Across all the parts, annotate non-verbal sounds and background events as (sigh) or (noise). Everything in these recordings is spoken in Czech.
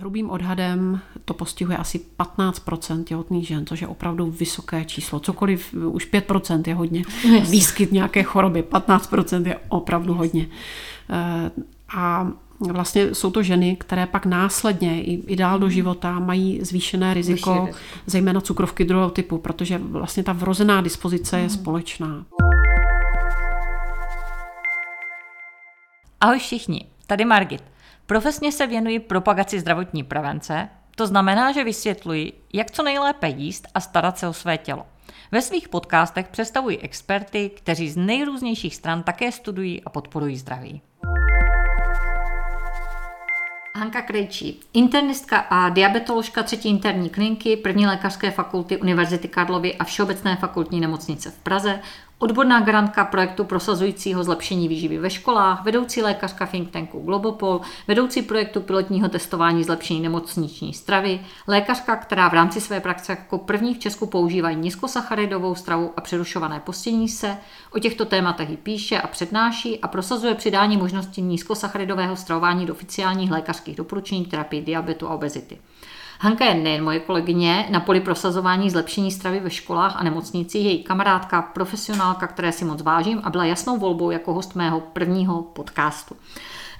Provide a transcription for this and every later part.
hrubým odhadem to postihuje asi 15% těhotných žen, což je opravdu vysoké číslo. Cokoliv, už 5% je hodně. Výskyt nějaké choroby, 15% je opravdu hodně. Eh, a vlastně jsou to ženy, které pak následně i, i dál do mhm. života mají zvýšené riziko, zejména cukrovky druhého typu, protože vlastně ta vrozená dispozice je mhm. společná. Ahoj všichni, tady Margit. Profesně se věnuji propagaci zdravotní prevence, to znamená, že vysvětluji, jak co nejlépe jíst a starat se o své tělo. Ve svých podcastech představuji experty, kteří z nejrůznějších stran také studují a podporují zdraví. Hanka Krejčí, internistka a diabetoložka třetí interní kliniky první lékařské fakulty Univerzity Karlovy a Všeobecné fakultní nemocnice v Praze, odborná garantka projektu prosazujícího zlepšení výživy ve školách, vedoucí lékařka think tanku Globopol, vedoucí projektu pilotního testování zlepšení nemocniční stravy, lékařka, která v rámci své praxe jako první v Česku používají nízkosacharidovou stravu a přerušované postění se. O těchto tématech ji píše a přednáší a prosazuje přidání možnosti nízkosacharidového stravování do oficiálních lékařských doporučení terapii diabetu a obezity. Hanka je nejen moje kolegyně na poli prosazování zlepšení stravy ve školách a nemocnicích, její kamarádka, profesionálka, které si moc vážím a byla jasnou volbou jako host mého prvního podcastu.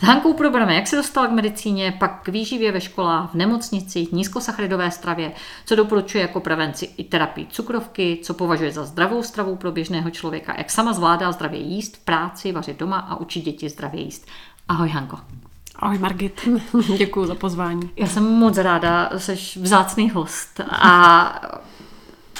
S Hankou probereme, jak se dostala k medicíně, pak k výživě ve školách, v nemocnicích, nízkosacharidové stravě, co doporučuje jako prevenci i terapii cukrovky, co považuje za zdravou stravu pro běžného člověka, jak sama zvládá zdravě jíst práci, vařit doma a učit děti zdravě jíst. Ahoj Hanko. Ahoj Margit, (laughs) děkuji za pozvání. Já jsem moc ráda, jsi vzácný host a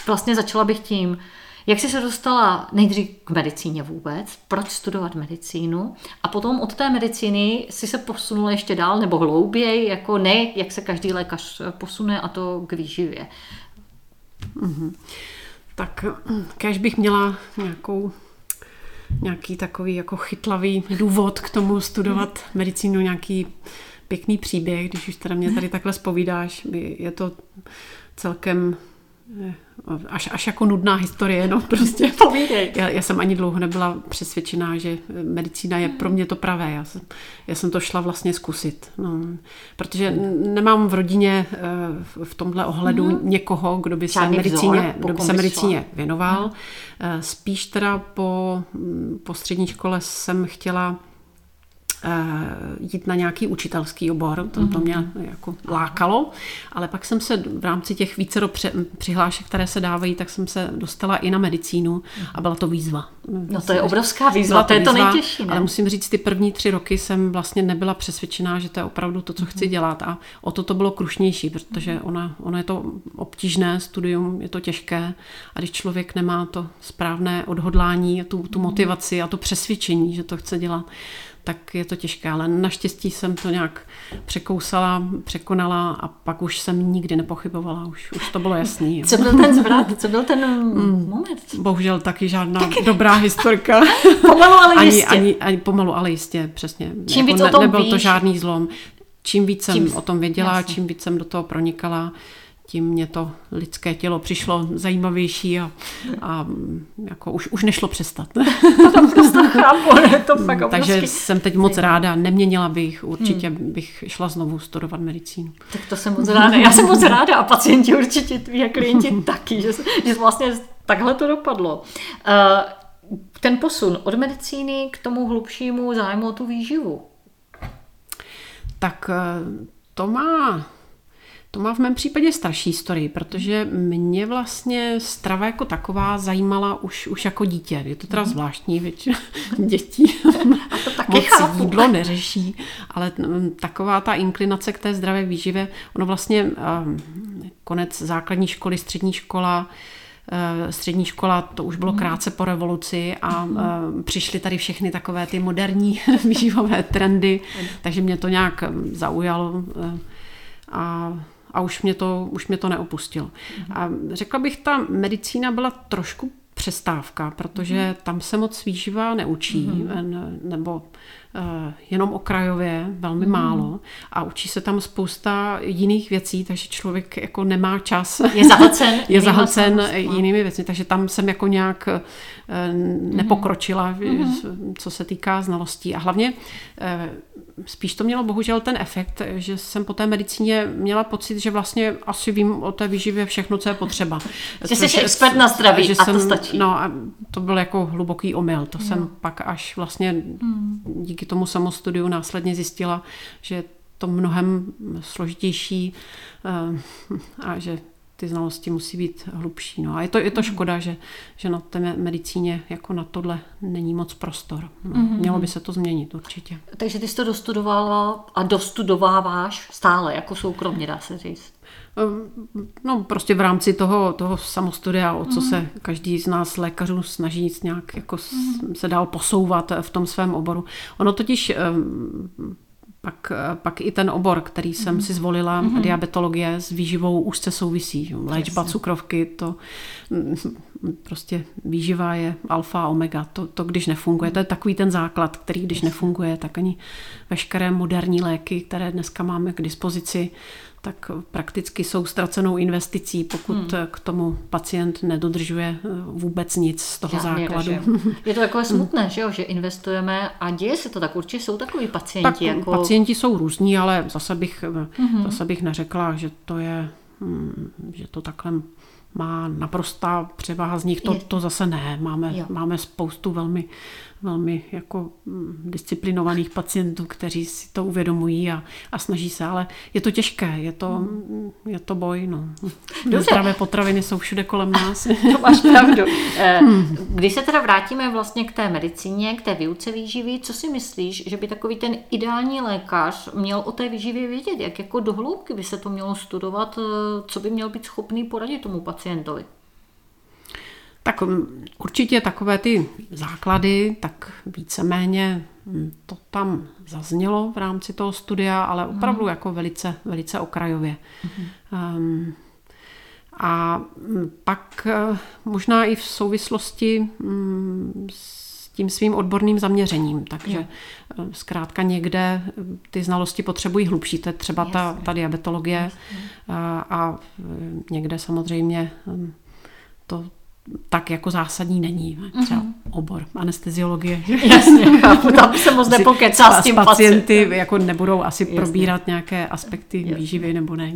vlastně začala bych tím, jak jsi se dostala nejdřív k medicíně vůbec, proč studovat medicínu a potom od té medicíny si se posunula ještě dál nebo hlouběji, jako ne, jak se každý lékař posune a to k výživě. Mm-hmm. Tak kež bych měla nějakou nějaký takový jako chytlavý důvod k tomu studovat medicínu, nějaký pěkný příběh, když už teda mě tady takhle spovídáš, je to celkem eh, až, až jako nudná historie, no prostě. (laughs) Povídej. Já, já jsem ani dlouho nebyla přesvědčená, že medicína je pro mě to pravé. Já jsem, já jsem to šla vlastně zkusit. No, protože nemám v rodině eh, v tomhle ohledu mm. někoho, kdo by se medicíně, vzor, kdo by se medicíně věnoval. Mm. Spíš teda po, po střední škole jsem chtěla jít na nějaký učitelský obor, to, to mě mhm. jako lákalo, ale pak jsem se v rámci těch vícero přihlášek, které se dávají, tak jsem se dostala i na medicínu a byla to výzva. No to je obrovská výzva, to, je to nejtěžší. Ne? Ale musím říct, ty první tři roky jsem vlastně nebyla přesvědčená, že to je opravdu to, co chci mhm. dělat a o to to bylo krušnější, protože ona, ona je to obtížné studium, je to těžké a když člověk nemá to správné odhodlání, tu, tu motivaci a to přesvědčení, že to chce dělat, tak je to těžké, ale naštěstí jsem to nějak překousala, překonala a pak už jsem nikdy nepochybovala, už, už to bylo jasný. Co byl ten zvrat, co byl ten mm, moment? Bohužel taky žádná taky. dobrá historka. (laughs) pomalu, ale ani, jistě. Ani, ani pomalu, ale jistě, přesně. Čím jako víc ne, o tom Nebyl víš, to žádný zlom. Čím víc jsem tím, o tom věděla, jasný. čím víc jsem do toho pronikala, tím mě to lidské tělo přišlo zajímavější a, a jako už, už nešlo přestat. to chápu, to fakt mm, Takže jsem teď moc ráda, neměnila bych, určitě hmm. bych šla znovu studovat medicínu. Tak to jsem moc ráda. Já jsem moc ráda a pacienti určitě, tví a klienti (laughs) taky, že, že vlastně takhle to dopadlo. Uh, ten posun od medicíny k tomu hlubšímu zájmu o tu výživu. Tak eh, to má to má v mém případě starší historii, protože mě vlastně strava jako taková zajímala už, už jako dítě. Je to teda mhm. zvláštní, většina (laughs) dětí A to taky moc chápu. jídlo neřeší, ale taková ta inklinace k té zdravé výživě, ono vlastně konec základní školy, střední škola, e, střední škola, to už bylo mhm. krátce po revoluci a mm. přišly tady všechny takové ty moderní (laughs) výživové trendy, takže mě to nějak zaujalo e, a a už mě to, už mě to neopustilo. A řekla bych, ta medicína byla trošku přestávka, protože tam se moc výživa neučí, mm-hmm. nebo Eh, jenom okrajově, velmi mm. málo a učí se tam spousta jiných věcí, takže člověk jako nemá čas. Je zahlcen. (laughs) je zahlcen jinými věcmi, takže tam jsem jako nějak nepokročila, mm. co se týká znalostí. A hlavně eh, spíš to mělo bohužel ten efekt, že jsem po té medicíně měla pocit, že vlastně asi vím o té výživě všechno, co je potřeba. (laughs) Že jsi expert na zdraví že a jsem, to stačí. No a to byl jako hluboký omyl. To no. jsem pak až vlastně mm. díky tomu samostudiu následně zjistila, že to mnohem složitější eh, a že ty znalosti musí být hlubší. No a je to, je to škoda, že, že na té medicíně jako na tohle není moc prostor. No, mm-hmm. Mělo by se to změnit určitě. Takže ty jsi to dostudovala a dostudováváš stále, jako soukromně, dá se říct. Ehm, no prostě v rámci toho, toho samostudia, o co mm. se každý z nás lékařů snaží nějak jako mm. se dál posouvat v tom svém oboru. Ono totiž ehm, pak, pak i ten obor, který jsem mm. si zvolila, mm. diabetologie, s výživou úzce souvisí. Léčba Jasně. cukrovky, to prostě výživa je alfa a omega. To, to, když nefunguje, to je takový ten základ, který když nefunguje, tak ani veškeré moderní léky, které dneska máme k dispozici, tak prakticky jsou ztracenou investicí, pokud hmm. k tomu pacient nedodržuje eh, vůbec nic z toho Žádný základu. Režim. Je to jako (laughs) smutné, že, jo, že investujeme a děje se to tak. Určitě jsou takový pacienti. Tak jako... pacienti jsou různí, ale zase bych, hmm. zase bych neřekla, že to je, hm, že to takhle má naprostá převaha z nich, to, to zase ne. Máme, máme spoustu velmi velmi jako mm, disciplinovaných pacientů, kteří si to uvědomují a, a snaží se, ale je to těžké, je to, hmm. je to boj. No. Zdravé potraviny jsou všude kolem nás. (laughs) to máš pravdu. Eh, (laughs) hmm. Když se teda vrátíme vlastně k té medicíně, k té výuce výživy, co si myslíš, že by takový ten ideální lékař měl o té výživě vědět? Jak jako dohloubky by se to mělo studovat? Eh, co by měl být schopný poradit tomu pacientovi? Tak určitě takové ty základy, tak víceméně mm, to tam zaznělo v rámci toho studia, ale mhm. opravdu jako velice, velice okrajově. Mm. Um, a mm, pak eh, možná i v souvislosti s tím svým odborným zaměřením. Takže. Eh, zkrátka někde eh, ty znalosti potřebují hlubší, to je třeba ta, ta diabetologie a, a někde samozřejmě to, tak jako zásadní není. Třeba mm-hmm. obor anesteziologie. (laughs) Jasně, chápu, (laughs) tam se moc nepokecá s tím pacienty. Jako nebudou asi Jasně. probírat nějaké aspekty Jasně. výživy nebo ne.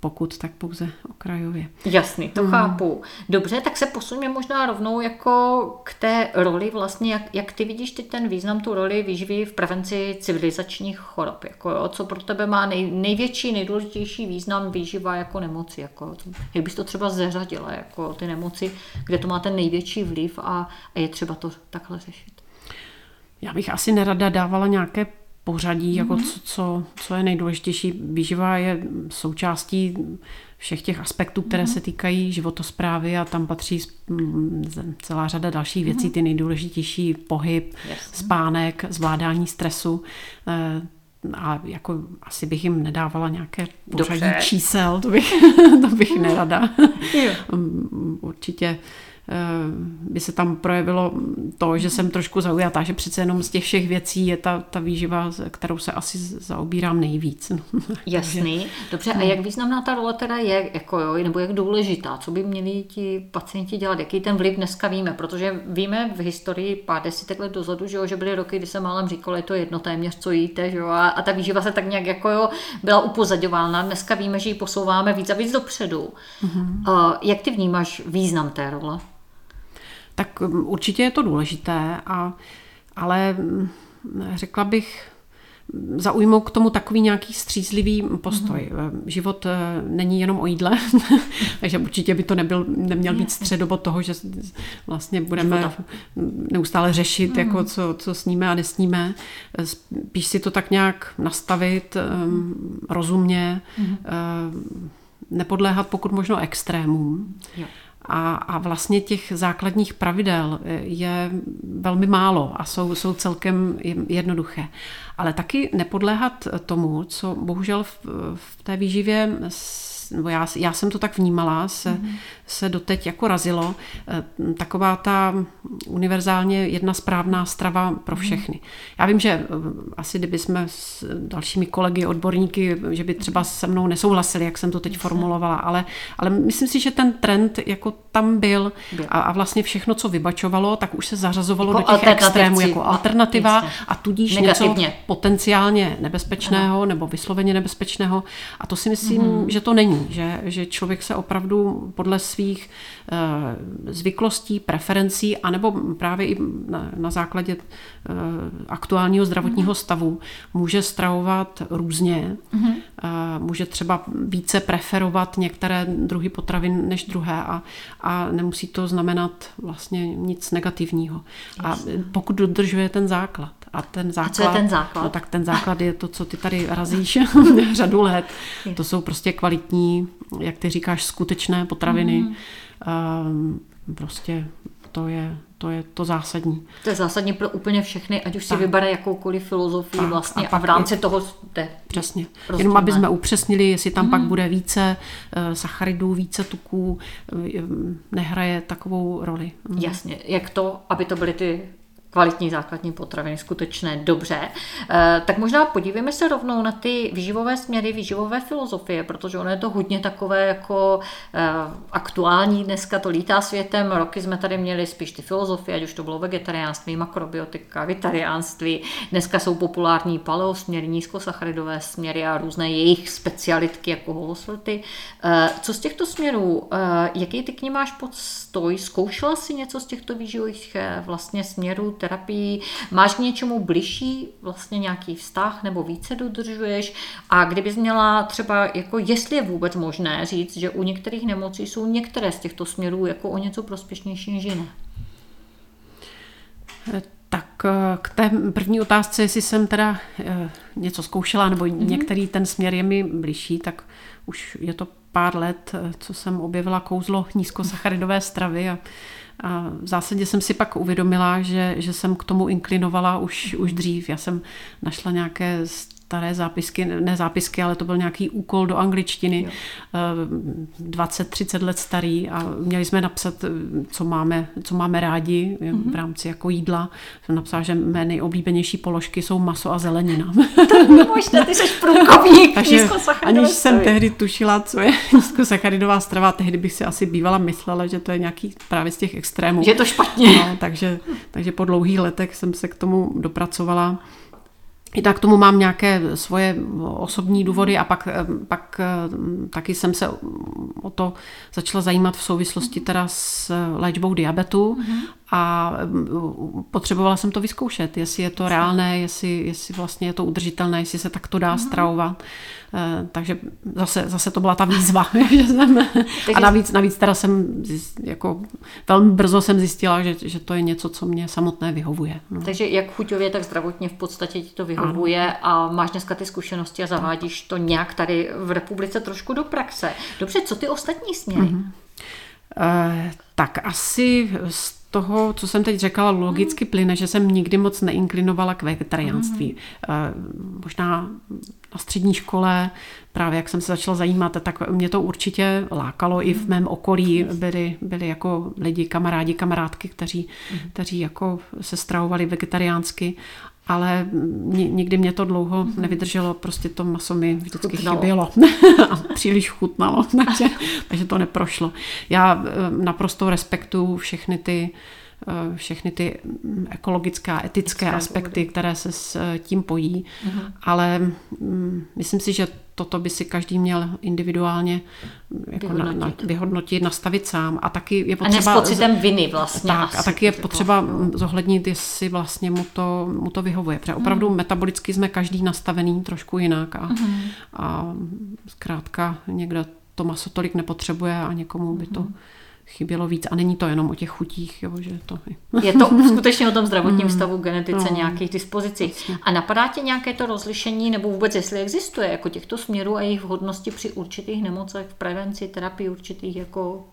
Pokud, tak pouze okrajově. Jasný, to mm. chápu. Dobře, tak se posuneme možná rovnou jako k té roli vlastně, jak, jak ty vidíš ty ten význam, tu roli výživy v prevenci civilizačních chorob. Jako, jo, co pro tebe má nej, největší, nejdůležitější význam výživa jako nemoci. Jako, jak bys to třeba zařadila, jako ty nemoci kde to má ten největší vliv a, a je třeba to takhle řešit. Já bych asi nerada dávala nějaké pořadí, mm-hmm. jako mhm. co, co, co je nejdůležitější. Výživa je součástí všech těch aspektů, které mm-hmm. se týkají životosprávy a tam patří celá řada dalších věcí, mm-hmm. ty nejdůležitější pohyb, Jasně. spánek, zvládání stresu. A jako asi bych jim nedávala nějaké pořadí čísel, to bych, (laughs) to bych nerada. Určitě Eh, by se tam projevilo to, že jsem trošku zaujatá, že přece jenom z těch všech věcí je ta, ta výživa, kterou se asi zaobírám nejvíc. (laughs) Jasný. Dobře, a jak významná ta role teda je, jako jo, nebo jak důležitá? Co by měli ti pacienti dělat? Jaký ten vliv dneska víme? Protože víme v historii pár desítek let dozadu, že, jo, že byly roky, kdy se málem říkalo, je to jedno téměř, co jíte, že jo, a, a ta výživa se tak nějak jako jo, byla upozaďována. Dneska víme, že ji posouváme víc a víc dopředu. Mm-hmm. Uh, jak ty vnímáš význam té role? Tak um, určitě je to důležité, a, ale mm, řekla bych, zaujmout k tomu takový nějaký střízlivý postoj. Mm-hmm. Život eh, není jenom o jídle, (laughs) takže určitě by to nebyl, neměl být středobod toho, že vlastně budeme Života. neustále řešit, mm-hmm. jako co, co sníme a nesníme. Spíš si to tak nějak nastavit um, rozumně, mm-hmm. nepodléhat pokud možno extrémům. Jo. A, a vlastně těch základních pravidel je velmi málo a jsou, jsou celkem jednoduché. Ale taky nepodléhat tomu, co bohužel v, v té výživě nebo já, já jsem to tak vnímala, se, mm. se doteď jako razilo. Eh, taková ta univerzálně jedna správná strava pro mhm. všechny. Já vím, že eh, asi kdyby jsme s dalšími kolegy, odborníky, že by třeba se mnou nesouhlasili, jak jsem to teď formulovala, ale, ale myslím si, že ten trend jako tam byl a, a vlastně všechno, co vybačovalo, tak už se zařazovalo jako do těch extrémů jako alternativa a tudíž Negativně. něco potenciálně nebezpečného ano. nebo vysloveně nebezpečného. A to si myslím, mm-hmm. že to není, že, že člověk se opravdu podle svých uh, zvyklostí, preferencí, anebo právě i na, na základě uh, aktuálního zdravotního mm-hmm. stavu může stravovat různě. Mm-hmm. Může třeba více preferovat některé druhy potravin než druhé a, a nemusí to znamenat vlastně nic negativního. Jasně. A pokud dodržuje ten základ. A ten základ, a co je ten základ? No, tak ten základ je to, co ty tady razíš (laughs) (laughs) řadu let. To jsou prostě kvalitní, jak ty říkáš, skutečné potraviny. Mm. Um, prostě to je, to je to zásadní. To je zásadní pro úplně všechny, ať už tak. si vybere jakoukoliv filozofii tak. vlastně a, a v rámci je, toho jde. Přesně. Rozdílné. Jenom aby jsme upřesnili, jestli tam mm. pak bude více uh, sacharidů, více tuků, uh, nehraje takovou roli. Mm. Jasně. Jak to, aby to byly ty kvalitní základní potraviny, skutečné, dobře. Eh, tak možná podívejme se rovnou na ty výživové směry, výživové filozofie, protože ono je to hodně takové jako eh, aktuální dneska, to lítá světem. Roky jsme tady měli spíš ty filozofie, ať už to bylo vegetariánství, makrobiotika, vitariánství. Dneska jsou populární paleosměry, nízkosacharidové směry a různé jejich specialitky jako holosorty. Eh, co z těchto směrů, jaký ty k ním máš podstoj? Zkoušela si něco z těchto výživových vlastně směrů, terapii, máš k něčemu bližší vlastně nějaký vztah nebo více dodržuješ a kdybys měla třeba, jako jestli je vůbec možné říct, že u některých nemocí jsou některé z těchto směrů jako o něco prospěšnější než jiné. Eh, tak eh, k té první otázce, jestli jsem teda eh, něco zkoušela, nebo mm-hmm. některý ten směr je mi blížší, tak už je to pár let, co jsem objevila kouzlo nízkosacharidové stravy a a v zásadě jsem si pak uvědomila, že, že jsem k tomu inklinovala už, už dřív. Já jsem našla nějaké staré zápisky, ne zápisky, ale to byl nějaký úkol do angličtiny, jo. 20-30 let starý a měli jsme napsat, co máme, co máme rádi mm-hmm. v rámci jako jídla. Jsem napsala, že mé nejoblíbenější položky jsou maso a zelenina. (laughs) To je možná, ty jsi průkopník Takže aniž jsem tehdy tušila, co je (laughs) nízkosacharidová strava, tehdy bych si asi bývala myslela, že to je nějaký právě z těch extrémů. Že je to špatně. No, takže, takže po dlouhých letech jsem se k tomu dopracovala. I tak tomu mám nějaké svoje osobní důvody a pak, pak taky jsem se o to začala zajímat v souvislosti teda s léčbou diabetu mm-hmm. a potřebovala jsem to vyzkoušet, jestli je to reálné, jestli, jestli vlastně je to udržitelné, jestli se tak to dá mm-hmm. stravovat. Eh, takže zase, zase to byla ta výzva. (laughs) že jsem, a navíc, navíc teda jsem jako velmi brzo jsem zjistila, že, že to je něco, co mě samotné vyhovuje. No. Takže jak chuťově, tak zdravotně v podstatě ti to vyhovuje ano. a máš dneska ty zkušenosti a zavádíš to nějak tady v republice trošku do praxe. Dobře, co ty ostatní směry? Mm-hmm. Uh, tak asi z toho, co jsem teď řekla, logicky mm. plyne, že jsem nikdy moc neinklinovala k vegetariánství. Mm. Možná na střední škole, právě jak jsem se začala zajímat, tak mě to určitě lákalo. I v mhm. mém okolí byli, byli jako lidi, kamarádi, kamarádky, kteří, kteří jako se stravovali vegetariánsky ale nikdy mě to dlouho mm-hmm. nevydrželo, prostě to maso mi vždycky chutnalo. chybělo (laughs) a příliš chutnalo, (laughs) takže, takže to neprošlo. Já eh, naprosto respektuju všechny ty eh, všechny ty ekologické a etické aspekty, důvody. které se s eh, tím pojí, mm-hmm. ale mm, myslím si, že toto by si každý měl individuálně jako vyhodnotit. Na, na, vyhodnotit, nastavit sám. A taky je potřeba... A ne s pocitem viny vlastně. Tak, asi, a taky je potřeba vlastně. zohlednit, jestli vlastně mu to, mu to vyhovuje. Protože opravdu mm. metabolicky jsme každý nastavený trošku jinak a, mm. a zkrátka někdo to maso tolik nepotřebuje a někomu by to mm chybělo víc. A není to jenom o těch chutích, jo, že to... Je to (laughs) skutečně o tom zdravotním mm. stavu, genetice, no. nějakých dispozicí. A napadá tě nějaké to rozlišení, nebo vůbec jestli existuje, jako těchto směrů a jejich vhodnosti při určitých nemocech, v prevenci, terapii určitých jako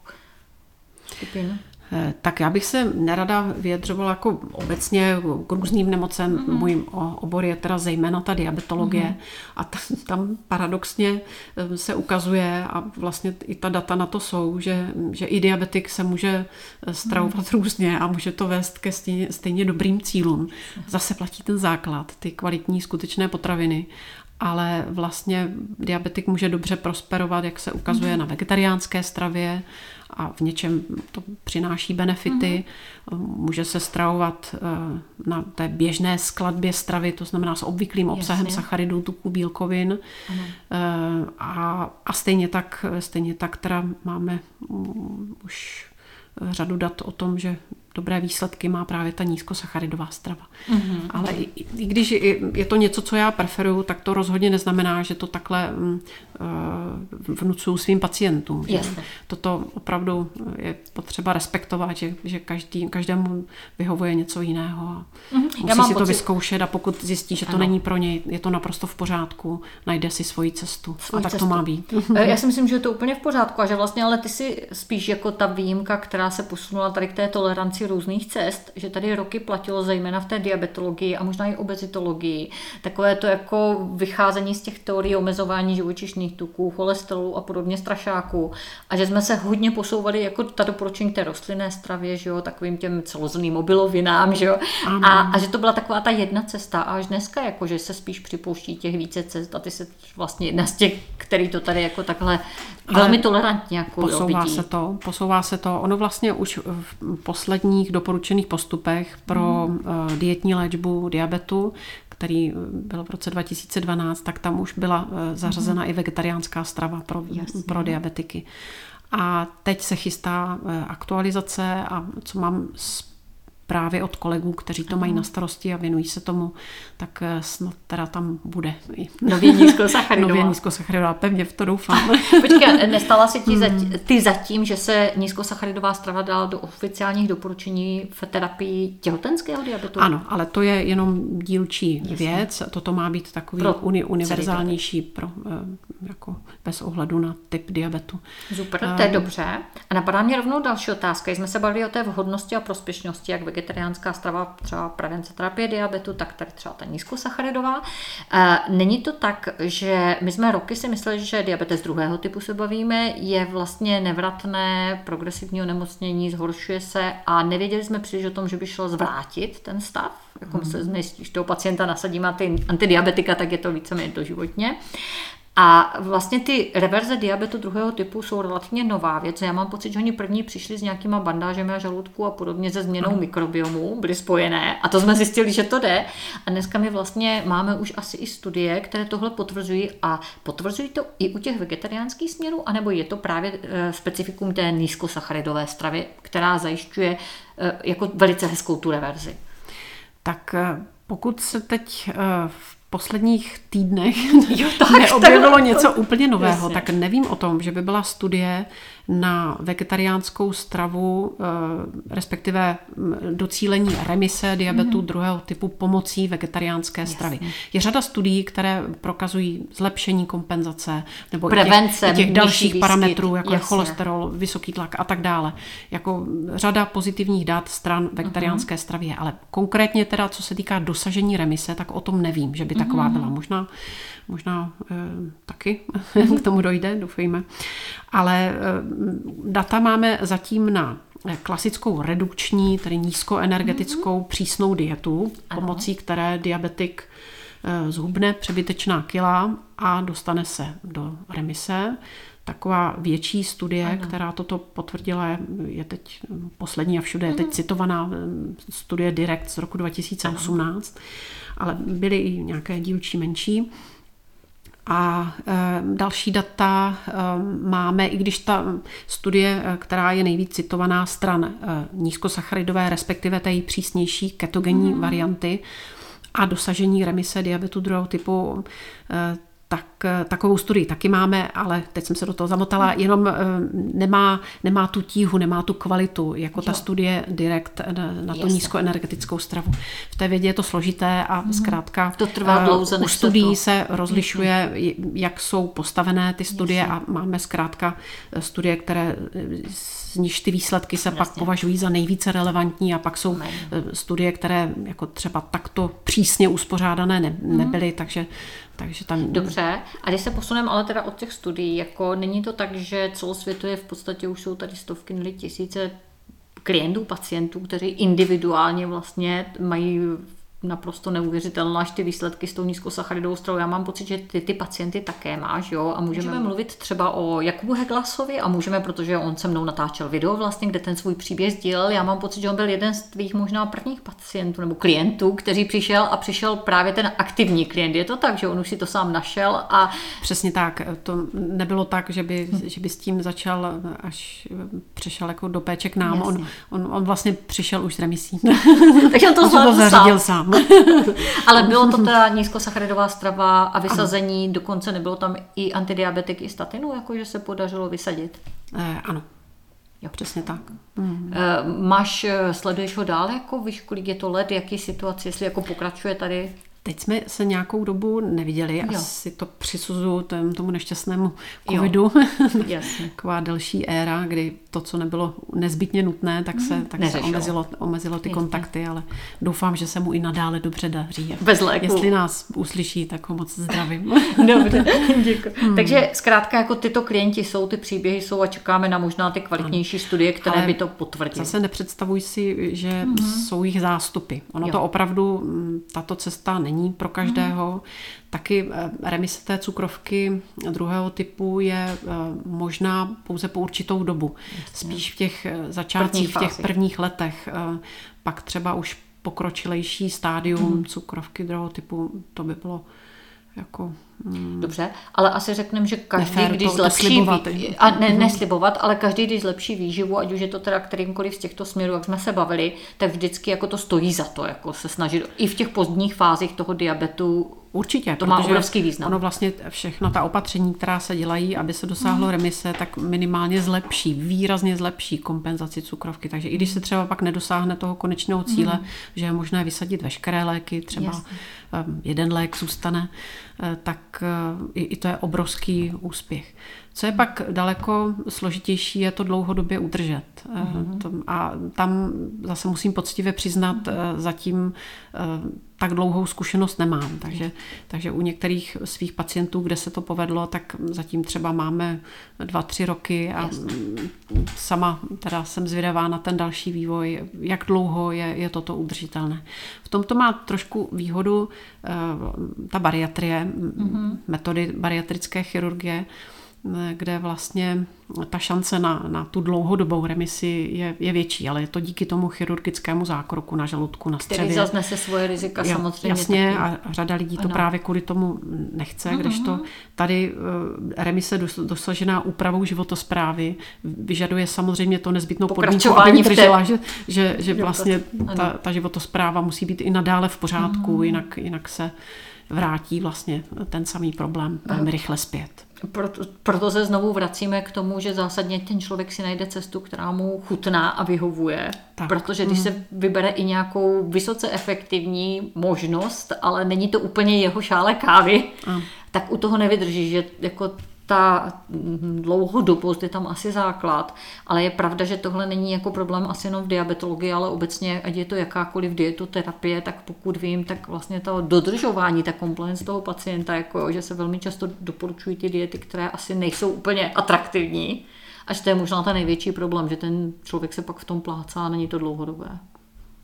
skupin? Eh, tak já bych se nerada vyjadřovala jako obecně k různým nemocem. Mm-hmm. Můj obor je teda zejména ta diabetologie mm-hmm. a tam, tam paradoxně eh, se ukazuje a vlastně i ta data na to jsou, že, že i diabetik se může eh, stravovat mm-hmm. různě a může to vést ke stejně, stejně dobrým cílům. Zase platí ten základ, ty kvalitní skutečné potraviny ale vlastně diabetik může dobře prosperovat, jak se ukazuje mm-hmm. na vegetariánské stravě a v něčem to přináší benefity. Mm-hmm. Může se stravovat eh, na té běžné skladbě stravy, to znamená s obvyklým obsahem Jasně. sacharidů, tuků, bílkovin. Mm-hmm. A, a stejně tak, stejně tak teda máme mm, už řadu dat o tom, že dobré výsledky má právě ta nízkosacharidová strava. Mm-hmm. Ale i, i když je to něco, co já preferuju, tak to rozhodně neznamená, že to takhle uh, vnucuju svým pacientům. Že toto opravdu je potřeba respektovat, že, že každý, každému vyhovuje něco jiného. A mm-hmm. Musí já si pocit... to vyzkoušet a pokud zjistí, že to ano. není pro něj, je to naprosto v pořádku, najde si svoji cestu. Svoji a tak cestu. to má být. Eh, já si myslím, že je to úplně v pořádku a že vlastně ale ty si spíš jako ta výjimka, která se posunula tady k té toleranci rámci různých cest, že tady roky platilo zejména v té diabetologii a možná i obezitologii, takové to jako vycházení z těch teorií omezování živočišných tuků, cholesterolu a podobně strašáků. A že jsme se hodně posouvali jako ta doporučení té rostlinné stravě, že jo, takovým těm celozrným obilovinám, že jo, a, a, že to byla taková ta jedna cesta. A až dneska jako, že se spíš připouští těch více cest a ty se vlastně jedna z těch, který to tady jako takhle velmi tolerantně jako posouvá se to, posouvá se to. Ono vlastně už v poslední posledních doporučených postupech pro mm. dietní léčbu diabetu, který eh, byl v roce 2012, tak tam už byla eh, zařazena mm. i vegetariánská strava pro, pro diabetiky. A teď se chystá aktualizace a co mám právě od kolegů, kteří to mají na starosti a věnují se tomu, tak eh, snad teda tam bude. (laughs) Nově (laughs) nízkosacharidová. Nově nízkosacharidová, pevně v to doufám. (laughs) Počkej, nestala se ti zatím, hmm. ty zatím, že se nízkosacharidová strava dala do oficiálních doporučení v terapii těhotenského diabetu? Ano, ale to je jenom dílčí Jasně. věc. Toto má být takový pro uni, univerzálnější pro, eh, jako bez ohledu na typ diabetu. Super, to je dobře. A napadá mě rovnou další otázka. Jsme se bavili o té vhodnosti a prospěšnosti, jak vegetariánská strava, třeba prevence terapie diabetu, tak tady třeba ta nízkosacharidová. Není to tak, že my jsme roky si mysleli, že diabetes druhého typu se bavíme, je vlastně nevratné, progresivní onemocnění, zhoršuje se a nevěděli jsme příliš o tom, že by šlo zvrátit ten stav. Jako hmm. se když toho pacienta nasadíme ty antidiabetika, tak je to víceméně doživotně. A vlastně ty reverze diabetu druhého typu jsou relativně nová věc. Já mám pocit, že oni první přišli s nějakýma bandážemi a žaludku a podobně se změnou mikrobiomu, byly spojené a to jsme zjistili, že to jde. A dneska my vlastně máme už asi i studie, které tohle potvrzují a potvrzují to i u těch vegetariánských směrů, anebo je to právě eh, specifikum té nízkosacharidové stravy, která zajišťuje eh, jako velice hezkou tu reverzi. Tak eh, pokud se teď v posledních týdnech jo, tak, neobjevilo tak, něco úplně nového, jasně. tak nevím o tom, že by byla studie na vegetariánskou stravu, eh, respektive mm, docílení remise diabetu mm. druhého typu pomocí vegetariánské Jasně. stravy. Je řada studií, které prokazují zlepšení kompenzace nebo Prevence, těch, těch dalších parametrů, jako Jasně. je cholesterol, vysoký tlak a tak dále. Jako řada pozitivních dat stran vegetariánské mm. stravy je, ale konkrétně teda, co se týká dosažení remise, tak o tom nevím, že by taková mm. byla. Možná možná e, taky (laughs) k tomu dojde, doufejme. Ale e, data máme zatím na klasickou redukční, tedy nízkoenergetickou mm-hmm. přísnou dietu, ano. pomocí které diabetik zhubne přebytečná kila a dostane se do remise. Taková větší studie, ano. která toto potvrdila, je teď poslední a všude je teď mhm. citovaná studie Direct z roku 2018, ano. ale byly i nějaké dílčí menší. A e, další data e, máme, i když ta studie, e, která je nejvíc citovaná stran nízkosacharidové, respektive té přísnější ketogenní mm. varianty a dosažení remise diabetu druhého typu, tak takovou studii taky máme, ale teď jsem se do toho zamotala, jenom nemá, nemá tu tíhu, nemá tu kvalitu, jako jo. ta studie direkt na tu Jasne. nízkoenergetickou stravu. V té vědě je to složité a mm. zkrátka to trvá dlouze, u studií to... se rozlišuje, mm. jak jsou postavené ty studie Jasne. a máme zkrátka studie, které z níž ty výsledky se Jasně. pak považují za nejvíce relevantní a pak jsou. Eh, studie, které jako třeba takto přísně uspořádané ne, mhm. nebyly, mm. takže, takže tam... Dobře, a když se posuneme ale teda od těch studií, jako není to tak, že celosvětově v podstatě už jsou tady stovky nebo tisíce klientů, pacientů, kteří individuálně vlastně mají naprosto neuvěřitelná, až ty výsledky s tou nízkosacharidovou stravou. Já mám pocit, že ty, ty pacienty také máš, jo, a můžeme, můžeme mluvit třeba o Jakubu Heglasovi a můžeme, protože on se mnou natáčel video vlastně, kde ten svůj příběh sdílel. Já mám pocit, že on byl jeden z tvých možná prvních pacientů nebo klientů, který přišel a přišel právě ten aktivní klient. Je to tak, že on už si to sám našel a... Přesně tak. To nebylo tak, že by, hm. že by s tím začal, až přišel jako do péček nám. On, on, on, vlastně přišel už z remisí. Takže on to, (laughs) on to zařídil sám. (laughs) Ale bylo to teda nízkosacharidová strava a vysazení, ano. dokonce nebylo tam i antidiabetik, i statinu, jakože se podařilo vysadit? Eh, ano. Jo. Přesně tak. Mm. E, máš, eh, sleduješ ho dál, jako víš, kolik je to let, jaký situace, jestli jako pokračuje tady? Teď jsme se nějakou dobu neviděli, jo. asi to přisuzuju tomu nešťastnému covidu. (laughs) Taková delší éra, kdy to, co nebylo nezbytně nutné, tak se, tak se omezilo, omezilo ty Jasně. kontakty, ale doufám, že se mu i nadále dobře daří. (laughs) Bez léku. Jestli nás uslyší, tak ho moc zdravím. (laughs) Dobře, (laughs) děkuji. Hmm. Takže zkrátka jako tyto klienti jsou, ty příběhy jsou a čekáme na možná ty kvalitnější ano. studie, které ale by to potvrdily. Zase nepředstavuj si, že hmm. jsou jich zástupy. Ono jo. to opravdu, mm, tato cesta není pro každého. Hmm. Taky eh, remise té cukrovky druhého typu je eh, možná pouze po určitou dobu. Spíš v těch eh, začátcích, v těch prvních letech. Pak třeba už pokročilejší stádium hmm. cukrovky druhého typu, to by bylo jako... Hmm. Dobře, ale asi řekneme, že každý, Nefér, když to, zlepší... Slibovat, a ne, mhm. neslibovat, ale každý, když zlepší výživu, ať už je to teda kterýmkoliv z těchto směrů, jak jsme se bavili, tak vždycky jako to stojí za to, jako se snažit i v těch pozdních fázích toho diabetu Určitě. To má obrovský význam. Ono vlastně všechna ta opatření, která se dělají, aby se dosáhlo remise, tak minimálně zlepší, výrazně zlepší kompenzaci cukrovky. Takže i když se třeba pak nedosáhne toho konečného cíle, mm. že je možné vysadit veškeré léky, třeba Jasně. Jeden lék zůstane, eh, tak eh, i to je obrovský úspěch. Co je pak daleko složitější, je to dlouhodobě udržet. Mm-hmm. A tam zase musím poctivě přiznat, mm-hmm. zatím tak dlouhou zkušenost nemám. Takže, takže u některých svých pacientů, kde se to povedlo, tak zatím třeba máme dva, tři roky a Jasně. sama teda jsem zvědavá na ten další vývoj, jak dlouho je, je toto udržitelné. V tomto má trošku výhodu ta bariatrie, mm-hmm. metody bariatrické chirurgie, kde vlastně ta šance na, na tu dlouhodobou remisi je, je větší, ale je to díky tomu chirurgickému zákroku na žaludku, na střevě. Který zase nese svoje rizika jo, samozřejmě. Jasně taky. a řada lidí to ano. právě kvůli tomu nechce, uh-huh. kdežto tady eh, remise dosažená úpravou životosprávy vyžaduje samozřejmě to nezbytnou podmínku, aby držela, že, že, že vlastně ta, ta životospráva musí být i nadále v pořádku, uh-huh. jinak, jinak se vrátí vlastně ten samý problém velmi rychle zpět. Proto, proto se znovu vracíme k tomu, že zásadně ten člověk si najde cestu, která mu chutná a vyhovuje. Tak. Protože když mm. se vybere i nějakou vysoce efektivní možnost, ale není to úplně jeho šále kávy, mm. tak u toho nevydrží, že jako ta dlouhodobost je tam asi základ, ale je pravda, že tohle není jako problém asi jenom v diabetologii, ale obecně, ať je to jakákoliv dietoterapie, tak pokud vím, tak vlastně to dodržování, ta compliance toho pacienta, jako že se velmi často doporučují ty diety, které asi nejsou úplně atraktivní, až to je možná ten největší problém, že ten člověk se pak v tom plácá a není to dlouhodobé.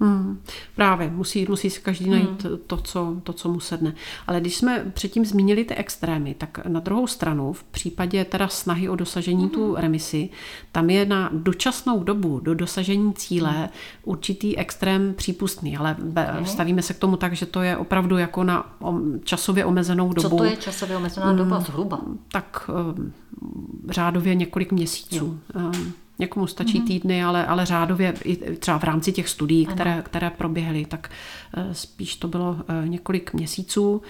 Hmm, právě, musí, musí si každý najít hmm. to, co, to, co mu sedne. Ale když jsme předtím zmínili ty extrémy, tak na druhou stranu, v případě teda snahy o dosažení hmm. tu remisi, tam je na dočasnou dobu do dosažení cíle hmm. určitý extrém přípustný, ale hmm. stavíme se k tomu tak, že to je opravdu jako na časově omezenou dobu. Co to je časově omezená doba hmm, zhruba? Tak um, řádově několik měsíců. Jo. Někomu stačí mm-hmm. týdny, ale, ale řádově i třeba v rámci těch studií, které, které proběhly, tak eh, spíš to bylo eh, několik měsíců.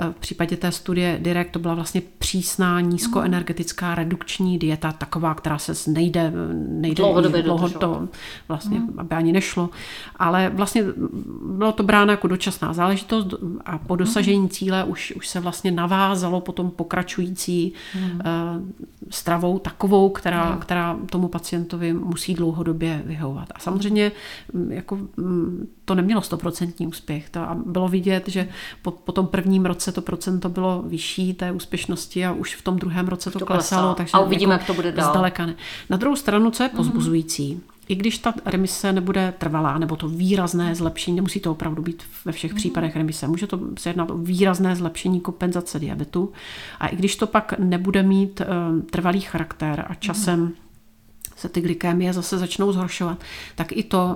Eh, v případě té studie Direct to byla vlastně přísná nízkoenergetická redukční dieta, taková, která se nejde, nejde dlouhodobě dlouho to vlastně, mm. aby ani nešlo. Ale vlastně bylo to bráno jako dočasná záležitost a po dosažení cíle už, už se vlastně navázalo potom pokračující mm. uh, stravou takovou, která, mm. která tomu pacientovi musí dlouhodobě vyhovovat. A samozřejmě mm, jako, mm, to nemělo stoprocentní úspěch. To a bylo vidět, že po, po tom prvním roce to procento bylo vyšší té úspěšnosti a už v tom druhém roce to, to klesalo. Takže a uvidíme, jako jak to bude dál. Zdaleka ne. Na druhou stranu, co je mhm. pozbuzující, mm-hmm i když ta remise nebude trvalá, nebo to výrazné zlepšení, nemusí to opravdu být ve všech mm. případech remise, může to se jednat o výrazné zlepšení kompenzace diabetu. A i když to pak nebude mít uh, trvalý charakter a časem mm. Se ty glykémie zase začnou zhoršovat, tak i to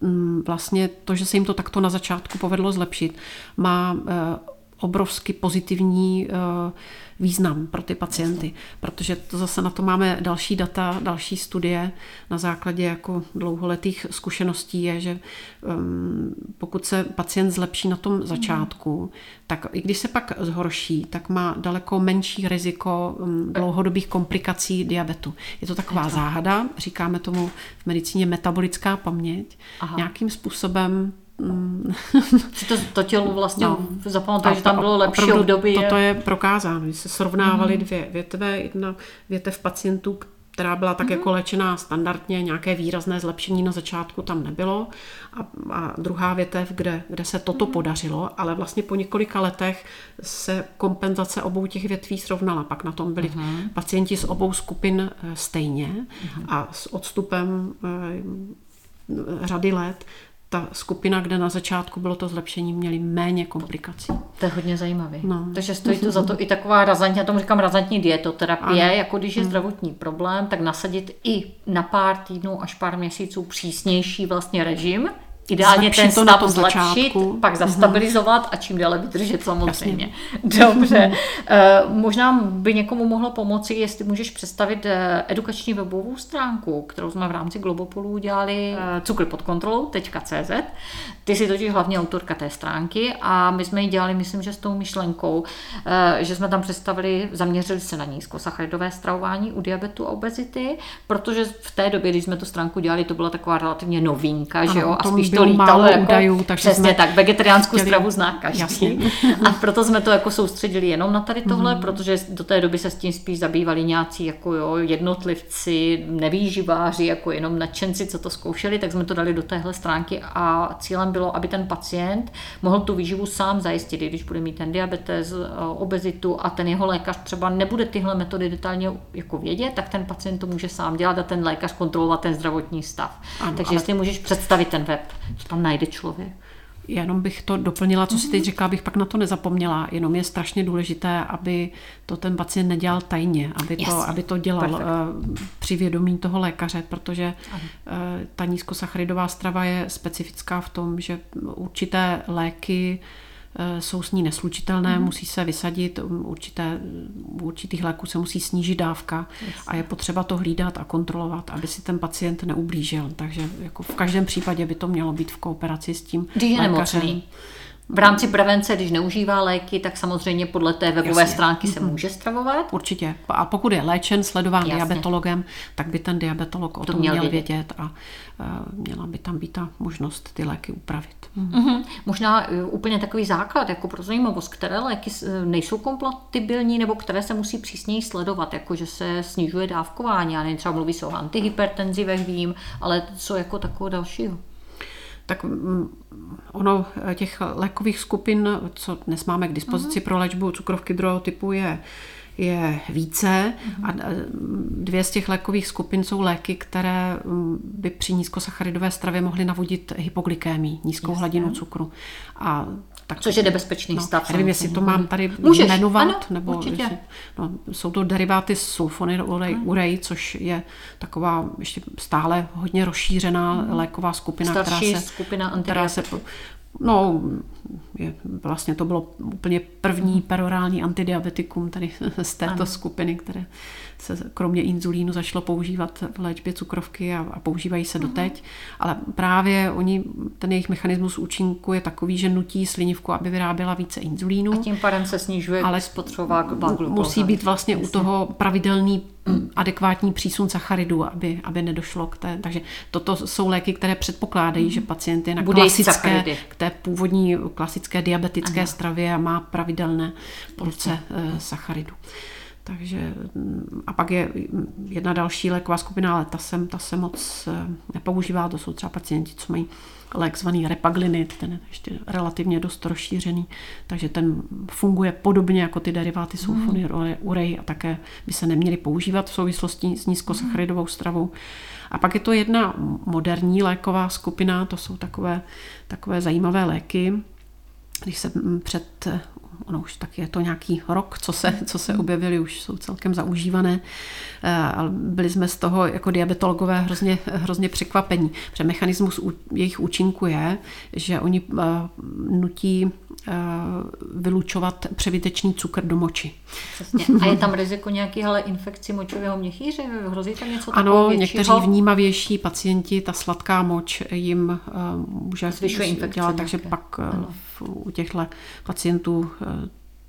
mm, vlastně to, že se jim to takto na začátku povedlo zlepšit, má uh, obrovsky pozitivní uh, význam pro ty pacienty, protože to zase na to máme další data, další studie na základě jako dlouholetých zkušeností je, že um, pokud se pacient zlepší na tom začátku, tak i když se pak zhorší, tak má daleko menší riziko um, dlouhodobých komplikací diabetu. Je to taková záhada, říkáme tomu v medicíně metabolická paměť. Aha. Nějakým způsobem (laughs) si to, to tělo vlastně no. zapamatuje, že tam bylo lepší období. Toto je prokázáno. Se srovnávaly mm. dvě větve, jedna větev pacientů, která byla tak mm. jako léčená standardně, nějaké výrazné zlepšení na začátku tam nebylo a, a druhá větev, kde, kde se toto mm. podařilo, ale vlastně po několika letech se kompenzace obou těch větví srovnala. Pak na tom byli mm. pacienti z obou skupin eh, stejně mm. a s odstupem eh, řady let ta skupina, kde na začátku bylo to zlepšení, měli méně komplikací. To je hodně zajímavé. No. Takže stojí to za to i taková razantní, já tomu říkám razantní dietoterapie, ano. jako když je hmm. zdravotní problém, tak nasadit i na pár týdnů až pár měsíců přísnější vlastně režim, Ideálně ten stav na zlepšit, začátku. pak mhm. zastabilizovat a čím déle vydržet samozřejmě. Jasně. (laughs) Dobře. Uh, možná by někomu mohlo pomoci, jestli můžeš představit eh, edukační webovou stránku, kterou jsme v rámci Globopolu udělali uh, cukr pod kontrolou.cz. Ty jsi totiž hlavně autorka té stránky a my jsme ji dělali, myslím, že s tou myšlenkou, že jsme tam představili, zaměřili se na nízkosacharidové stravování u diabetu a obezity, protože v té době, když jsme tu stránku dělali, to byla taková relativně novinka, ano, že jo, a spíš to lítalo jako, údajů, takže přesně jsme tak, vegetariánskou chtěli... stravu zná každý. Jasně. A proto jsme to jako soustředili jenom na tady tohle, mm. protože do té doby se s tím spíš zabývali nějací jako jo, jednotlivci, nevýživáři, jako jenom nadšenci, co to zkoušeli, tak jsme to dali do téhle stránky a cílem bylo, aby ten pacient mohl tu výživu sám zajistit, když bude mít ten diabetes, eh, obezitu a ten jeho lékař třeba nebude tyhle metody detailně jako vědět, tak ten pacient to může sám dělat a ten lékař kontrolovat ten zdravotní stav. Ano, Takže ale... jestli můžeš představit ten web co tam najde člověk. Jenom bych to doplnila, co si teď mhm. říkala, abych pak na to nezapomněla. Jenom je strašně důležité, aby to ten pacient nedělal tajně, aby to, aby to dělal Perfect. Eh, při vědomí toho lékaře, protože ano. Eh, ta nízkosacharidová strava je specifická v tom, že určité léky jsou s ní neslučitelné, mm. musí se vysadit, um, určité, u určitých léků se musí snížit dávka yes. a je potřeba to hlídat a kontrolovat, aby si ten pacient neublížil. Takže jako v každém případě by to mělo být v kooperaci s tím Když je lékařem. Nemocný. V rámci prevence, když neužívá léky, tak samozřejmě podle té webové Jasně. stránky se mhm. může stravovat. Určitě. A pokud je léčen, sledován Jasně. diabetologem, tak by ten diabetolog o to tom měl vědět, vědět a uh, měla by tam být ta možnost ty léky upravit. Mm-hmm. Možná uh, úplně takový základ, jako pro zajímavost, které léky uh, nejsou kompatibilní nebo které se musí přísněji sledovat, jako že se snižuje dávkování. Já nevím, třeba mluví se o antihypertenzivech, vím, ale co jako takového dalšího? Tak mm, ono těch lékových skupin, co dnes máme k dispozici uh-huh. pro léčbu cukrovky druhého typu, je je více a mhm. eh, dvě z těch lékových skupin jsou léky, které mm, by při nízkosacharidové stravě mohly navodit hypoglykémii, nízkou Jasně. hladinu cukru. A tak, Což je nebezpečný no, stav. Nevím, jestli to mám tady Můžeš, jmenovat, ano, nebo jestli, no, jsou to deriváty sulfonylurej, urej, což je taková ještě stále hodně rozšířená hmm. léková skupina, Starší která se, skupina která se no, je, vlastně to bylo úplně první perorální antidiabetikum tady (laughs) z této ano. skupiny, které se kromě inzulínu začalo používat v léčbě cukrovky a, a používají se doteď. Ale právě oni, ten jejich mechanismus účinku je takový, že nutí slinivku, aby vyráběla více inzulínu. A tím pádem se snižuje ale spotřeba Musí být vlastně Jasně. u toho pravidelný adekvátní přísun sacharidů, aby, aby nedošlo k té. Takže toto jsou léky, které předpokládají, že pacient je na Bude klasické, k té původní klasické diabetické ano. stravě a má pravidelné porce eh, sacharidů. Takže a pak je jedna další léková skupina, ale ta se, ta se moc eh, nepoužívá, to jsou třeba pacienti, co mají lék zvaný repaglinit, ten je ještě relativně dost rozšířený, takže ten funguje podobně jako ty deriváty sulfony mm. urej a také by se neměly používat v souvislosti s nízkosacharidovou stravou. A pak je to jedna moderní léková skupina, to jsou takové, takové zajímavé léky, když se před ono už tak je to nějaký rok, co se, co se objevily, už jsou celkem zaužívané. Eh, ale byli jsme z toho jako diabetologové hrozně, hrozně překvapení, protože mechanismus jejich účinku je, že oni eh, nutí eh, vylučovat přebytečný cukr do moči. Přesně. A je tam riziko nějaký ale infekci močového měchýře? Hrozí tam něco Ano, většího? někteří vnímavější pacienti, ta sladká moč jim může Zvyšuje infekce dělat, takže pak ano. u těchto pacientů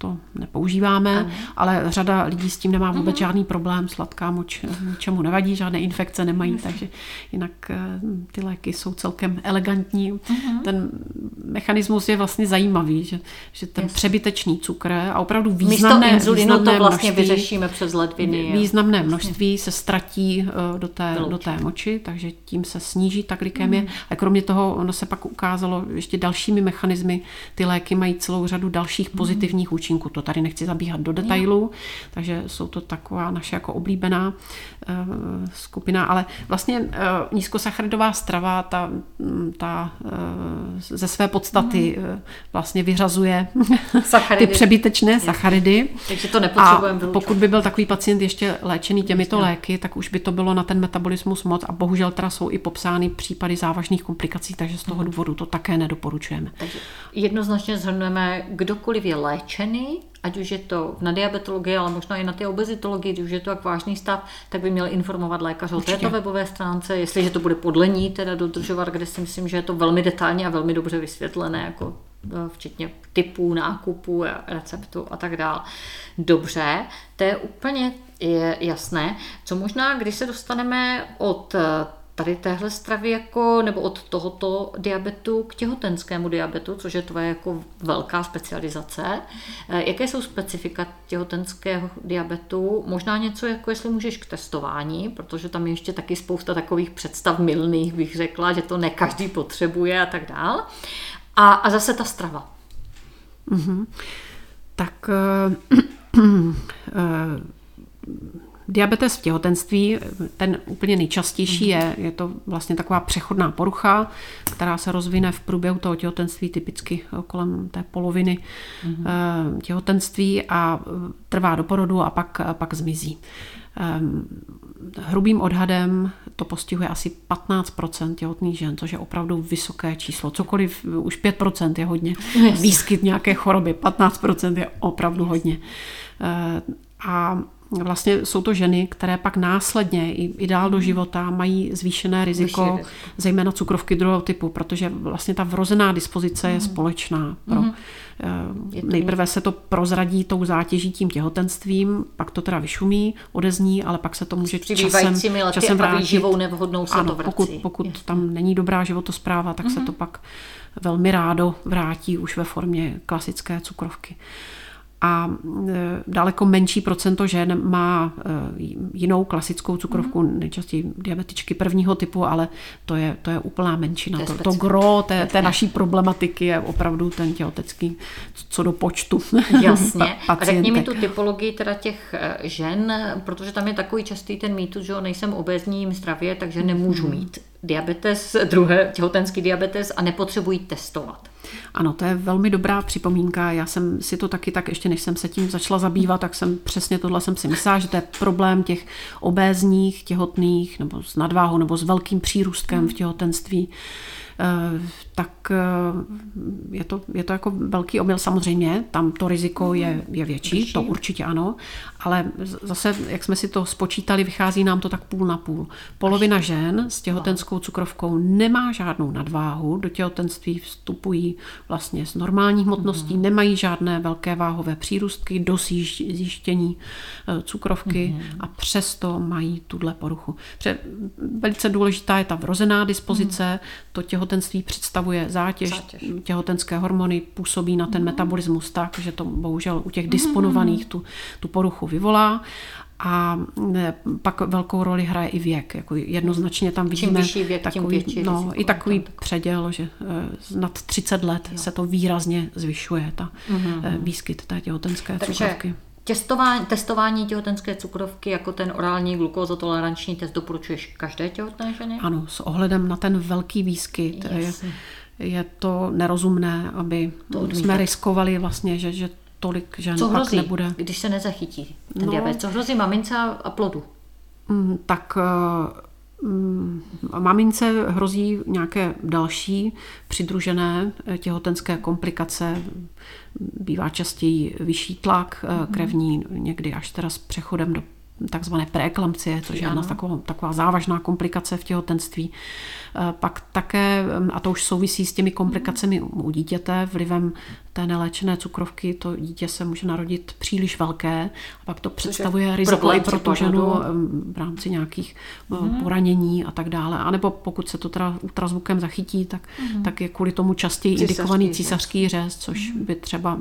to nepoužíváme, ano. ale řada lidí s tím nemá vůbec uh-huh. žádný problém, sladká moč ničemu nevadí, žádné infekce nemají, uh-huh. takže jinak eh, ty léky jsou celkem elegantní. Uh-huh. Ten mechanismus je vlastně zajímavý, že, že ten yes. přebytečný cukr a opravdu významné, Místo významné to vlastně množství, vyřešíme přes ledviny. Významné množství se ztratí eh, do té, do té moči, takže tím se sníží ta glykemie. Uh-huh. A kromě toho ono se pak ukázalo ještě dalšími mechanismy, ty léky mají celou řadu dalších pozitivních uh-huh účinku. To tady nechci zabíhat do detailů, takže jsou to taková naše jako oblíbená uh, skupina, ale vlastně uh, nízkosacharidová strava, ta, mm, ta uh, ze své podstaty mm. vlastně vyřazuje (laughs) ty přebytečné sacharidy. Takže to nepotřebujeme A pokud by byl takový pacient ještě léčený těmito léky, tak už by to bylo na ten metabolismus moc a bohužel teda jsou i popsány případy závažných komplikací, takže z toho mm. důvodu to také nedoporučujeme. Takže jednoznačně zhrnujeme, kdokoliv je léčený, ženy, ať už je to na diabetologii, ale možná i na té obezitologii, když už je to jak vážný stav, tak by měl informovat lékař o této webové stránce, jestliže to bude podle ní teda dodržovat, kde si myslím, že je to velmi detailně a velmi dobře vysvětlené, jako e, včetně typů nákupu, receptu a tak dále. Dobře, to je úplně jasné. Co možná, když se dostaneme od tady téhle stravy jako, nebo od tohoto diabetu k těhotenskému diabetu, což je tvoje jako velká specializace. Eh, jaké jsou specifika těhotenského diabetu? Možná něco, jako jestli můžeš k testování, protože tam je ještě taky spousta takových představ milných, bych řekla, že to ne každý potřebuje a tak dál. A, a zase ta strava. Mm-hmm. Tak uh, uh, (clears throat) Diabetes v těhotenství, ten úplně nejčastější je, je to vlastně taková přechodná porucha, která se rozvine v průběhu toho těhotenství, typicky kolem té poloviny mm-hmm. těhotenství a eh, trvá do porodu a pak, pak zmizí. Hrubým odhadem to postihuje asi 15% těhotných žen, což je opravdu vysoké číslo. Cokoliv, už 5% je hodně. Výskyt nějaké choroby, 15% je opravdu hodně. A vlastně jsou to ženy, které pak následně i, i dál do mhm. života mají zvýšené riziko, Vyšší. zejména cukrovky druhého typu, protože vlastně ta vrozená dispozice mm. je mhm. společná. Pro, mm. je nejprve se to prozradí tou zátěží tím těhotenstvím, pak to teda vyšumí, odezní, ale pak se to může časem, časem vrátit. živou nevhodnou se ano, to vrací. Pokud, pokud tam není dobrá životospráva, tak mm. se mhm. to pak velmi rádo vrátí už ve formě klasické cukrovky a e, daleko menší procento žen má e, jinou klasickou cukrovku, mm. nejčastěji diabetičky prvního typu, ale to je, to je úplná menšina. To, to, to gro té, té naší problematiky je opravdu ten těhotecký, co do počtu (laughs) Jasně. A řekni mi tu typologii teda těch e, žen, protože tam je takový častý ten mýtus, že nejsem obezní, jim zdravě, takže nemůžu mhm. mít diabetes, druhé těhotenský diabetes a nepotřebují testovat. Ano, to je velmi dobrá připomínka. Já jsem si to taky tak, ještě než jsem se tím začala zabývat, tak jsem přesně tohle jsem si myslela, že to je problém těch obézních, těhotných, nebo s nadváhou, nebo s velkým přírůstkem v těhotenství. Eh, tak eh, je to, je to jako velký omyl samozřejmě, tam to riziko je, je větší, to určitě ano, ale zase, jak jsme si to spočítali, vychází nám to tak půl na půl. Polovina žen s těhotenskou cukrovkou nemá žádnou nadváhu, do těhotenství vstupují vlastně s normální hmotností, mm. nemají žádné velké váhové přírůstky do zjištění eh, cukrovky mm. a přesto mají tuhle poruchu. Velice důležitá je ta vrozená dispozice, mm. to těhotenství představuje zátěž, zátěž. těhotenské hormony působí na ten mm. metabolismus tak, že to bohužel u těch disponovaných tu, tu poruchu vyvolá a pak velkou roli hraje i věk. Jako jednoznačně tam vidíme věk, takový, no, i takový předěl, že eh, nad 30 let jo. se to výrazně zvyšuje, ta mm-hmm. výskyt té těhotenské Takže cukrovky. Testování, testování těhotenské cukrovky jako ten orální glukózotoleranční test doporučuješ každé těhotné ženy? Ano, s ohledem na ten velký výskyt je, je to nerozumné, aby to jsme riskovali vlastně, že, že tolik žen Co hrozí, pak nebude. když se nezachytí ten no, diabetes? Co hrozí mamince a plodu? Mm, tak mm, mamince hrozí nějaké další přidružené eh, těhotenské komplikace. Bývá častěji vyšší tlak mm-hmm. krevní, někdy až teda s přechodem do takzvané preeklampcie, což je taková, taková závažná komplikace v těhotenství. Eh, pak také, a to už souvisí s těmi komplikacemi u dítěte, vlivem té neléčené cukrovky, to dítě se může narodit příliš velké a pak to představuje riziko i pro tu ženu v rámci nějakých mm. poranění a tak dále. A nebo pokud se to teda ultrazvukem zachytí, tak, mm. tak je kvůli tomu častěji císařský indikovaný císařský řez, což mm. by třeba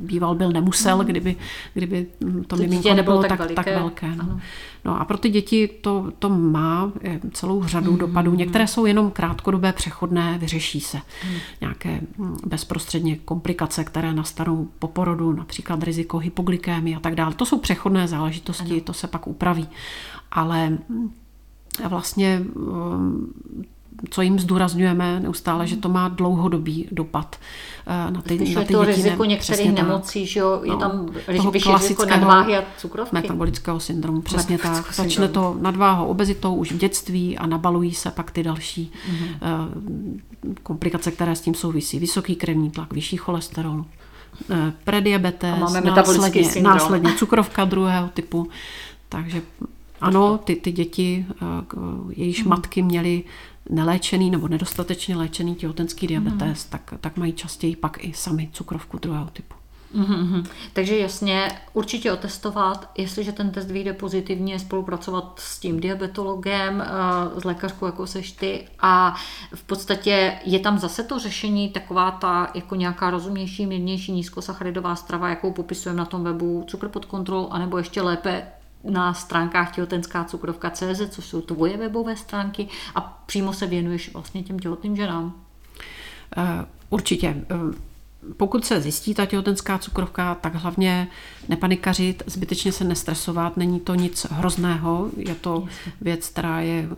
býval byl nemusel, mm. kdyby, kdyby to, to miminko nebylo tak, tak velké. No. No a pro ty děti to, to má eh, celou řadu mm. dopadů. Některé jsou jenom krátkodobé, přechodné, vyřeší se. Mm. Nějaké mm, bezprostředně komplikace, které nastanou po porodu, například riziko hypoglykémie a tak dále. To jsou přechodné záležitosti, ano. to se pak upraví. Ale mm, vlastně co jim zdůrazňujeme neustále, že to má dlouhodobý dopad eh, na ty, na ty je to děti. riziko některých nemocí, že jo, je no, tam vyšší riziko nadváhy a cukrovky. Metabolického syndromu, přesně tak. Začne to nadváhou, obezitou už v dětství a nabalují se pak ty další mm-hmm. komplikace, které s tím souvisí. Vysoký krevní tlak, vyšší cholesterol, eh, prediabetes, následně, následně cukrovka druhého typu. Takže ano, ty, ty děti, jejíž hmm. matky měly neléčený nebo nedostatečně léčený těhotenský diabetes, mm. tak, tak mají častěji pak i sami cukrovku druhého typu. Mm-hmm. Takže jasně, určitě otestovat, jestliže ten test vyjde pozitivně, spolupracovat s tím diabetologem, eh, s lékařkou, jako seš ty a v podstatě je tam zase to řešení taková ta jako nějaká rozumnější, mírnější nízkosacharidová strava, jakou popisujeme na tom webu Cukr pod kontrolou, anebo ještě lépe na stránkách těhotenská cukrovka CZ, což jsou tvoje webové stránky a přímo se věnuješ vlastně těm těhotným ženám. Uh, určitě. Uh, pokud se zjistí ta těhotenská cukrovka, tak hlavně nepanikařit, zbytečně se nestresovat, není to nic hrozného, je to věc, která je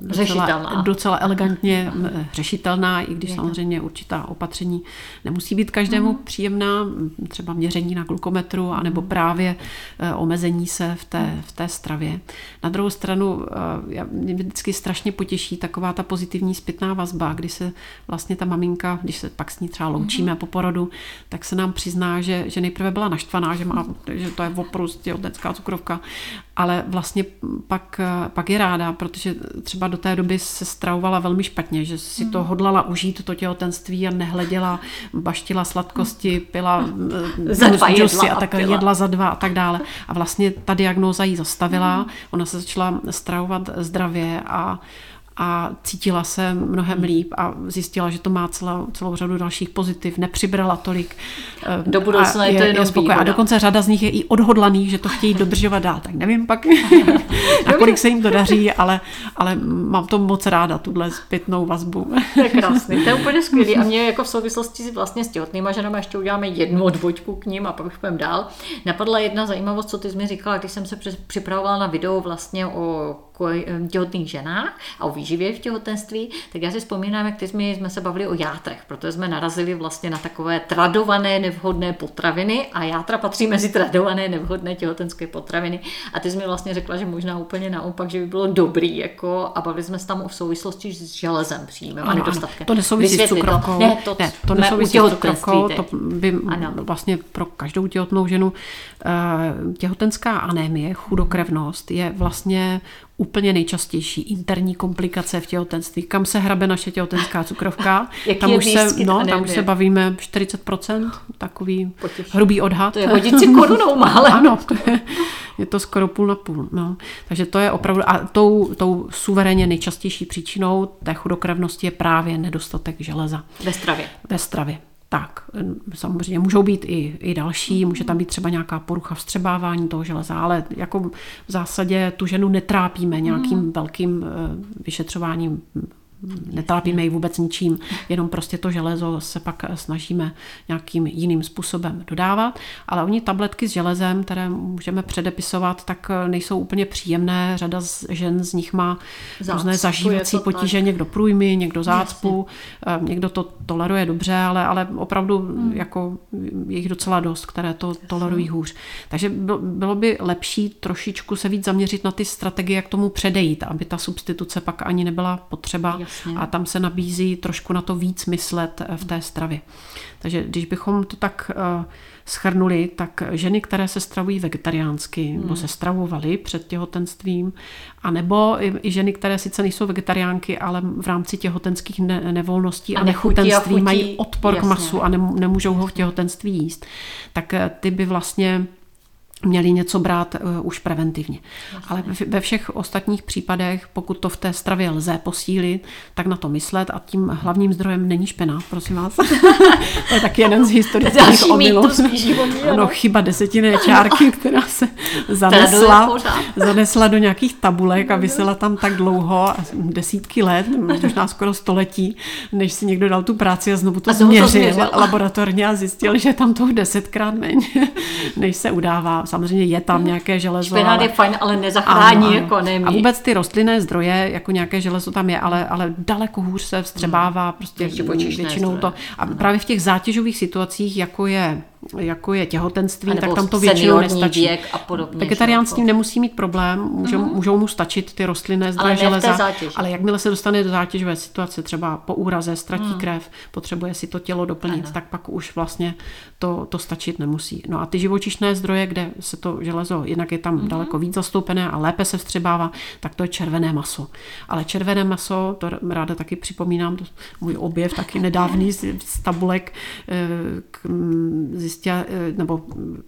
docela, docela elegantně řešitelná, i když samozřejmě určitá opatření nemusí být každému mm. příjemná, třeba měření na glukometru, anebo mm. právě e, omezení se v té, v té stravě. Na druhou stranu e, mě vždycky strašně potěší taková ta pozitivní zpětná vazba, kdy se vlastně ta maminka, když se pak s ní třeba loučíme mm. po porodu, tak se nám přizná, že, že nejprve byla naštvaná, že, má, že to je oprust, těhotenská cukrovka, ale vlastně pak, pak je ráda, protože třeba do té doby se stravovala velmi špatně, že si to hmm. hodlala užít, to těhotenství a nehleděla, baštila sladkosti, pila eh, za dva jedla a tak pila. jedla za dva a tak dále. A vlastně ta diagnóza jí zastavila, hmm. ona se začala stravovat zdravě a a cítila se mnohem líp a zjistila, že to má celou, celou řadu dalších pozitiv, nepřibrala tolik. Eh, Do budoucna je, je to jenom je A dokonce řada z nich je i odhodlaných, že to chtějí dodržovat dál. Tak nevím pak, (laughs) nakolik se jim to daří, ale, ale mám to moc ráda, tuhle zpětnou vazbu. to (laughs) je krásný, to je úplně skvělý. A mě jako v souvislosti vlastně s těhotnýma ženama ještě uděláme jednu odbočku k ním a pak už půjdeme dál. Napadla jedna zajímavost, co ty jsi mi říkala, když jsem se připravovala na video vlastně o těhotných ženách a o výživě v těhotenství, tak já si vzpomínám, jak ty jsme, jsme se bavili o játrech, protože jsme narazili vlastně na takové tradované nevhodné potraviny a játra patří mezi tradované nevhodné těhotenské potraviny. A ty jsi mi vlastně řekla, že možná úplně naopak, že by bylo dobrý, jako, a bavili jsme se tam o souvislosti s železem příjmem ano, a nedostatkem. To nesouvisí s cukrovkou. To. Ne, to, ne, to nesouvisí s cukrovkou. To by ano. vlastně pro každou těhotnou ženu uh, těhotenská anémie, chudokrevnost je vlastně úplně nejčastější interní komplikace v těhotenství. Kam se hrabe naše těhotenská cukrovka? (laughs) tam, už se, no, tam už se bavíme 40%, takový Potěž. hrubý odhad. To je hodit si korunou (laughs) málem. ano, to je, je to skoro půl na půl. No. Takže to je opravdu, a tou, tou suverénně nejčastější příčinou té chudokrevnosti je právě nedostatek železa. Ve stravě. Ve stravě. Tak, samozřejmě můžou být i, i další, může tam být třeba nějaká porucha vstřebávání toho železa, ale jako v zásadě tu ženu netrápíme nějakým mm. velkým eh, vyšetřováním netrápíme ji vůbec ničím, jenom prostě to železo se pak snažíme nějakým jiným způsobem dodávat, ale oni tabletky s železem, které můžeme předepisovat, tak nejsou úplně příjemné. Řada z žen z nich má zácpu, různé zažívací potíže, tak. někdo průjmy, někdo zácpu, Jasně. Eh, někdo to toleruje dobře, ale, ale opravdu hmm. jako je jich docela dost, které to Jasně. tolerují hůř. Takže bylo by lepší trošičku se víc zaměřit na ty strategie, jak tomu předejít, aby ta substituce pak ani nebyla potřeba. Jasně Jasně. A tam se nabízí trošku na to víc myslet eh, v té stravě. Takže když bychom to tak uh, schrnuli, tak ženy, které se stravují vegetariánsky, hmm. nebo se stravovaly před těhotenstvím, a nebo i, ženy, které sice nejsou vegetariánky, ale v rámci těhotenských ne, nevolností a, a nechutenství a mají odpor Jasně. k masu a ne, nemůžou ho v těhotenství jíst, tak eh, ty by vlastně měli něco brát uh, už preventivně. Jasně. Ale ve všech ostatních případech, pokud to v té stravě lze posílit, tak na to myslet a tím hlavním zdrojem není špena, prosím vás. (laughs) to je taky jeden z historických omylů. (laughs) Ano, chyba desetiny čárky, která se zanesla, zanesla do nějakých tabulek a vysela tam tak dlouho, desítky let, možná skoro století, než si někdo dal tu práci a znovu to a změřil to laboratorně a zjistil, že tam toho desetkrát méně, než se udává samozřejmě je tam nějaké železo. Špenát ale... je fajn, ale nezachrání ano, jako nemí. A vůbec ty rostlinné zdroje, jako nějaké železo tam je, ale, ale daleko hůř se vstřebává hmm. prostě většinou zdroje. to. A právě v těch zátěžových situacích, jako je jako je těhotenství, tak tam to většinou nestačí. Věk a podobně. Vegetarián s tím nemusí mít problém, můžou, mm. můžou mu stačit ty rostlinné zdroje železa, ale jakmile se dostane do zátěžové situace, třeba po úraze, ztratí mm. krev, potřebuje si to tělo doplnit, ano. tak pak už vlastně to, to stačit nemusí. No a ty živočišné zdroje, kde se to železo, jinak je tam mm. daleko víc zastoupené a lépe se vstřebává, tak to je červené maso. Ale červené maso, to ráda taky připomínám, to můj objev taky nedávný z, z tabulek, eh, k, zjistila, eh, nebo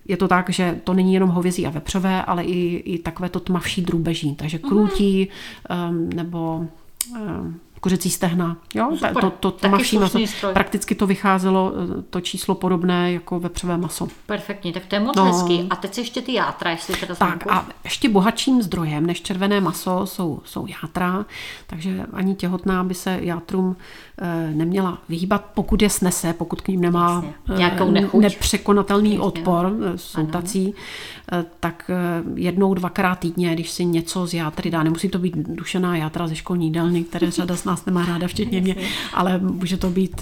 je to tak, že to není jenom hovězí a vepřové, ale i, i takové to tmavší drůbeží, takže krůtí um, nebo um, kuřecí stehna. Jo? Super. To, to, to maso. Prakticky to vycházelo eh, to číslo podobné jako vepřové maso. Perfektní, tak to je moc no. hezký. A teď ještě ty játra, jestli teda Tak a ještě bohatším zdrojem než červené maso jsou, jsou játra, takže ani těhotná by se játrům neměla vyhýbat, pokud je snese, pokud k ním nemá e, nepřekonatelný Jasně. odpor, jsou ano. tací, tak jednou, dvakrát týdně, když si něco z játry dá, nemusí to být dušená játra ze školní jídelny, které (laughs) řada z nás nemá ráda, včetně mě, ale může to být...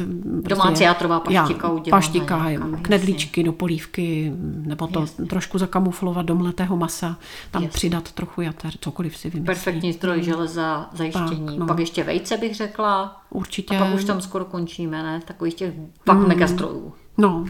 Prostě, Domácí játrová paštika já, Paštika, knedlíčky do polívky, nebo to jasně. trošku zakamuflovat do mletého masa, tam jasně. přidat trochu jater, cokoliv si vymyslí. Perfektní zdroj železa, zajištění. Tak, no. Pak ještě vejce bych řekla. Určitě. A pak už tam skoro končíme, ne? Takových těch pak mm. megastrojů. No,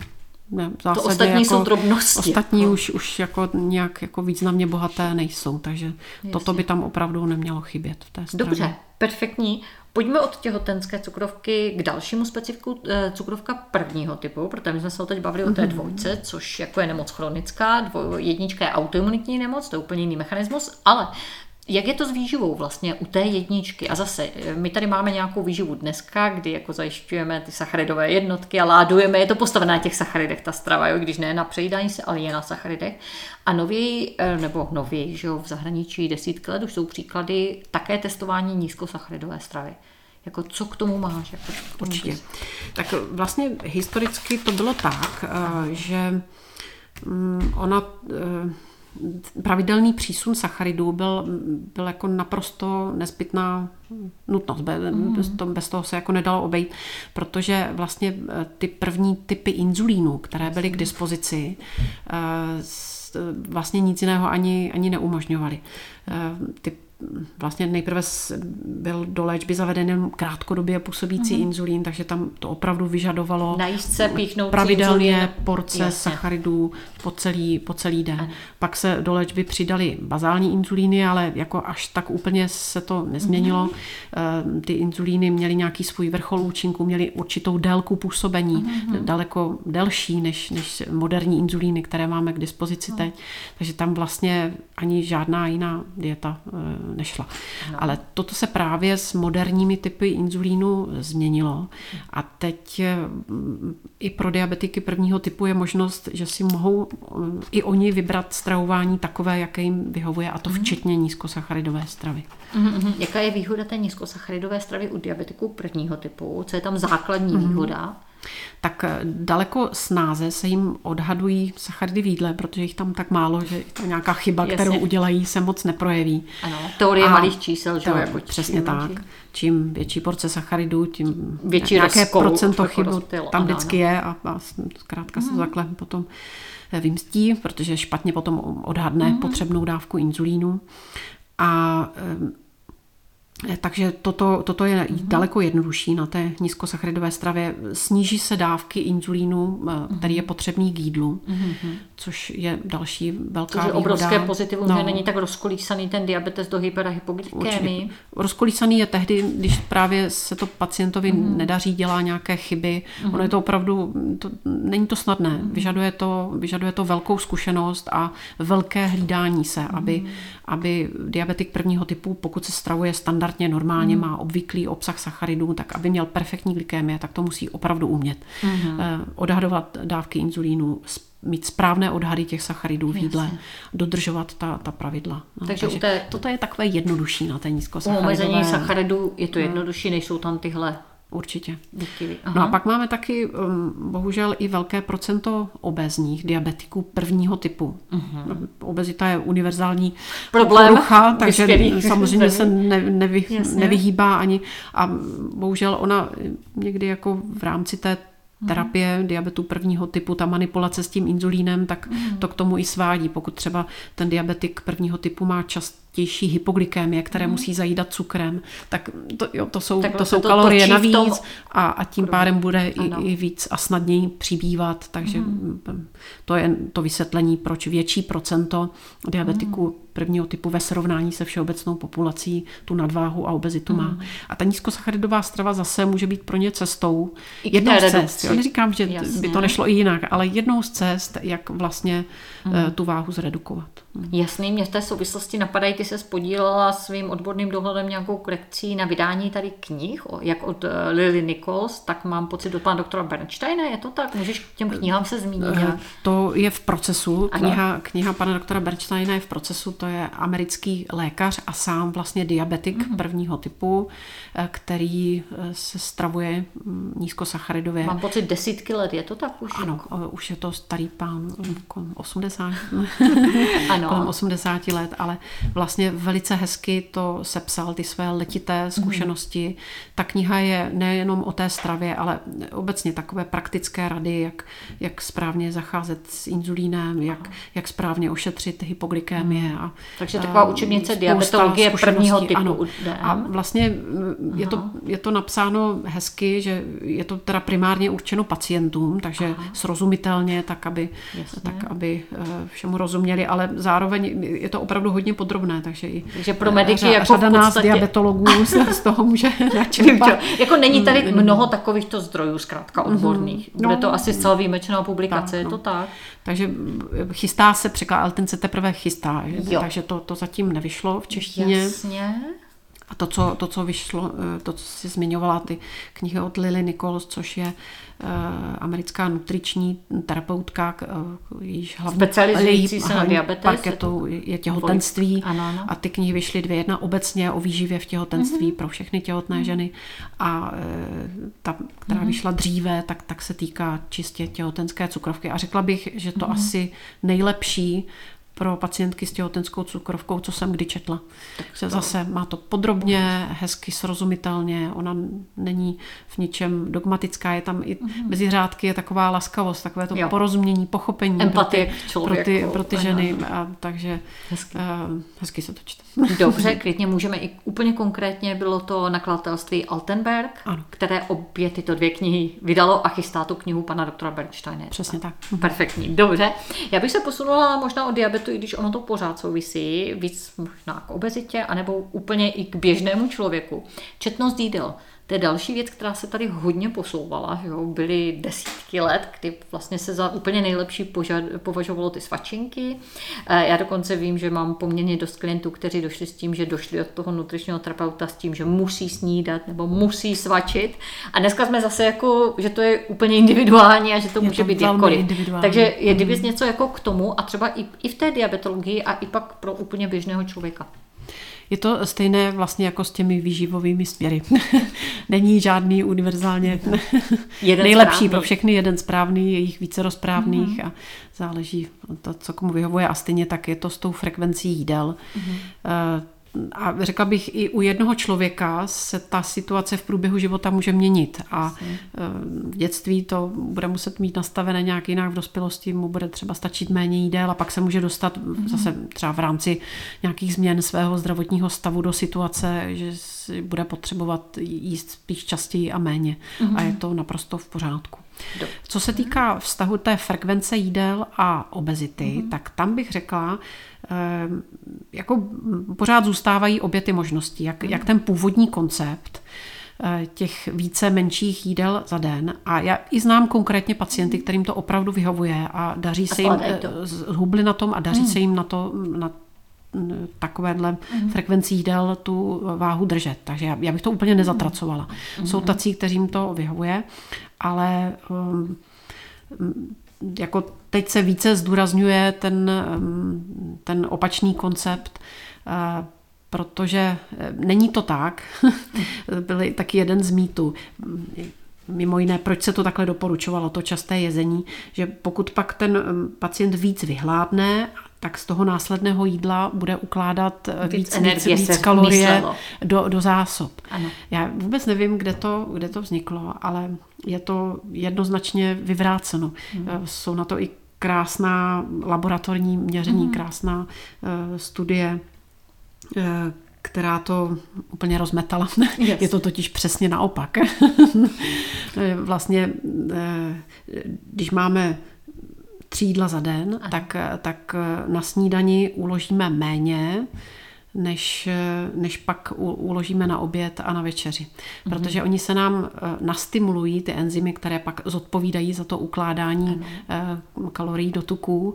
ne, v to ostatní jako, jsou drobnosti. Ostatní no. už, už jako nějak jako významně bohaté nejsou, takže Jasně. toto by tam opravdu nemělo chybět v té straně. Dobře, perfektní. Pojďme od těhotenské cukrovky k dalšímu specifiku eh, cukrovka prvního typu, protože my jsme se teď bavili mm-hmm. o té mhm. dvojce, což jako je nemoc chronická, dvoj, jednička je autoimunitní nemoc, to je úplně jiný mechanismus, ale jak je to s výživou vlastně u té jedničky? A zase, eh, my tady máme nějakou výživu dneska, kdy jako zajišťujeme ty sacharidové jednotky a ládujeme, je to postavené na těch sacharidech, ta strava, jo, když ne na přejídání se, ale je na sacharidech. A nověji, eh, nebo nověji, že jo, v zahraničí desítky let už jsou příklady také testování nízkosacharidové stravy. Jako co k tomu máš? Jako k tomu Určitě. Tak vlastně historicky to bylo tak, eh, že mm, ona pravidelný přísun sacharidů byl, byl jako naprosto nezbytná nutnost. Mm. Bez, toho, bez toho se jako nedalo obejít, protože vlastně eh, ty první typy inzulínu, které byly k dispozici, vlastně nic jiného ani, ani neumožňovaly. Ty vlastně nejprve byl do léčby zaveden krátkodobě působící mm-hmm. inzulín, takže tam to opravdu vyžadovalo Najížce, pravidelně inzulín. porce Jasně. sacharidů po celý, po celý den. Ano. Pak se do léčby přidali bazální inzulíny, ale jako až tak úplně se to nezměnilo. Mm-hmm. Ty inzulíny měly nějaký svůj vrchol účinku, měly určitou délku působení, mm-hmm. daleko delší než, než moderní inzulíny, které máme k dispozici mm. teď. Takže tam vlastně ani žádná jiná dieta eh, nešla. No. Ale toto se právě s moderními typy inzulínu změnilo a teď mm, i pro diabetiky prvního typu je možnost, že si mohou mm, i oni vybrat stravování takové, jaké jim vyhovuje a to mhm. včetně nízkosacharidové stravy. Mm-hmm. Jaká je výhoda té nízkosacharidové stravy u diabetiků prvního typu? Co je tam základní mm-hmm. výhoda? Tak eh, daleko snáze se jim odhadují sacharidy v jídle, protože jich tam tak málo, že to nějaká chyba, Jasně. kterou udělají, se moc neprojeví. Ano, teorie a malých čísel, že jako Přesně tak. Čím větší porce sacharidů, tím větší nějaké procento chybu tam vždycky ano. je a, a zkrátka se mm. takhle potom eh, vymstí, protože špatně potom odhadne mm. potřebnou dávku inzulínu. A Eh, takže toto, toto je mm-hmm. daleko jednodušší na té nízkosacharidové stravě. Sníží se dávky inzulínu, mm-hmm. který je potřebný k jídlu, mm-hmm. což je další velká výhoda. obrovské pozitivum, no. že není tak rozkolísaný ten diabetes do hyperhypoglykémii. Rozkolísaný je tehdy, když právě se to pacientovi mm-hmm. nedaří, dělá nějaké chyby. Mm-hmm. Ono je to opravdu, to, není to snadné. Mm-hmm. Vyžaduje, to, vyžaduje to velkou zkušenost a velké hlídání se, mm-hmm. aby, aby diabetik prvního typu, pokud se stravuje standard standardně normálně mm. má obvyklý obsah sacharidů, tak aby měl perfektní glykémie, tak to musí opravdu umět. Mm. Odhadovat dávky inzulínu, mít správné odhady těch sacharidů v jídle, Jasně. dodržovat ta, ta pravidla. No, takže, takže té, toto je takové jednodušší na té nízkosacharidové. U omezení sacharidů je to jednodušší, nejsou tam tyhle Určitě. No a pak máme taky um, bohužel i velké procento obezních diabetiků prvního typu. Uh-huh. Obezita je univerzální problém, porucha, takže samozřejmě se (laughs) ne, nevy, nevyhýbá ani a bohužel ona někdy jako v rámci té mhm. terapie diabetu prvního typu, ta manipulace s tím inzulínem, tak uh-huh. to k tomu i svádí. Pokud třeba ten diabetik prvního typu má čas častější hypoglykémie, které mm. musí zajídat cukrem, tak to, jo, to jsou, to jsou to kalorie navíc tom... a, a tím pádem bude i, i víc a snadněji přibývat, takže mm. to je to vysvětlení, proč větší procento diabetiků mm. prvního typu ve srovnání se všeobecnou populací tu nadváhu a obezitu mm. má. A ta nízkosacharidová strava zase může být pro ně cestou, I jednou z cest. Jo, neříkám, že Jasně. by to nešlo i jinak, ale jednou z cest, jak vlastně mm. tu váhu zredukovat. Jasný, mě v té souvislosti napadají, ty se spodílela svým odborným dohledem nějakou korekcí na vydání tady knih, jak od eh, Lily Nichols, tak mám pocit od pana doktora Bernsteina, je to tak? Můžeš k těm knihám se zmínit? Eh, to je v procesu, kniha, kniha pana doktora Bernsteina je v procesu, to je americký lékař a sám vlastně diabetik mm-hmm. prvního typu, eh, který se stravuje mm, nízkosacharidově. Mám pocit desítky let, je to tak už? Ano, už je to starý pán, 80. (laughs) ano. kolem 80 let, ale vlastně velice hezky to sepsal, ty své letité mhm. zkušenosti. Mm. Ta kniha je nejenom o té stravě, ale obecně takové praktické rady, jak, jak správně zacházet s inzulínem, jak, jak správně ošetřit hypoglykémie. A, Takže taková učebnice diabetologie prvního typu. Ano. A vlastně je to, je to napsáno hezky, že je to teda primárně určeno pacientům, takže Aha. srozumitelně, tak aby, tak aby eh, všemu rozuměli, ale zároveň je to opravdu hodně podrobné, takže i takže pro mediky řada, jako řada nás podstatě... diabetologů (laughs) se z toho může načerpat. jako není tady mm, mnoho takovýchto zdrojů, zkrátka mhm. odborných. Bude to no, asi zcela výjimečná publikace, tak, je to no. tak? Takže chystá se překlad, ale ten se teprve chystá, jo. takže to, to zatím nevyšlo v češtině. Jasně. A to co, to, co vyšlo, eh, to, co jsi zmiňovala, ty knihy od Lily Nichols, což je americká nutriční terapeutka, uh, jejíž hlavní Specializující se na diabetes. Parketou je těhotenství. Ano, ano. A ty knihy vyšly dvě. Jedna obecně o výživě v těhotenství mm-hmm. pro všechny těhotné mm-hmm. ženy a uh, ta, která mm-hmm. vyšla dříve, tak, tak se týká čistě těhotenské cukrovky. A řekla bych, že to mm-hmm. asi nejlepší pro pacientky s těhotenskou cukrovkou, co jsem kdy četla. Takže zase má to podrobně, hezky srozumitelně, ona není v ničem dogmatická, je tam i mm-hmm. mezi řádky je taková laskavost, takové to jo. porozumění, pochopení Empatie pro ty, pro ty, pro ty ženy, a, takže hezky. Uh, hezky se to čte. (laughs) Dobře, klidně můžeme i úplně konkrétně, bylo to nakladatelství Altenberg, ano. které obě tyto dvě knihy vydalo a chystá tu knihu pana doktora Bernsteina. Přesně tak. Perfektní, dobře. Já bych se posunula možná od diabetu, i když ono to pořád souvisí, víc možná k obezitě, anebo úplně i k běžnému člověku. Četnost jídel. To je další věc, která se tady hodně posouvala. Jo? Byly desítky let, kdy vlastně se za úplně nejlepší požad, považovalo ty svačinky. Eh, já dokonce vím, že mám poměrně dost klientů, kteří došli s tím, že došli od toho nutričního terapeuta s tím, že musí snídat nebo musí svačit. A dneska jsme zase jako, že to je úplně individuální a že to je může to být jakkoliv. Takže je kdyby mm. něco jako k tomu a třeba i, i v té diabetologii a i pak pro úplně běžného člověka. Je to stejné vlastně jako s těmi výživovými směry. (laughs) Není žádný univerzálně jeden (laughs) nejlepší správný. pro všechny, jeden správný, je jich více rozprávných mm-hmm. a záleží to, co komu vyhovuje a stejně tak je to s tou frekvencí jídel. Mm-hmm a řekla bych, i u jednoho člověka se ta situace v průběhu života může měnit a e, v dětství to bude muset mít nastavené nějak jinak, v dospělosti mu bude třeba stačit méně jídel a pak se může dostat mm-hmm. zase třeba v rámci nějakých změn svého zdravotního stavu do situace, že si bude potřebovat jíst spíš častěji a méně mm-hmm. a je to naprosto v pořádku. Co se týká vztahu té frekvence jídel a obezity, mm-hmm. tak tam bych řekla, jako pořád zůstávají obě ty možnosti, jak, jak ten původní koncept eh, těch více menších jídel za den. A já i znám konkrétně pacienty, kterým to opravdu vyhovuje a daří a se jim, eh, zhubli na tom a daří hmm. se jim na to, na takovéhle mm. frekvenci jídel tu váhu držet. Takže já, já bych to úplně nezatracovala. Mm. Jsou tací, kterým to vyhovuje, ale um, jako teď se více zdůrazňuje ten, ten opačný koncept, eh, protože eh, není to tak. (laughs) Byl taky jeden z mýtů. Mimo jiné, proč se to takhle doporučovalo, to časté jezení, že pokud pak ten pacient víc vyhládne, tak z toho následného jídla bude ukládat eh, víc, víc, energie víc, víc kalorie do, do zásob. Ano. Já vůbec nevím, kde to, kde to vzniklo, ale je to jednoznačně vyvráceno. Hmm. Jsou na to i krásná laboratorní měření, hmm. krásná uh, studie, uh, která to úplně rozmetala. (laughs) Yes. Je to totiž přesně naopak. (laughs) vlastně, když máme tři jídla za den, tak, tak na snídani uložíme méně, než, než pak uložíme na oběd a na večeři. Mhm. Protože oni se nám eh, nastimulují, ty enzymy, které pak zodpovídají za to ukládání ano. kalorií do tuků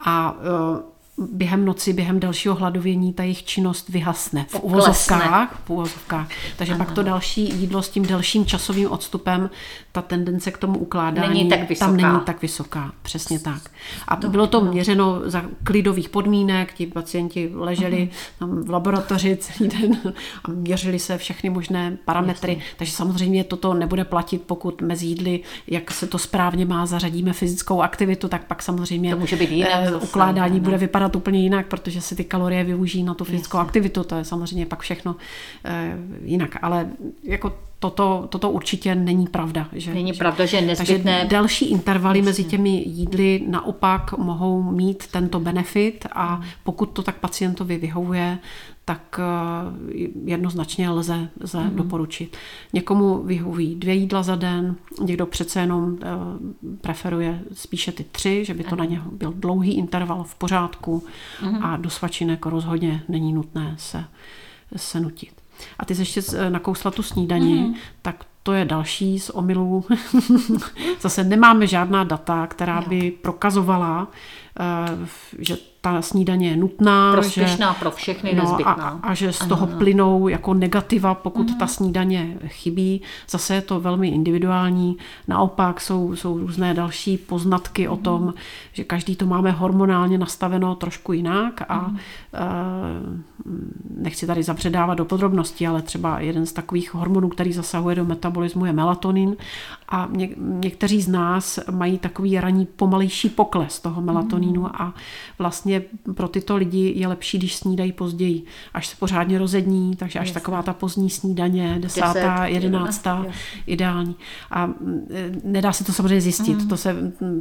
a eh, během noci, během dalšího hladovění ta jejich činnost vyhasne v uvozovkách. V uvozovkách. Takže ano. pak to další jídlo s tím delším časovým odstupem, ta tendence k tomu ukládání není tak vysoká. tam není tak vysoká. Přesně tak. A to bylo to měřeno za klidových podmínek, ti pacienti leželi uh-huh. tam v laboratoři celý den a měřili se všechny možné parametry. Jasně. Takže samozřejmě toto nebude platit, pokud mezi jídly, jak se to správně má, zařadíme fyzickou aktivitu, tak pak samozřejmě to může být jinak, eh, ukládání bude vypadat vypadat úplně jinak, protože se ty kalorie využijí na tu fyzickou Jasně. aktivitu, to je samozřejmě pak všechno e, jinak, ale jako toto, toto určitě není pravda. Že, není že, pravda, že nezbytné... Takže další intervaly Jasně. mezi těmi jídly naopak mohou mít tento benefit a pokud to tak pacientovi vyhovuje, tak eh, jednoznačně lze, lze mm-hmm. doporučit. Někomu vyhoví dvě jídla za den, někdo přece jenom eh, preferuje spíše ty tři, že by to mm-hmm. na něho byl dlouhý interval v pořádku mm-hmm. a do svačinek rozhodně není nutné se, se nutit. A ty jsi ještě eh, nakousla tu snídaní, mm-hmm. tak to je další z omylů. (laughs) Zase nemáme žádná data, která by prokazovala, že ta snídaně je nutná. Prospěšná že, pro všechny, no, nezbytná. A, a že z ano, toho plynou jako negativa, pokud mm. ta snídaně chybí. Zase je to velmi individuální. Naopak jsou, jsou různé další poznatky mm. o tom, že každý to máme hormonálně nastaveno trošku jinak a mm. uh, nechci tady zapředávat do podrobností, ale třeba jeden z takových hormonů, který zasahuje do metabolismu je melatonin a ně, někteří z nás mají takový raní pomalejší pokles toho melatonínu mm. a vlastně pro tyto lidi je lepší, když snídají později, až se pořádně rozední, takže až taková ta pozdní snídaně, desátá, jedenáctá, ideální. A nedá se to samozřejmě zjistit. Mm. To, se,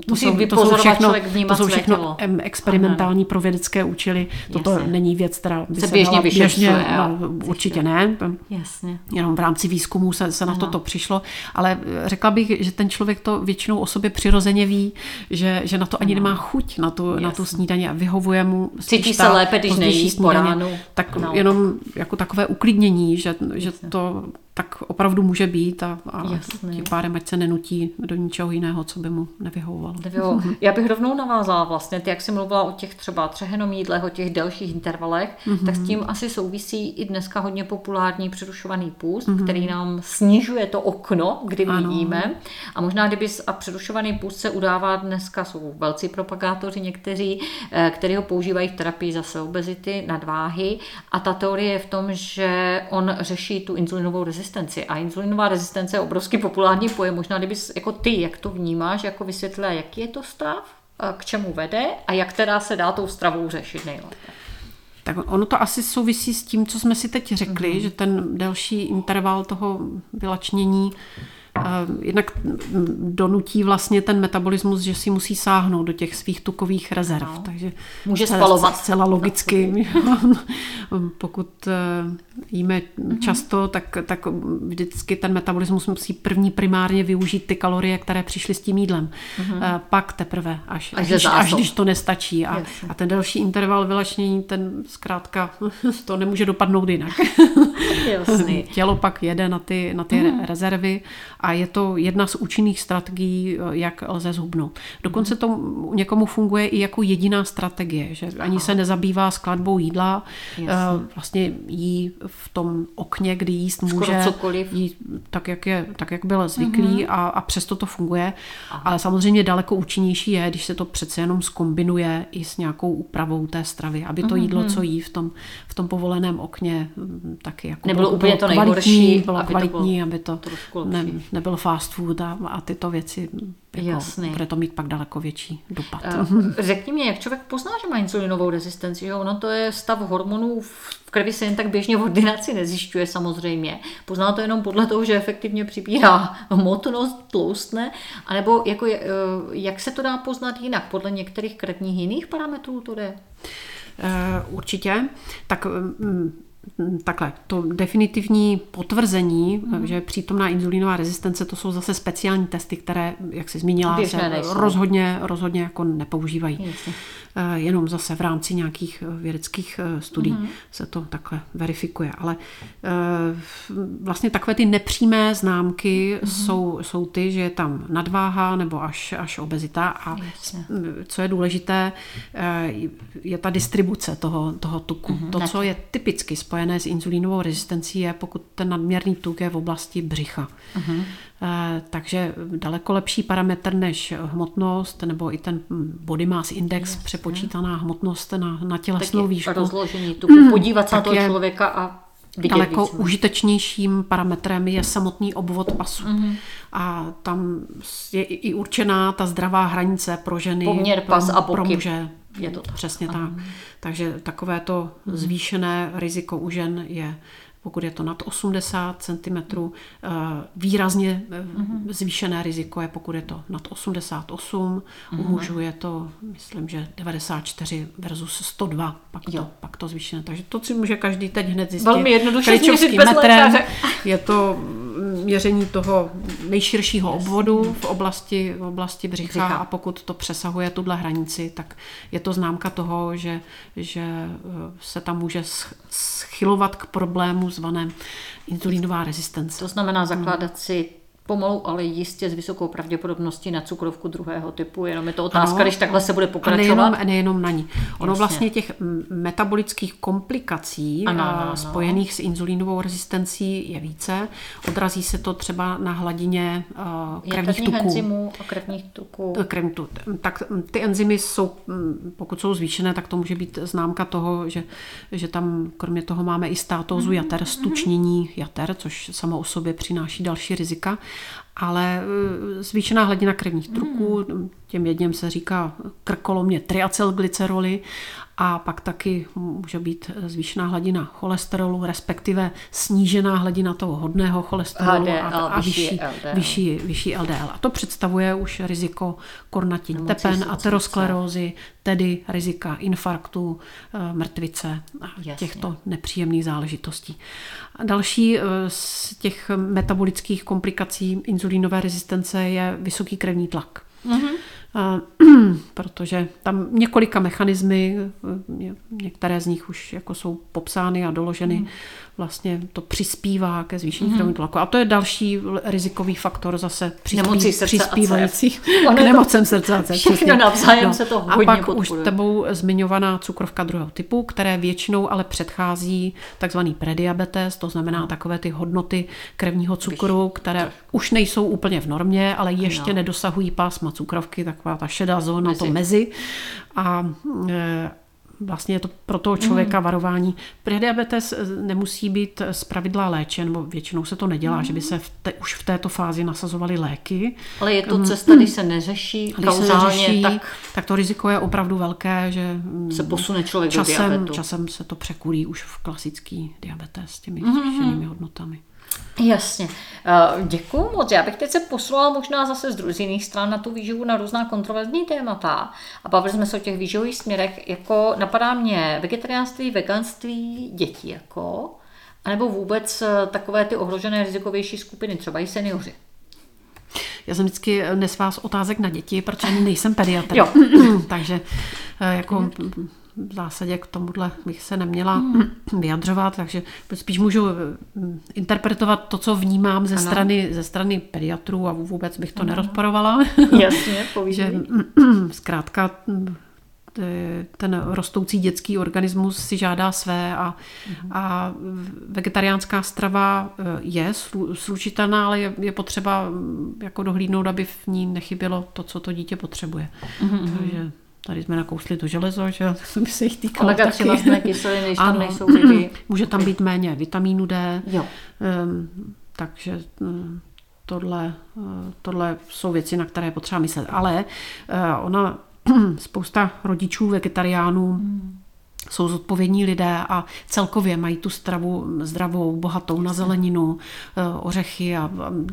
to, jsou, to, jsou všechno, to jsou všechno experimentální pro vědecké účely. Toto Jasně. není věc, která by se, se běžně běžně, no, určitě ne. Jasně. Jenom v rámci výzkumu se, se na toto přišlo. Ale řekla bych, že ten člověk to většinou o sobě přirozeně ví, že, že na to ani nemá chuť, na tu, na tu snídaně a vyhovuje mu Cítí se lépe, když nejí po ránu. Tak no. jenom jako takové uklidnění, že, že to tak opravdu může být a, a tím pádem, ať se nenutí do ničeho jiného, co by mu nevyhovovalo. Já bych rovnou navázala vlastně, ty jak jsi mluvila o těch třeba třehenom jídlech, o těch delších intervalech, mm-hmm. tak s tím asi souvisí i dneska hodně populární přerušovaný půst, mm-hmm. který nám snižuje to okno, kdy my jíme. A možná kdyby a přerušovaný půst se udává dneska, jsou velcí propagátoři někteří, eh, kteří ho používají v terapii zase obezity, nadváhy. A ta teorie je v tom, že on řeší tu insulinovou rezistenci rezistenci. A insulinová rezistence je obrovský populární pojem. Možná kdyby jako ty, jak to vnímáš, jako vysvětlila, jaký je to stav, k čemu vede a jak teda se dá tou stravou řešit nejlépe. Tak ono to asi souvisí s tím, co jsme si teď řekli, mm-hmm. že ten delší interval toho vylačnění jednak donutí vlastně ten metabolismus, že si musí sáhnout do těch svých tukových rezerv. No. Takže Může spalovat. Zcela logicky. (laughs) Pokud eh, jíme mm-hmm. často, tak, tak vždycky ten metabolismus musí první primárně využít ty kalorie, které přišly s tím jídlem. Mm-hmm. Pak teprve, až, až, až, až když to nestačí. A, a ten další interval vylačnění, ten zkrátka (laughs) to nemůže dopadnout jinak. Jasný. (laughs) Tělo pak jede na ty, na ty mm. rezervy a je to jedna z účinných strategií, jak lze zhubnout. Dokonce mhm. to někomu funguje i jako jediná strategie, že ani se nezabývá skladbou jídla, Jasně. vlastně jí v tom okně, kdy jíst může jí tak, jak, je, tak, jak byl zvyklý mm-hmm. a, a přesto to funguje. Aha. Ale samozřejmě daleko účinnější je, když se to přece jenom skombinuje i s nějakou úpravou té stravy, aby to mm-hmm. jídlo, co jí v tom, v tom povoleném okně, taky jako nebylo bylo, úplně to nejhorší, bylo aby kvalitní, to bylo, aby to, to ne, nebyl fast food a, a tyto věci. Jako, Jasný. Bude to mít pak daleko větší dopad. Eh, řekni mi, jak člověk pozná, že má insulinovou rezistenci? Jo? Ono to je stav hormonů v krvi se jen tak běžně v ordinaci nezjišťuje samozřejmě. Pozná to jenom podle toho, že efektivně přibírá hmotnost, tloustne, anebo jako, eh, jak se to dá poznat jinak? Podle některých krevních jiných parametrů to jde? Eh, určitě. Tak mm, takhle, to definitivní potvrzení, mm. že přítomná inzulínová rezistence, to jsou zase speciální testy, které, jak jsi zmínila, se rozhodně, rozhodně jako nepoužívají. Jasně. Eh, jenom zase v rámci nějakých eh, vědeckých eh, studií mm. se to takhle verifikuje. Ale vlastně takové ty nepřímé známky mm. jsou, jsou ty, že je tam nadváha nebo až, až obezita a Jasně. co je důležité, je ta distribuce toho, toho tuku. Mm. To, co je typicky spojené s inzulínovou rezistencí je, pokud ten nadměrný tuk je v oblasti břicha. Uh-huh. Takže daleko lepší parametr než hmotnost nebo i ten body mass index, Jasně. přepočítaná hmotnost na, na tělesnou tak výšku. rozložení tuku, podívat se na toho člověka a vidět daleko víc, užitečnější parametrem je samotný obvod pasu. Mm-hmm. A tam je i určená ta zdravá hranice pro ženy, Poměr pas pro, a boky. pro muže. Je to tak. Přesně tak. Takže takové to mhm. zvýšené riziko u žen je pokud je to nad 80 cm, eh, výrazně mm-hmm. zvýšené riziko je, pokud je to nad 88, mm-hmm. u mhm. mužů je to, myslím, že 94 versus 102, pak, to, pak to zvýšené. Takže to si může každý teď hned zjistit. Velmi jednoduše změřit bez metrem. (laughs) Je to měření toho nejširšího obvodu v oblasti, v oblasti břicha, břicha a pokud to přesahuje tuhle hranici, tak je to známka toho, že, že eh, se tam může schylovat k problému zvaném insulínová rezistence. To znamená zakládat si pomalu, ale jistě s vysokou pravděpodobností na cukrovku druhého typu. Jenom je to otázka, ano, když takhle se bude pokračovat. A nejenom, nejenom na ní. Ono Jasně. vlastně těch metabolických komplikací ano, ano, spojených s inzulínovou rezistencí je více. Odrazí se to třeba na hladině uh, krevních tuků. enzymů a krevních tuků. Krevní tuk. Tak ty enzymy jsou, pokud jsou zvýšené, tak to může být známka toho, že, že tam kromě toho máme i státózu mm-hmm. jater, stučnění jater, což samo o sobě přináší další rizika ale zvýšená hladina krevních truků, těm jedním se říká krkolomně triacylglyceroly a pak taky může být zvýšená hladina cholesterolu, respektive snížená hladina toho hodného cholesterolu HDL, a, a vyšší vyšší, LDL. vyšší, vyšší LDL. A to představuje už riziko kornatin Nemocí tepen, aterosklerózy, tedy rizika infarktu, eh, mrtvice a Jasně. těchto nepříjemných záležitostí. Další eh, z těch metabolických komplikací inzulínové rezistence je vysoký krevní tlak. Mhm. (clears throat) Protože tam několika mechanismy, ně- některé z nich už jako jsou popsány a doloženy, Mhm. Vlastně to přispívá ke zvýšení krevního tlaku. A to je další rizikový faktor zase přispí, a přispívající k nemocem srdce a cév. všechno navzájem se to A hodně pak už podporuje. tebou zmiňovaná cukrovka druhého typu, které většinou ale předchází takzvaný prediabetes, to znamená takové ty hodnoty krevního cukru, které už nejsou úplně v normě, ale ještě No. nedosahují pásma cukrovky, taková ta šedá zóna, Mezi. to mezi. A e, vlastně je to pro toho člověka varování. Prediabetes e, nemusí být z pravidla léčen, nebo většinou se to nedělá, že by se v te, už v této fázi nasazovaly léky. Ale je to cesta, když se neřeší Když se neřeší, tak tak, to riziko je opravdu velké, že mm, se posune člověk do časem, diabetu. časem se to překulí už v klasický diabetes s těmi zvýšenými hodnotami. Jasně. Děkuji moc. Já bych teď se poslala možná zase z, dru- z jiných stran na tu výživu na různá kontroverzní témata. A bavili jsme se o těch výživových směrech. Jako napadá mě vegetariánství, veganství, děti jako, anebo vůbec eh, takové ty ohrožené rizikovější skupiny, třeba i seniori. Já jsem vždycky nesvá otázek na děti, protože nejsem pediatr. Jo. (clears throat) Takže eh, jako v zásadě k tomuhle bych se neměla Hmm. (clears throat) vyjadřovat, takže spíš můžu eh, interpretovat to, co vnímám ze, strany, ze strany pediatrů a vůbec bych to nerozporovala. (laughs) Jasně, (laughs) že (clears throat) zkrátka t- ten rostoucí dětský organismus si žádá své a, a vegetariánská strava eh, je slu- slučitelná, ale je, je potřeba mm, jako dohlídnout, aby v ní nechybělo to, co to dítě potřebuje. Takže tady jsme nakousli to železo, že (laughs) to by se jich týkalo Omega taky. 3 mastné kyseliny, tam nejsou ryby. (clears throat) Může tam být méně vitamínu D, Jo. Ehm, takže mm, tohle, eh, tohle jsou věci, na které potřeba myslet. Ale eh, ona, (clears throat) spousta rodičů vegetariánů jsou zodpovědní lidé a celkově mají tu stravu zdravou, bohatou na zeleninu, eh, ořechy a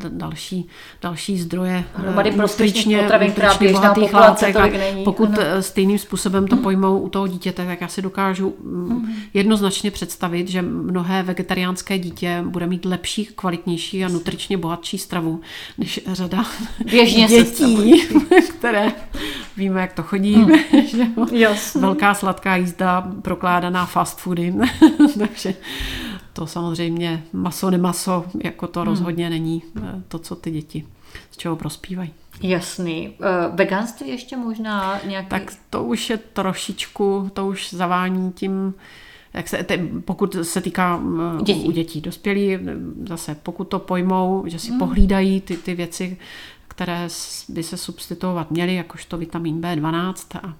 další, další zdroje eh, Hromady prospěšných nutričně- potravin, která nutričně běžná populace tolik není. Pokud Ano. eh, stejným způsobem to pojmou u toho dítěte, tak já si dokážu mm, jednoznačně představit, že mnohé vegetariánské dítě bude mít lepší, kvalitnější a nutričně bohatší stravu než řada Běžně dětí, (laughs) které víme, jak to chodí. (laughs) Jasně. Velká sladká jízda, prokládaná fast foody. (laughs) Takže to samozřejmě maso, nemaso, jako to rozhodně není eh, to, co ty děti z čeho prospívají. Jasný. Uh, veganství ještě možná nějaký... Tak to už je trošičku, to už zavání tím, jak se, te, pokud se týká Dětí. dětí. u dětí, dospělí, zase pokud to pojmou, že si mm. pohlídají ty, ty věci, které by se substituovat měly, jakožto vitamin B12 a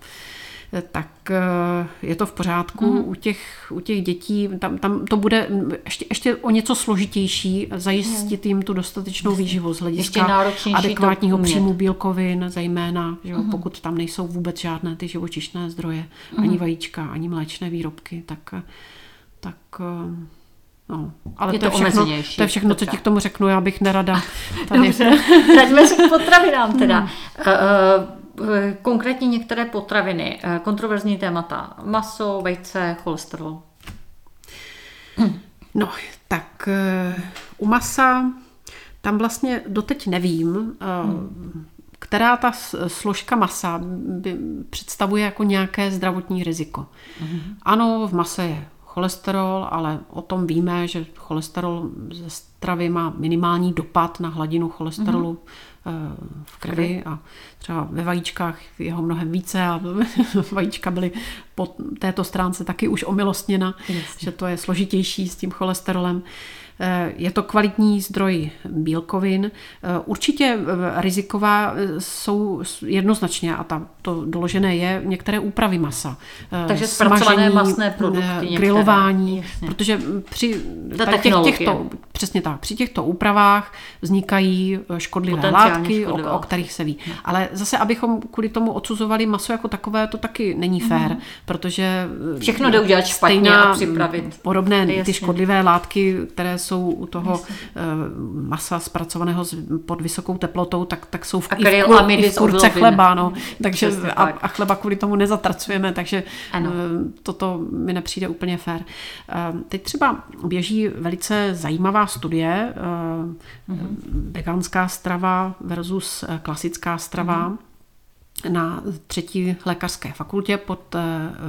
tak eh, je to v pořádku. Mhm. Mm. U, těch, u těch dětí tam, tam to bude ještě, ještě o něco složitější zajistit jim tu dostatečnou výživu z hlediska to adekvátního příjmu bílkovin, zejména, že Mhm. pokud tam nejsou vůbec žádné ty živočišné zdroje, ani vajíčka, ani mléčné výrobky, tak, tak eh, no. Ale Je to, je to všechno, to je všechno, co ti k tomu řeknu, já bych nerada (laughs) tady. Dobře, (laughs) vraťme se k potravinám teda. Uh, uh, konkrétně některé potraviny, uh, kontroverzní témata. Maso, vejce, cholesterol. (clears throat) No, tak eh, u masa, tam vlastně doteď nevím, eh, která ta složka masa by představuje jako nějaké zdravotní riziko. Ano, v mase je cholesterol, ale o tom víme, že cholesterol ze stravy má minimální dopad na hladinu cholesterolu eh, v krvi a třeba ve vajíčkách je ho mnohem více a (laughs) vajíčka byly po této stránce taky už omilostněna, že to je složitější s tím cholesterolem. Eh, je to kvalitní zdroj bílkovin. Eh, určitě eh, riziková jsou jednoznačně, a tam to doložené je, některé úpravy masa. Takže zpracované masné produkty. Grilování, některé. protože při těch, těchto, přesně tak, při těchto úpravách vznikají škodlivé látky, škodlivé. O, o kterých se ví. Ale zase, abychom kvůli tomu odsuzovali maso jako takové, to taky není fér, mm. protože všechno jde udělat špatně a připravit. Podobné ty škodlivé látky, které jsou u toho. Eh, masa zpracovaného pod vysokou teplotou, tak, tak jsou v, i v, kur, i v kurce chleba. No. Takže a, a chleba kvůli tomu nezatracujeme, takže ano. Eh, toto mi nepřijde úplně fér. Eh, teď třeba běží velice zajímavá studie, mm-hmm. veganská strava versus klasická strava. Mm-hmm na třetí lékařské fakultě pod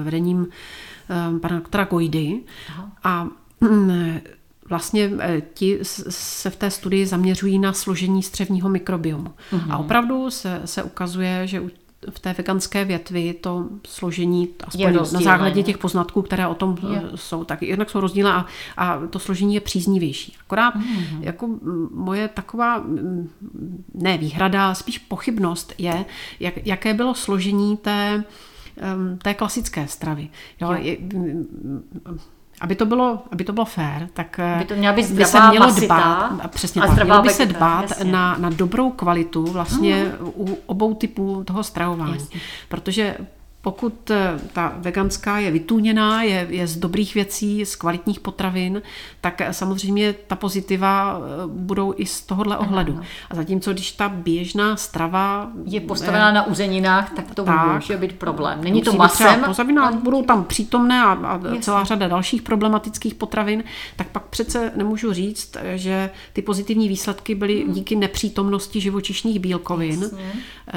vedením pana doktora Gojdy. Aha. A mm, vlastně eh, ti se v té studii zaměřují na složení střevního mikrobiomu. Mm-hmm. A opravdu se, se ukazuje, že v té veganské větvi to složení, aspoň na základě těch poznatků, které o tom je. jsou, tak jednak jsou rozdílné a, a to složení je příznivější. Akorát mm-hmm. jako moje taková, ne výhrada, spíš pochybnost je, jak, jaké bylo složení té, té klasické stravy. Jo, je, aby to bylo, aby to bylo fair, tak by, eh, to měla být by se mělo dbát, přesně a tak, mělo by se dbát na, na dobrou kvalitu vlastně mm. u obou typů toho stravování. Jasně. Protože pokud eh, ta veganská je vytůněná, je, je z dobrých věcí, z kvalitních potravin, tak eh, samozřejmě ta pozitiva eh, budou i z tohohle ohledu. A zatímco, když ta běžná strava je postavená na uzeninách, tak to tak, může být problém. Není to masem. Pozavina, ale... budou tam přítomné a, a celá řada dalších problematických potravin, tak pak přece nemůžu říct, že ty pozitivní výsledky byly hmm. díky nepřítomnosti živočišných bílkovin, Jasně.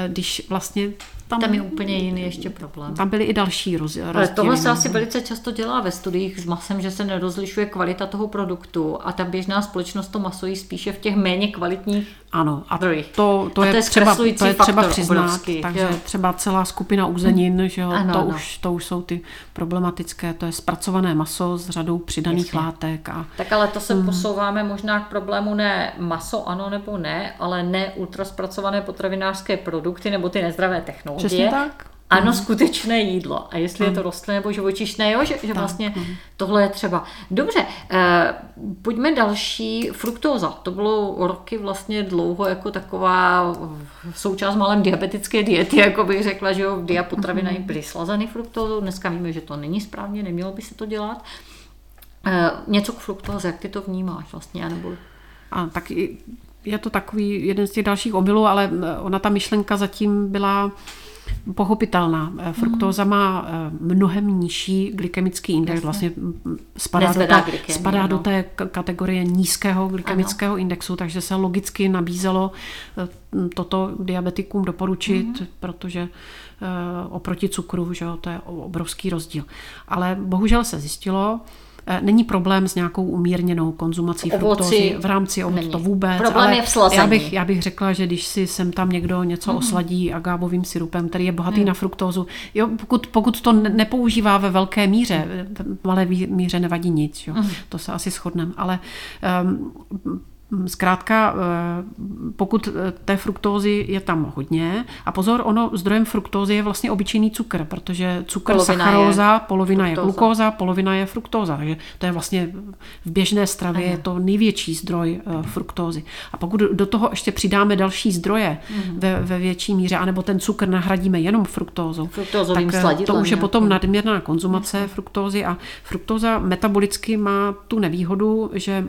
když vlastně tam, tam je úplně jiný ještě problém. Tam byly i další roz, rozdíly. Ale tohle se asi velice často dělá ve studiích s masem, že se nerozlišuje kvalita toho produktu a ta běžná společnost to maso jí spíše v těch méně kvalitních ano, a to, to, to, je, je třeba, to je třeba přiznat, obrovský, takže jo. třeba celá skupina uzenin, hmm. že jo, ano, to, ano. Už, to už jsou ty problematické, to je zpracované maso s řadou přidaných Jasně. látek. A, tak ale to se hmm. posouváme možná k problému ne maso ano nebo ne, ale ne ultraspracované potravinářské produkty nebo ty nezdravé technologie. Přesně tak. Ano, mm. skutečné jídlo. A jestli mm. je to rostlinné nebo živočišné, jo, že, že vlastně mm. tohle je třeba. Dobře, eh, pojďme další. Fruktóza. To bylo roky vlastně dlouho jako taková součást malém diabetické diety, jako bych řekla, že jo, v diapotraviny mm. byly slazeny fruktózou. Dneska víme, že to není správně, nemělo by se to dělat. Eh, něco k fruktóze, jak ty to vnímáš vlastně, nebo... A tak je to takový jeden z těch dalších omylů, ale ona ta myšlenka zatím byla pochopitelná. Eh, fruktóza má eh, mnohem nižší glykemický index, vlastně spadá, do té, spadá no. do té kategorie nízkého glykemického ano. indexu, takže se logicky nabízelo eh, toto diabetikům doporučit, mm-hmm. protože oproti cukru, že jo, to je obrovský rozdíl. Ale bohužel se zjistilo, není problém s nějakou umírněnou konzumací fruktózy v rámci ovoce, to vůbec. Problém ale je v slazení. Já bych, já bych řekla, že když si sem tam někdo něco mm. osladí agábovým syrupem, který je bohatý mm. na fruktózu, jo, pokud, pokud to nepoužívá ve velké míře, v malé míře nevadí nic, jo, mm. to se asi shodneme, ale um, Zkrátka, eh, pokud eh, té fruktózy je tam hodně, a pozor, ono zdrojem fruktózy je vlastně obyčejný cukr, protože cukr, polovina sacharóza, je polovina fruktóza. je glukóza, polovina je fruktóza. Takže to je vlastně v běžné stravě Aha. je to největší zdroj eh, fruktózy. A pokud do toho ještě přidáme další zdroje mhm. ve, ve větší míře, anebo ten cukr nahradíme jenom fruktózou, Fruktózovým tak to už je potom nadměrná konzumace fruktózy a fruktóza metabolicky má tu nevýhodu, že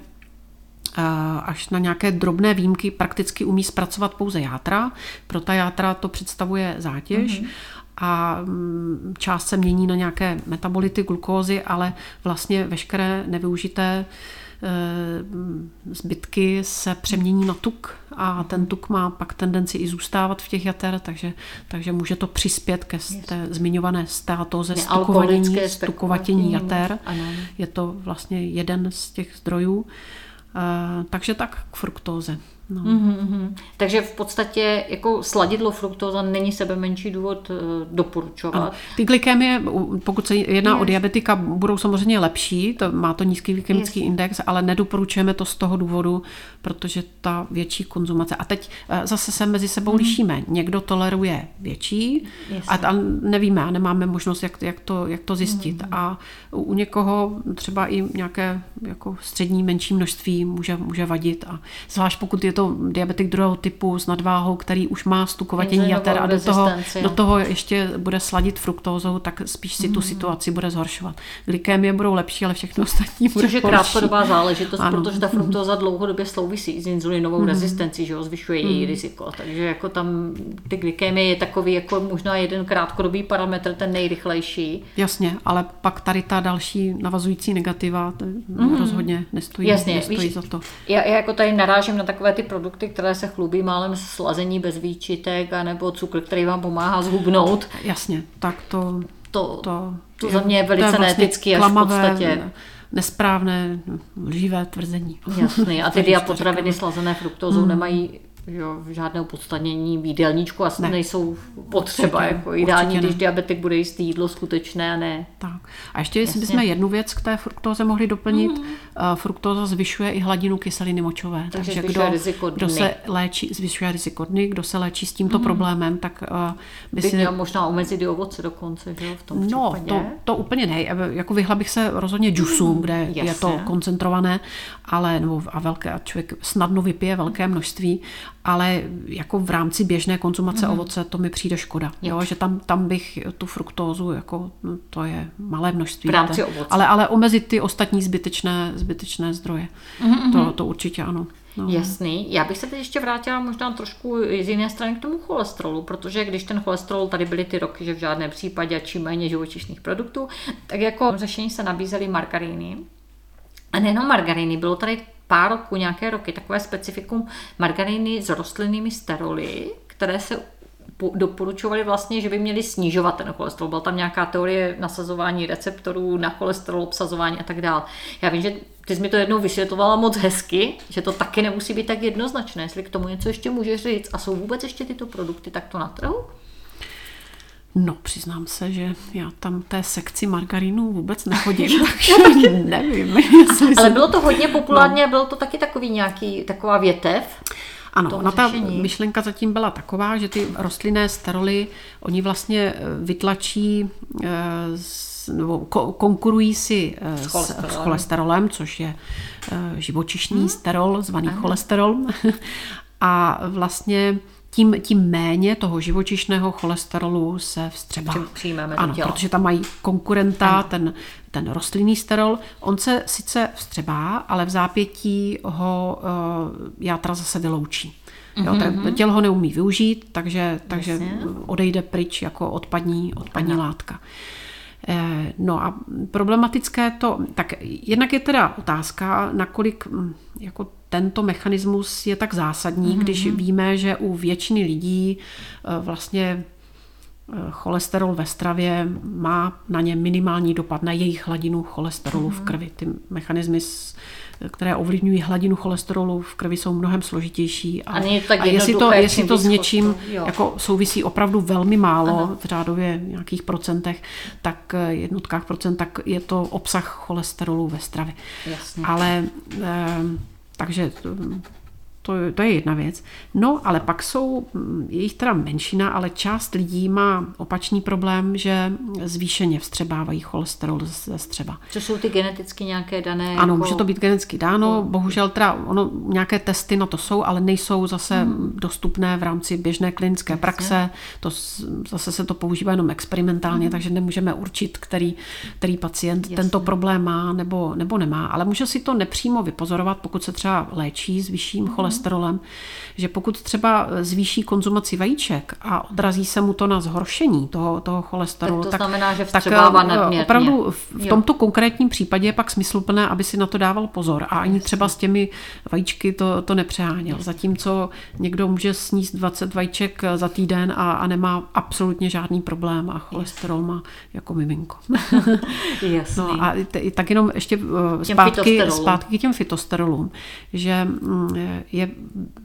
až na nějaké drobné výjimky prakticky umí zpracovat pouze játra. Pro ta játra to představuje zátěž. Mm-hmm a mm, část se mění na nějaké metabolity, glukózy, ale vlastně veškeré nevyužité e, zbytky se přemění na tuk a ten tuk má pak tendenci i zůstávat v těch jater, takže, takže může to přispět ke té zmiňované státoze stukovatění, stukovatění jater. Je to vlastně jeden z těch zdrojů. Eh, takže tak k fruktóze. No. Mm-hmm. Takže v podstatě jako sladidlo fruktóza není sebe menší důvod uh, doporučovat. Ano. Ty glykémie, pokud se jedná yes. o diabetika, budou samozřejmě lepší, to, má to nízký glykemický yes. index, ale nedoporučujeme to z toho důvodu, protože ta větší konzumace. A teď uh, zase se mezi sebou mm-hmm. lišíme. Někdo toleruje větší yes. a, a nevíme, a nemáme možnost, jak, jak, to, jak to zjistit. Mm-hmm. A u někoho třeba i nějaké jako střední, menší množství může, může vadit. A zvlášť pokud je to to diabetik druhého typu s nadváhou, který už má stukovatění jater a do toho, do toho ještě bude sladit fruktózou, tak spíš si tu mhm. situaci bude zhoršovat. Glykémie budou lepší, ale všechno ostatní bude Což je krátkodobá záležitost, ano. protože ta fruktóza dlouhodobě souvisí s inzulinovou mm. rezistencí, že jo, zvyšuje mm. její mhm. riziko. Takže jako tam ty glykémie je takový jako možná jeden krátkodobý parametr, ten nejrychlejší. Jasně, ale pak tady ta další navazující negativa mm. rozhodně nestojí, Jasně, nestojí víš, za to. Já, já jako tady narážím na takové ty produkty, které se chlubí málem slazení bez výčitek, anebo cukr, který vám pomáhá zhubnout. Jasně, tak to... To, to, to za mě je velice vlastně neetický až v podstatě nesprávné, lživé tvrzení. Jasný. A (laughs) ty diapotraviny slazené fruktózou hmm. nemají jo, žádné opodstatnění v jídelníčku asi ne. nejsou potřeba. Určitě, jako ideální, když diabetik bude jíst jídlo skutečné a ne. Tak. A ještě, jestli bychom jednu věc k té fruktóze mohli doplnit, mm. Fruktóza zvyšuje i hladinu kyseliny močové. Takže, takže kdo, riziko kdo se léčí, zvyšuje riziko dny, kdo se léčí s tímto mm. problémem, tak uh, by si... měl možná omezit i ovoce dokonce, že v tom No, to, to úplně ne. Jako vyhla bych se rozhodně džusům, mm, kde jasně. je to koncentrované, ale nebo a velké, člověk snadno vypije velké množství, ale jako v rámci běžné konzumace mm. ovoce to mi přijde škoda. Jo, že tam, tam bych tu fruktózu, jako no, to je malé množství. V rámci ovoce. Ale, ale omezit ty ostatní zbytečné, zbytečné zdroje. Mm-hmm. To, to určitě ano. No. Jasný. Já bych se teď ještě vrátila možná trošku z jiné strany k tomu cholesterolu, protože když ten cholesterol, tady byly ty roky, že v žádném případě čím méně živočišných produktů, tak jako řešení se nabízely margaríny. A nejenom margaríny, bylo tady pár roků, nějaké roky, takové specifikum margariny s rostlinnými steroly, které se doporučovali vlastně, že by měli snižovat ten cholesterol. Byla tam nějaká teorie nasazování receptorů na cholesterol, obsazování a tak dále. Já vím, že ty jsi mi to jednou vysvětlovala moc hezky, že to taky nemusí být tak jednoznačné. Jestli k tomu něco ještě můžeš říct. A jsou vůbec ještě tyto produkty takto na trhu? No, přiznám se, že já tam té sekci margarínu vůbec nechodím, (laughs) takže nevím. (laughs) Ale bylo to hodně populárně, no. bylo to taky takový nějaký, taková větev? Ano, na ta myšlenka zatím byla taková, že ty rostlinné steroly, oni vlastně eh, vytlačí eh, nebo konkurují si eh, s cholesterolem, s cholesterolem což je živočišný hmm. sterol, zvaný Aha. cholesterol. (laughs) A vlastně tím, tím méně toho živočišného cholesterolu se vstřebá. Přijmeme ano, tělo. protože tam mají konkurenta, ano. ten, ten rostlinný sterol. On se sice vstřebá, ale v zápětí ho uh, játra zase vyloučí. Jo, mm-hmm. tělo ho neumí využít, takže, takže odejde pryč jako odpadní, odpadní látka. Eh, no a problematické to, tak jednak je teda otázka, nakolik hm, jako tento mechanismus je tak zásadní, mm-hmm. když víme, že u většiny lidí eh, vlastně eh, cholesterol ve stravě má na ně minimální dopad na jejich hladinu cholesterolu mm-hmm. v mhm. krvi. Ty mechanismy, které ovlivňují hladinu cholesterolu v krvi, jsou mnohem složitější. A, a, tak a jestli to, jestli to s něčím jako souvisí opravdu velmi málo, Aha. v řádově nějakých procentech, tak eh, jednotkách procent, tak je to obsah cholesterolu ve stravě. Jasně. Ale takže to, to je jedna věc. No, ale pak jsou, mm, je jich teda menšina, ale část lidí má opačný problém, že zvýšeně vstřebávají cholesterol ze střeba. Co jsou ty geneticky nějaké dané? Ano, jako... může to být geneticky dáno, bohužel teda ono, nějaké testy na to jsou, ale nejsou zase hmm. dostupné v rámci běžné klinické Jasně. praxe. To, zase se to používá jenom experimentálně, hmm. takže nemůžeme určit, který, který pacient Jasně. tento problém má nebo, nebo nemá, ale může si to nepřímo vypozorovat, pokud se třeba léčí s vyšším hmm. cholesterolem cholesterolem, že pokud třeba zvýší konzumaci vajíček a odrazí se mu to na zhoršení toho, toho cholesterolu, tak to znamená, že tak eh, opravdu v tomto konkrétním případě je pak smysluplné, aby si na to dával pozor a ani třeba s těmi vajíčky to, to nepřeháněl. Zatímco někdo může sníst 20 vajíček za týden a, a nemá absolutně žádný problém a cholesterol má jako miminko. (laughs) Jasný. No a tak jenom ještě eh, zpátky, zpátky k těm fitosterolům, že mm, je je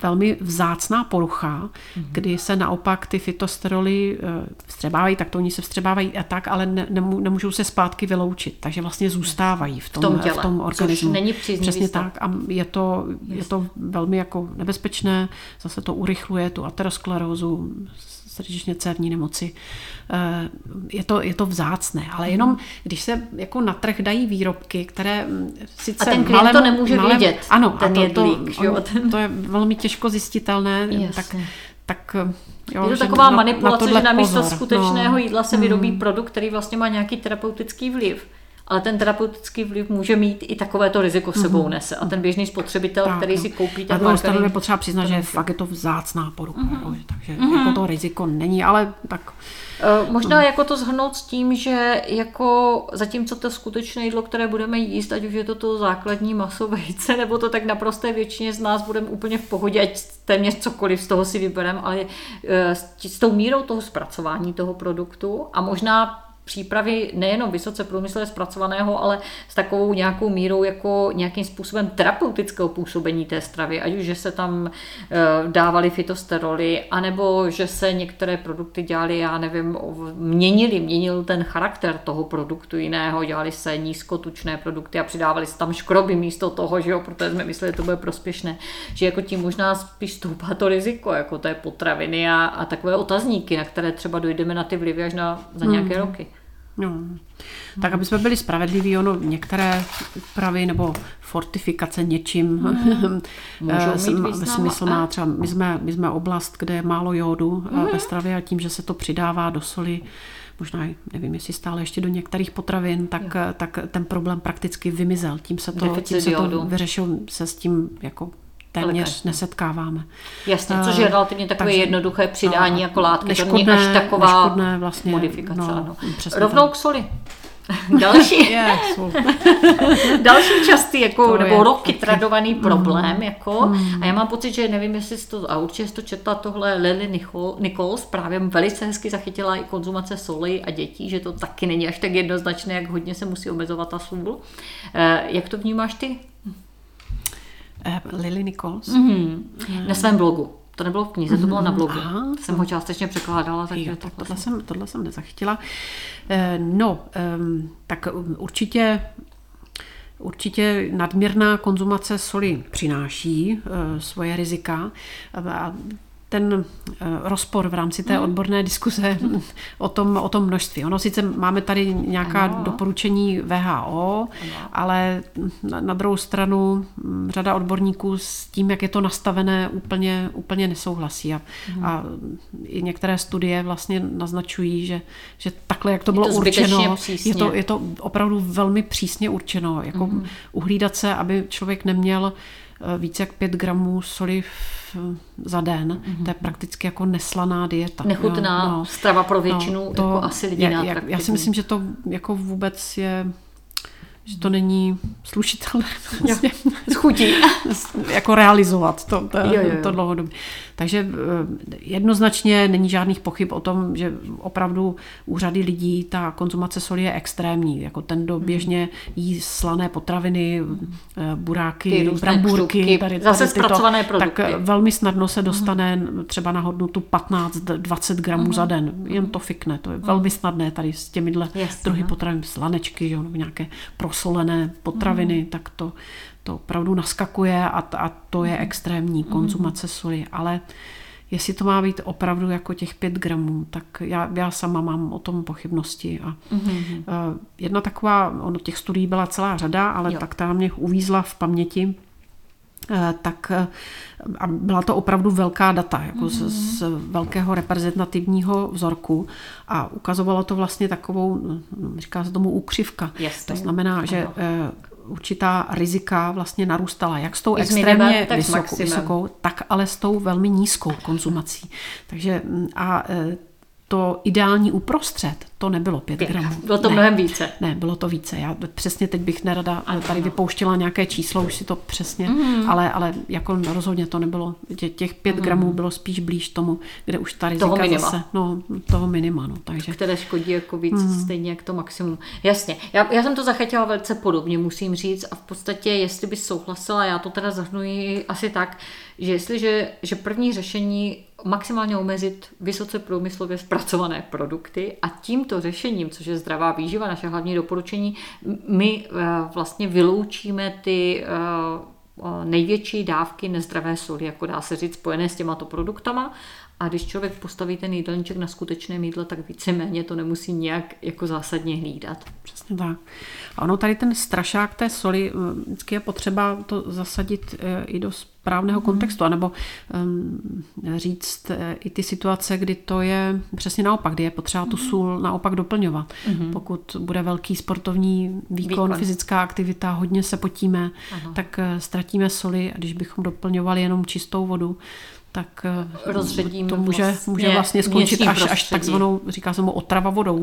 velmi vzácná porucha, mm-hmm. kdy se naopak ty fitosteroly eh, vstřebávají, tak to oni se vstřebávají a tak, ale ne, nemůžou se zpátky vyloučit, takže vlastně zůstávají v tom, v tom, těle, v tom organismu. není Přesně stav. tak a je to, je to velmi jako nebezpečné, zase to urychluje tu aterosklerózu, srdečně cévní nemoci. Eh, je to, je to vzácné, ale jenom když se jako na trh dají výrobky, které mm, sice a ten klient malém, to nemůže malém, vidět, ano, ten a to, jedlík, to, on, to je velmi těžko zjistitelné, tak, tak Jo, je to taková na, manipulace, na že na místo skutečného no. jídla se vyrobí hmm. produkt, který vlastně má nějaký terapeutický vliv ale ten terapeutický vliv může mít i takovéto riziko sebou mm-hmm. nese. A ten běžný spotřebitel, tak, který no. si koupí ten Na stranu je potřeba přiznat, že fakt je to vzácná porucha, mm-hmm. takže mm-hmm. jako to riziko není, ale tak... Uh, možná mm. jako to zhrnout s tím, že jako zatímco to skutečné jídlo, které budeme jíst, ať už je to to základní maso, vejce, nebo to tak naprosté většině z nás budeme úplně v pohodě, ať téměř cokoliv z toho si vybereme, ale uh, s, s tou mírou toho zpracování toho produktu a možná přípravy nejenom vysoce průmyslově zpracovaného, ale s takovou nějakou mírou jako nějakým způsobem terapeutického působení té stravy, ať už, že se tam e, dávali fitosteroly, anebo že se některé produkty dělali, já nevím, měnili, měnil ten charakter toho produktu jiného, dělali se nízkotučné produkty a přidávali se tam škroby místo toho, že jo, protože jsme mysleli, že to bude prospěšné, že jako tím možná spíš stoupá to riziko, jako té potraviny a, a takové otazníky, na které třeba dojdeme na ty vlivy až na, za nějaké hmm. roky. No. Tak, aby jsme byli spravedliví, ono některé úpravy nebo fortifikace něčím mm. ve smysl má třeba, my jsme, my jsme oblast, kde je málo jodu mm. ve stravě a tím, že se to přidává do soli, možná, nevím, jestli stále ještě do některých potravin, tak, tak ten problém prakticky vymizel. Tím se to, tím se to vyřešil se s tím jako téměř Lékař. nesetkáváme. Jasně, což je relativně takové Takže, jednoduché přidání no, jako látky, neškodné, to není až taková neškodné vlastně, modifikace. No, ano. Rovnou k soli. (laughs) Další, (laughs) (laughs) další častý jako, to nebo roky taky. tradovaný problém. Mm. Jako, mm. A já mám pocit, že nevím, jestli jsi to, a určitě jsi to četla tohle Lily Nichols, právě velice hezky zachytila i konzumace soli a dětí, že to taky není až tak jednoznačné, jak hodně se musí omezovat ta sůl. Eh, jak to vnímáš ty? Uh, Lily Nichols? Mm-hmm. Na svém blogu. To nebylo v knize, to bylo na blogu. Aha, jsem ho částečně překládala. Takže jo, tak tohle, vlastně... jsem, tohle jsem nezachytila. Eh, no, um, tak určitě Určitě nadměrná konzumace soli přináší svoje rizika. A ten eh, rozpor v rámci té mhm. odborné diskuze o tom, o tom množství. Ono sice máme tady nějaká ano. doporučení VHO, ano. ale na, na druhou stranu mm, řada odborníků s tím, jak je to nastavené, úplně, úplně nesouhlasí. A, hmm. a i některé studie vlastně naznačují, že, že takhle, jak to bylo je to určeno, je to, je to opravdu velmi přísně určeno. Jako hmm. uhlídat se, aby člověk neměl Eh, více jak 5 gramů soli v, za den. Mm-hmm. To je prakticky jako neslaná dieta. Nechutná no, strava pro většinu no, to, jako asi lidí já, já, já si myslím, že to jako vůbec je že to není slušitelné vlastně, chutí. (laughs) jako realizovat to, to, jo, jo, jo. to dlouhodobě. Takže eh, jednoznačně není žádných pochyb o tom, že opravdu u řady lidí ta konzumace soli je extrémní. Jako ten, kdo hmm. běžně jí slané potraviny, eh, buráky, brambůrky, tady, zase tady zpracované tyto, produkty. tak velmi snadno se dostane třeba na hodnotu 15-20 gramů mm. za den. Jen to fikne. To je velmi snadné tady s těmihle druhy no. potravin, slanečky, že, nějaké prosolené potraviny, mm. tak to to opravdu naskakuje a, a to je mhm. extrémní mhm. konzumace soli, ale jestli to má být opravdu jako těch pět gramů, tak já, já sama mám o tom pochybnosti. A mm-hmm. jedna taková, ono těch studií byla celá řada, ale jo. tak ta mě uvízla v paměti, eh, tak eh, a byla to opravdu velká data, jako mm-hmm. z, mhm. z velkého reprezentativního vzorku a ukazovalo to vlastně takovou, no, říká se tomu úkřivka. Yes, to znamená, že určitá rizika vlastně narůstala, jak s tou extrémně tak vysokou, vysokou, tak ale s tou velmi nízkou konzumací. Takže mm, a e, to ideální uprostřed, to nebylo 5, Pět. gramů. Bylo to ne, mnohem více. Ne, bylo to více. Já přesně teď bych nerada tady vypouštila nějaké číslo, už si to přesně, Mhm. ale, ale jako rozhodně to nebylo. Tě- Těch 5 gramů bylo spíš blíž tomu, kde už ta rizika Toho minima. zase, no, toho minima, no, takže. které škodí jako víc, mm. stejně jak to maximum. Jasně, já, já jsem to zachytila velice podobně, musím říct, a v podstatě, jestli bys souhlasila, já to teda zahrnuji asi tak, že jestliže, že první řešení maximálně omezit vysoce průmyslově zpracované produkty a tímto řešením, což je zdravá výživa, naše hlavní doporučení, my eh, vlastně vyloučíme ty eh, eh, největší dávky nezdravé soli, jako dá se říct, spojené s těmato produktama. A když člověk postaví ten jídelníček na skutečné jídlo, tak víceméně to nemusí nějak jako zásadně hlídat. Přesně tak. A ono tady ten strašák té soli, eh, vždycky je potřeba to zasadit eh, i do správného Mhm. kontextu, anebo um, říct eh, i ty situace, kdy to je přesně naopak, kdy je potřeba Mhm. tu sůl naopak doplňovat. Pokud bude velký sportovní výkon, Výkon. fyzická aktivita, hodně se potíme, Ano. tak ztratíme soli a když bychom doplňovali jenom čistou vodu, tak eh, Rozředíme to může, vlastně může vlastně skončit až, až takzvanou, říká se mu otrava vodou.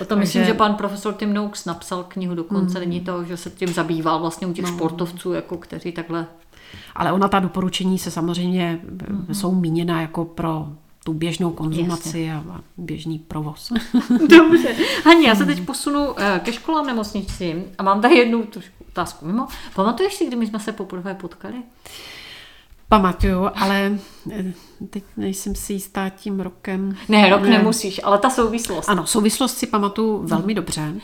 O tom (laughs) myslím, že pan profesor Tim Noakes napsal knihu dokonce, není to, že se tím zabýval vlastně u těch sportovců, jako kteří takhle Ale ona ta doporučení se samozřejmě mm-hmm. jsou míněna jako pro tu běžnou konzumaci a a běžný provoz. (laughs) Dobře. Hani, já se teď posunu eh, ke školám nemocnici a mám tady jednu trošku otázku mimo. Pamatuješ si, kdy my jsme se poprvé potkali? Pamatuju, ale eh, teď nejsem si jistá tím rokem. Ne, rok nemusíš, ale ta souvislost. Ano, souvislost si pamatuju velmi dobře,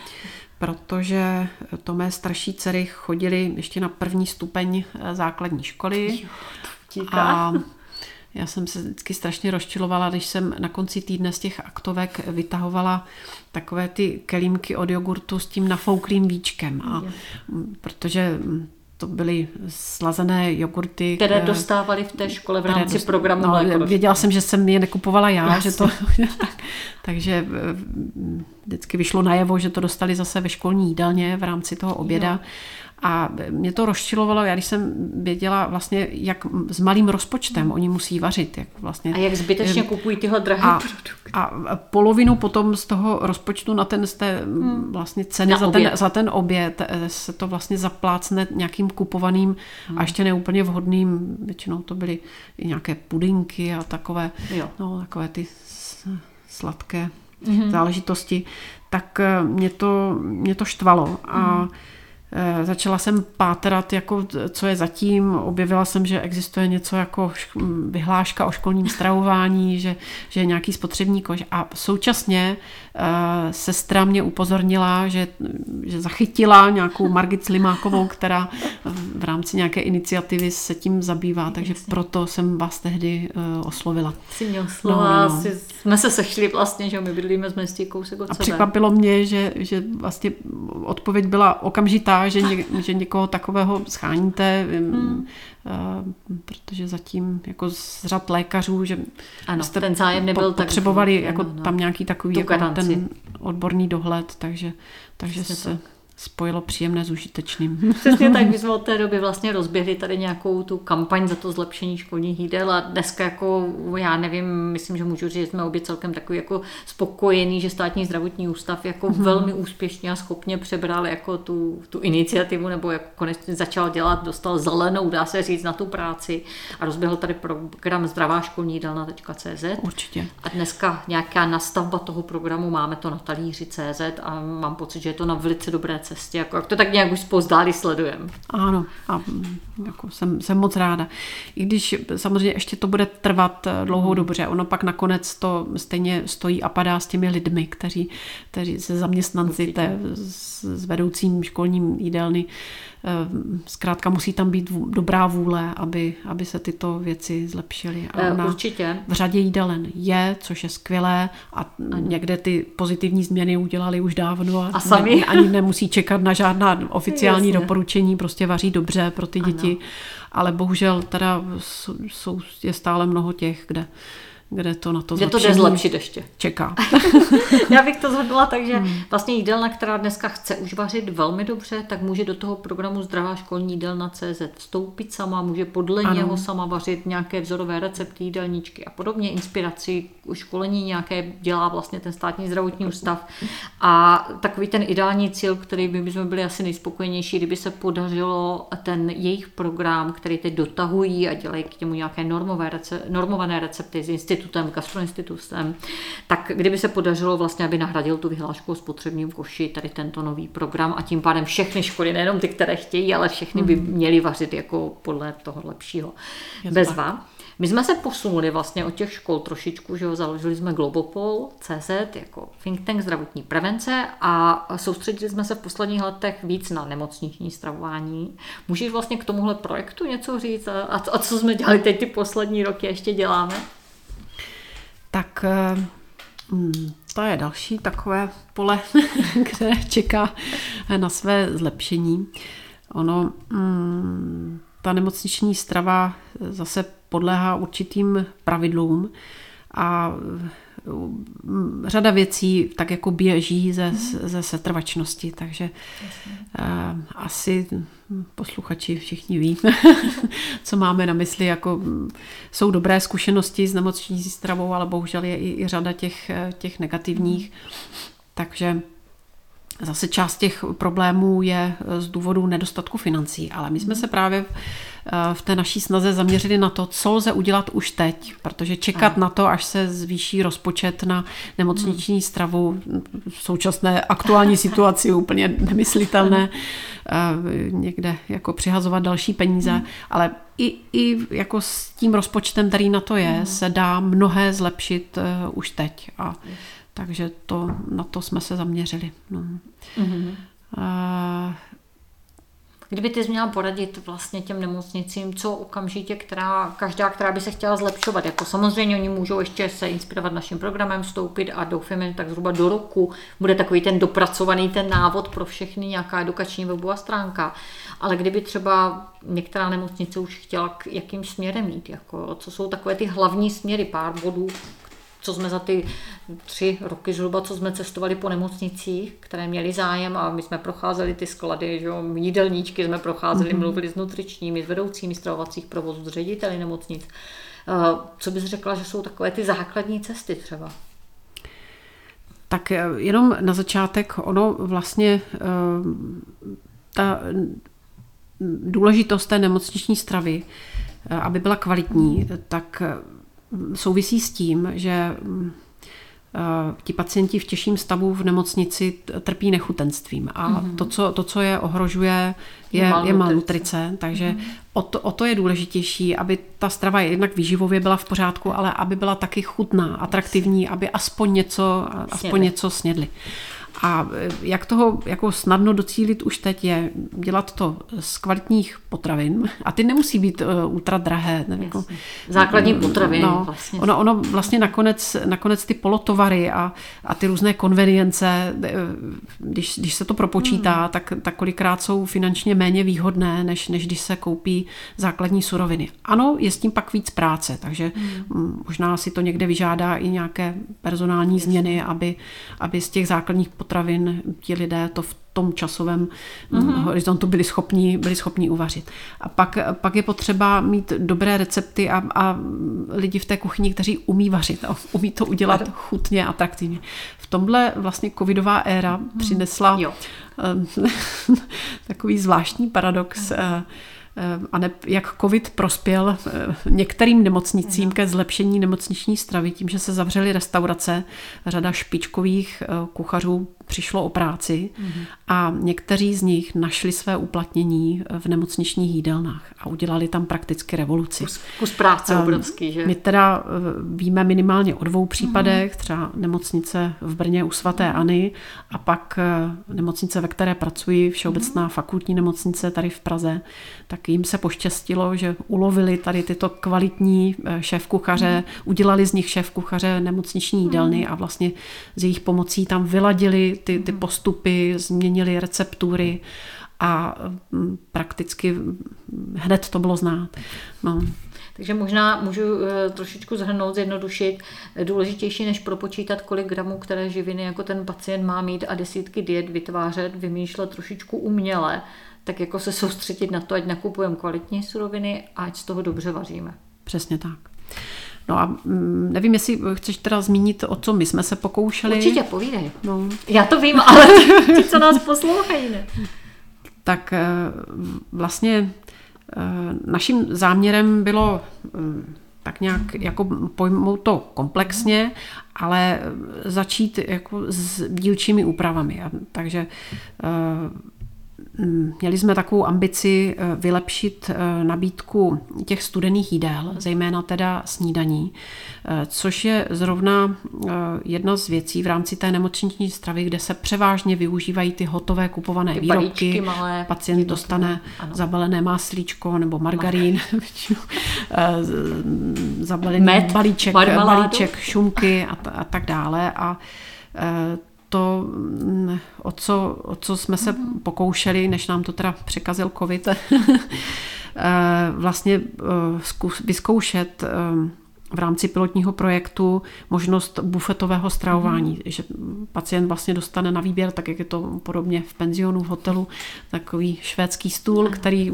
protože to mé starší dcery chodily ještě na první stupeň eh, základní školy. A já jsem se vždycky strašně rozčilovala, když jsem na konci týdne z těch aktovek vytahovala takové ty kelímky od jogurtu s tím nafouklým víčkem. A, protože to byly slazené jogurty. Které eh, dostávali v té škole v rámci dost- programu no, Věděla jsem, že jsem je nekupovala já, Jasně. že to, (laughs) tak, takže eh, vždycky vyšlo najevo, že to dostali zase ve školní jídelně v rámci toho oběda. Jo. A mě to rozčilovalo, já když jsem věděla vlastně, jak s malým rozpočtem oni musí vařit. Jak vlastně, A jak zbytečně kupují tyhle drahé a, produkty. a polovinu potom z toho rozpočtu na ten z té vlastně ceny Na za ten, oběd. za ten oběd eh, se to vlastně zaplácne nějakým kupovaným a ještě neúplně vhodným, většinou to byly i nějaké pudinky a takové, Jo. no, takové ty sladké záležitosti, tak eh, mě to, mě to štvalo a eh, Začala jsem pátrat, jako, co je zatím. Objevila jsem, že existuje něco jako vyhláška o školním stravování, že, že je nějaký spotřební koš. A současně uh, sestra mě upozornila, že, že zachytila nějakou Margit Slimákovou, která v rámci nějaké iniciativy se tím zabývá, takže proto jsem vás tehdy uh, oslovila. Si měl slova, No, no, no, no. no. Si, jsme se sešli vlastně, že my bydlíme z Mestí kousek od A sebe. překvapilo mě, že, že vlastně odpověď byla okamžitá, že, ně, že někoho takového scháníte, hmm. protože zatím jako z řad lékařů, že Ano, jste ten zájem nebyl po- tak- potřebovali ano, jako no. tam nějaký takový jako ten odborný dohled, takže, takže se spojilo příjemné s užitečným. (laughs) Přesně tak, my (laughs) jsme od té doby vlastně rozběhli tady nějakou tu kampaň za to zlepšení školních jídel a dneska jako, já nevím, myslím, že můžu říct, že jsme obě celkem takový jako spokojení, že státní zdravotní ústav jako Mhm. mm-hmm. velmi úspěšně a schopně přebral jako tu, tu iniciativu nebo jako konečně začal dělat, dostal zelenou, dá se říct, na tu práci a rozběhl tady program zdravá školní jídelna.cz Určitě. a dneska nějaká nastavba toho programu, máme to na talíři CZ a mám pocit, že je to na velice dobré cestě, jako jak to tak nějak už spozdáli sledujeme. Ano, a mm, jako jsem, jsem moc ráda. I když samozřejmě ještě to bude trvat eh, dlouhou dobu, že ono pak nakonec to stejně stojí a padá s těmi lidmi, kteří, kteří se zaměstnanci té, s, s vedoucím školním jídelny, zkrátka musí tam být dobrá vůle, aby, aby se tyto věci zlepšily. A Eh, ona Určitě. v řadě jídelen je, což je skvělé a někde ty pozitivní změny udělali už dávno a, A sami. Ne, ani nemusí čekat na žádná oficiální Jasně. doporučení, prostě vaří dobře pro ty děti, ale bohužel teda jsou, jsou, je stále mnoho těch, kde, kde to na to Kde to jde zlepšit ještě. Čeká. (laughs) Já bych to zhodla tak, že hmm. vlastně jídelna, která dneska chce už vařit velmi dobře, tak může do toho programu Zdravá školní jídelna CZ vstoupit sama, může podle ano. něho sama vařit nějaké vzorové recepty, jídelníčky a podobně, inspiraci, školení nějaké dělá vlastně ten státní zdravotní ústav. A takový ten ideální cíl, který by bychom byli asi nejspokojenější, kdyby se podařilo ten jejich program, který teď dotahují a dělají k němu nějaké normové rece, normované recepty s institutem, gastroinstitutem, tak kdyby se podařilo vlastně, aby nahradil tu vyhlášku o spotřebním koši, tady tento nový program a tím pádem všechny školy, nejenom ty, které chtějí, ale všechny by mhm. měly vařit jako podle toho lepšího. Bezva. My jsme se posunuli vlastně od těch škol trošičku, že jo, založili jsme Globopol CZ jako think tank zdravotní prevence a soustředili jsme se v posledních letech víc na nemocniční stravování. Můžeš vlastně k tomuhle projektu něco říct a, a co jsme dělali teď ty poslední roky ještě děláme? Tak eh, hmm, to je další takové pole, (laughs) které čeká na své zlepšení. Ono, hmm, ta nemocniční strava zase podléhá určitým pravidlům a mm, řada věcí tak jako běží ze, ze setrvačnosti, takže uh, asi posluchači všichni ví, (laughs) co máme na mysli, jako mm, jsou dobré zkušenosti s nemocniční stravou, ale bohužel je i, i řada těch, těch negativních, takže Zase část těch problémů je z důvodu nedostatku financí, ale my jsme se právě eh, v té naší snaze zaměřili na to, co lze udělat už teď, protože čekat na to, až se zvýší rozpočet na nemocniční stravu v současné aktuální situaci je úplně nemyslitelné eh, někde jako přihazovat další peníze, ale i, i jako s tím rozpočtem, který na to je, se dá mnohé zlepšit eh, už teď. A takže to, na to jsme se zaměřili. No. Mm-hmm. Uh, Kdyby ty jsi měla poradit vlastně těm nemocnicím, co okamžitě, která, každá, která by se chtěla zlepšovat. Jako samozřejmě oni můžou ještě se inspirovat naším programem, vstoupit a doufáme, že tak zhruba do roku bude takový ten dopracovaný ten návod pro všechny, nějaká edukační webová stránka. Ale kdyby třeba některá nemocnice už chtěla k jakým směrem jít, jako, co jsou takové ty hlavní směry, pár bodů, co jsme za ty tři roky zhruba, co jsme cestovali po nemocnicích, které měly zájem a my jsme procházeli ty sklady, že jo, jídelníčky jsme procházeli, mm-hmm. mluvili s nutričními, s vedoucími stravovacích provozů, s řediteli nemocnic. Eh, co bys řekla, že jsou takové ty základní cesty třeba? Tak eh, jenom na začátek, ono vlastně eh, ta důležitost té nemocniční stravy, aby byla kvalitní, tak souvisí s tím, že eh, ti pacienti v těžším stavu v nemocnici trpí nechutenstvím a mm-hmm. to, co, to, co je ohrožuje, je, je, malnutrice. je malnutrice, takže mm-hmm. o, to, o to je důležitější, aby ta strava jednak výživově byla v pořádku, ale aby byla taky chutná, atraktivní, aby aspoň něco, aspoň něco snědli. A e, jak toho jako snadno docílit už teď je dělat to z kvalitních potravin. A ty nemusí být uh, ultra drahé. Ne, jako, Základní potraviny. No, vlastně. ono, ono vlastně nakonec, nakonec ty polotovary a, a ty různé konvenience, e, když, když se to propočítá, hmm. tak, tak kolikrát jsou finančně méně výhodné, než, než když se koupí základní suroviny. Ano, je s tím pak víc práce, takže hmm. možná si to někde vyžádá i nějaké personální změny, aby, aby z těch základních potravin ti lidé to v tom časovém mm-hmm. horizontu byli schopni, byli schopni uvařit. A pak, pak je potřeba mít dobré recepty a, a lidi v té kuchyni, kteří umí vařit a umí to udělat chutně, atraktivně. V tomhle vlastně covidová éra mm-hmm. přinesla jo. (laughs) takový zvláštní paradox. Mm-hmm Eh, a ne, jak covid prospěl eh, některým nemocnicím ke zlepšení nemocniční stravy tím, že se zavřely restaurace, řada špičkových eh, kuchařů přišlo o práci mm-hmm. a někteří z nich našli své uplatnění v nemocničních jídelnách a udělali tam prakticky revoluci. Kus, kus práce obrovský, že? My teda víme minimálně o dvou případech, mm-hmm. třeba nemocnice v Brně u svaté mm-hmm.Any a pak nemocnice, ve které pracuji, Všeobecná mm-hmm. fakultní nemocnice tady v Praze, tak jim se poštěstilo, že ulovili tady tyto kvalitní eh, šéf-kuchaře, mm. udělali z nich šéf-kuchaře nemocniční jídelny mm. a vlastně z jejich pomocí tam vyladili ty, ty mhm. postupy, změnili receptury a mm, prakticky hned to bylo znát. No. Takže možná můžu eh, trošičku zhrnout, zjednodušit. Důležitější, než propočítat, kolik gramů které živiny jako ten pacient má mít a desítky diet vytvářet, vymýšlet trošičku uměle, tak jako se soustředit na to, ať nakupujeme kvalitní suroviny a ať z toho dobře vaříme. Přesně tak. No a mm, nevím, jestli chceš teda zmínit, o co my jsme se pokoušeli. Určitě, povídej. No. Já to vím, ale (laughs) ti, co nás poslouchají, ne? Tak eh, vlastně eh, naším záměrem bylo eh, tak nějak jako pojmout to komplexně, ale začít jako s dílčími úpravami. Takže Mm, měli jsme takovou ambici eh, vylepšit eh, nabídku těch studených jídel, zejména teda snídaní, eh, což je zrovna jedna z věcí v rámci té nemocniční stravy, kde se převážně využívají ty hotové kupované ty výrobky. Malé, Pacient dostane ano. zabalené máslíčko nebo margarín, (laughs) zabalený Med, balíček, balíček šunky a, t- a tak dále. A to, mm, o co, o co jsme se pokoušeli, než nám to teda překazil covid, (laughs) eh, vlastně eh, vyzkoušet eh, v rámci pilotního projektu možnost bufetového stravování, mm. že pacient vlastně dostane na výběr, tak jak je to podobně v penzionu, v hotelu, takový švédský stůl, mm. který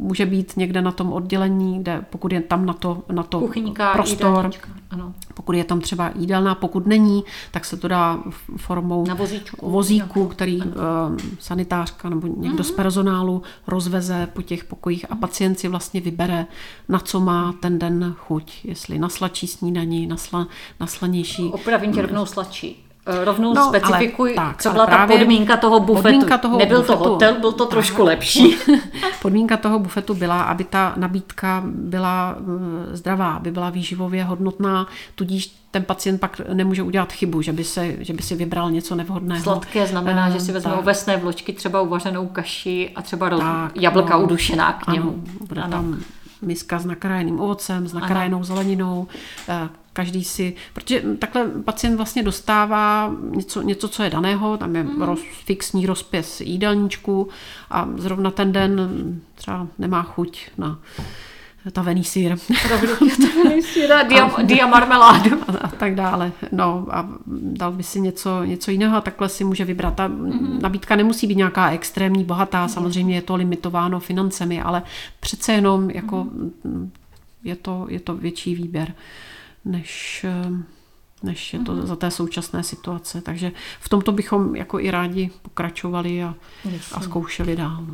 může být někde na tom oddělení, kde pokud je tam na to, na to Kuchyňka, prostor, ano. pokud je tam třeba jídelná, pokud není, tak se to dá formou na vozíčku, vozíku, který ano. uh, sanitářka nebo někdo mm. z personálu rozveze po těch pokojích a pacient si vlastně vybere, na co má ten den chuť, jestli na sladší snídaní, na, sla, na slanější. Opravím tě rovnou sladší. Eh, rovnou no, specifikuj, tak, co byla ta podmínka toho bufetu. Podmínka toho Nebyl bufetu, to hotel, byl to trošku lepší. (laughs) podmínka toho bufetu byla, aby ta nabídka byla eh, zdravá, aby byla výživově hodnotná, tudíž ten pacient pak nemůže udělat chybu, že by, se, že by si vybral něco nevhodného. Sladké znamená, uh, že si vezme ovesné vločky, třeba uvařenou kaši a třeba tak, jablka no, udušená k němu. Ano, bude ano. tam miska s nakrájeným ovocem, s nakrájenou zeleninou, eh, každý si, protože takhle pacient vlastně dostává něco, něco co je daného, tam je mm. roz, fixní rozpis jídelníčku a zrovna ten den třeba nemá chuť na tavený sír. tavený sír a dia, (laughs) dia marmeládu. A, (laughs) a tak dále. No a dal by si něco, něco jiného a takhle si může vybrat. Ta mm-hmm. nabídka nemusí být nějaká extrémní, bohatá, samozřejmě je to limitováno financemi, ale přece jenom jako mm-hmm. je, to, je to větší výběr, než než je to mm-hmm. za té současné situace. Takže v tomto bychom jako i rádi pokračovali a, a zkoušeli dál.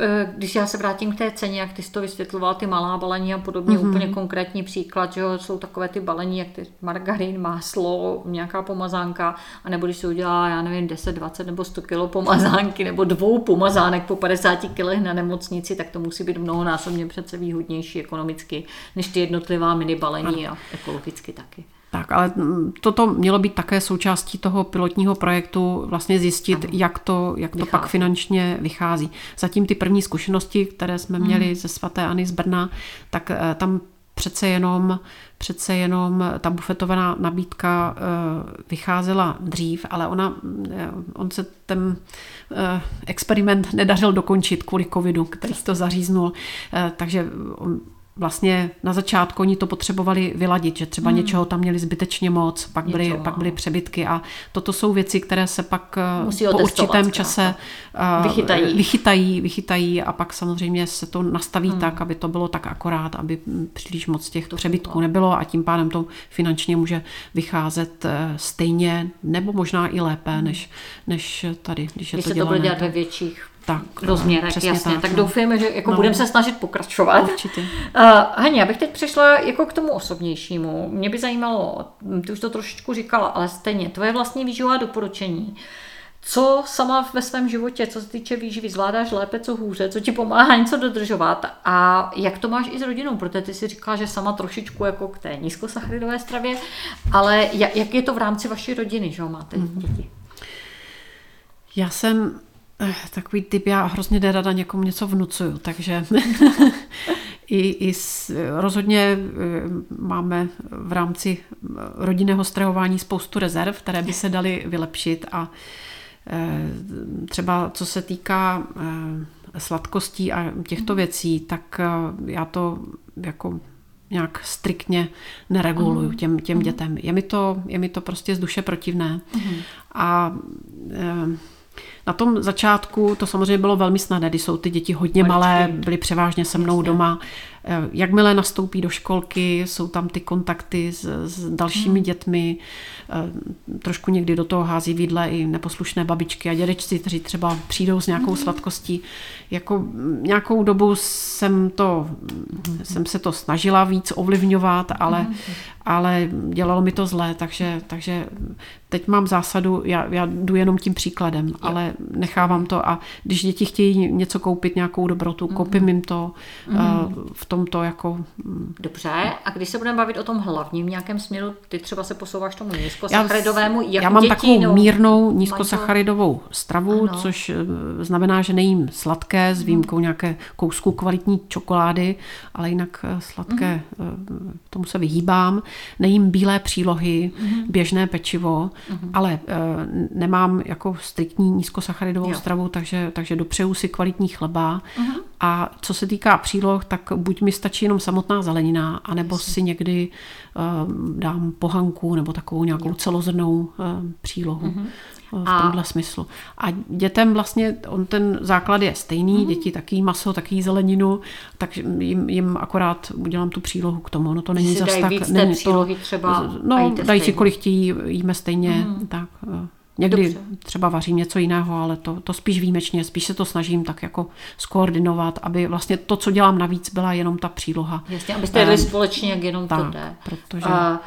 Eh, když já se vrátím k té ceně, jak ty jsi to vysvětloval, ty malá balení a podobně, mm-hmm. úplně konkrétní příklad, že jo, jsou takové ty balení, jak ty margarín, máslo, nějaká pomazánka, a nebo když se udělá, já nevím, 10, 20 nebo 100 kilo pomazánky, nebo dvou pomazánek po 50 kilech na nemocnici, tak to musí být mnohonásobně přece výhodnější ekonomicky, než ty jednotlivá mini balení a ekologicky taky. Tak, ale toto mělo být také součástí toho pilotního projektu, vlastně zjistit, ano. jak to, jak to pak finančně vychází. Zatím ty první zkušenosti, které jsme hmm. měli ze svaté Ani z Brna, tak eh, tam přece jenom, přece jenom ta bufetovaná nabídka eh, vycházela dřív, ale ona, eh, on se ten experiment nedařil dokončit kvůli covidu, který to zaříznul, takže vlastně na začátku oni to potřebovali vyladit, že třeba hmm. něčeho tam měli zbytečně moc, pak byly, Něco, pak byly přebytky a toto jsou věci, které se pak eh, Musí po určitém čase uh, vychytají. vychytají, vychytají a pak samozřejmě se to nastaví hmm. tak, aby to bylo tak akorát, aby příliš moc těch to přebytků bylo. nebylo a tím pádem to finančně může vycházet eh, stejně nebo možná i lépe, hmm. než, než tady, když je když to se dělané. to bude dělat ve větších tak, rozměrech, jasně. Tak, tak no. doufujeme, že jako no. budeme se snažit pokračovat. Určitě. Uh, Haně, abych teď přišla jako k tomu osobnějšímu. Mě by zajímalo, ty už to trošičku říkala, ale stejně, tvoje vlastní výživová doporučení. Co sama ve svém životě, co se týče výživy, zvládáš lépe, co hůře, co ti pomáhá něco dodržovat a jak to máš i s rodinou, protože ty si říkala, že sama trošičku jako k té nízkosacharidové stravě, ale jak, je to v rámci vaší rodiny, že máte mm-hmm. děti? Já jsem takový typ, já hrozně nerada někomu něco vnucuju, takže (laughs) i, i s, rozhodně eh, máme v rámci rodinného stravování spoustu rezerv, které by se daly vylepšit a eh, třeba co se týká eh, sladkostí a těchto věcí, tak já to jako nějak striktně nereguluju mm. těm, těm mm. dětem. Je mi, to, je mi to prostě z duše protivné. Mm. A e, na tom začátku to samozřejmě bylo velmi snadné, když jsou ty děti hodně malé, byly převážně se mnou doma. Eh, jakmile nastoupí do školky, jsou tam ty kontakty s, s dalšími hmm. dětmi, eh, trošku někdy do toho hází vidle i neposlušné babičky a dědečci, kteří třeba přijdou s nějakou hmm. sladkostí. Jako nějakou dobu jsem, to, jsem se to snažila víc ovlivňovat, ale, hmm. Ale dělalo mi to zlé, takže, takže teď mám zásadu, já, já jdu jenom tím příkladem, ale nechávám to a když děti chtějí něco koupit, nějakou dobrotu, koupím jim to v tom tomto jako... Mm. Dobře, a když se budeme bavit o tom hlavním nějakém směru, ty třeba se posouváš tomu nízkosacharidovému, já, já mám děti, takovou no, mírnou nízkosacharidovou stravu, ano. což eh, znamená, že nejím sladké s mhm. výjimkou nějaké kousku kvalitní čokolády, ale jinak eh, sladké mm. tomu se vyhýbám. Nejím bílé přílohy, mm. běžné pečivo, mm. ale nemám jako striktní nízkosacharidovou jo. stravu, takže, takže dopřeju si kvalitní chleba mm. a co se týká příloh, tak buď mi stačí jenom samotná zelenina, anebo si někdy uh, dám pohanku nebo takovou nějakou celozrnou uh, přílohu. Mm-hmm. V tomhle a... smyslu. A dětem vlastně, on ten základ je stejný, mm-hmm. děti taky maso, taky zeleninu, tak jim, jim akorát udělám tu přílohu k tomu. No to není zas tak... Není to, třeba no, dají si kolik chtějí, jíme stejně, mm-hmm. tak... Uh, Někdy Dobře. třeba vařím něco jiného, ale to, to spíš výjimečně, spíš se to snažím tak jako skoordinovat, aby vlastně to, co dělám navíc, byla jenom ta příloha. Jasně, abyste jedli um, společně, jak jenom tak, to jde. Protože... A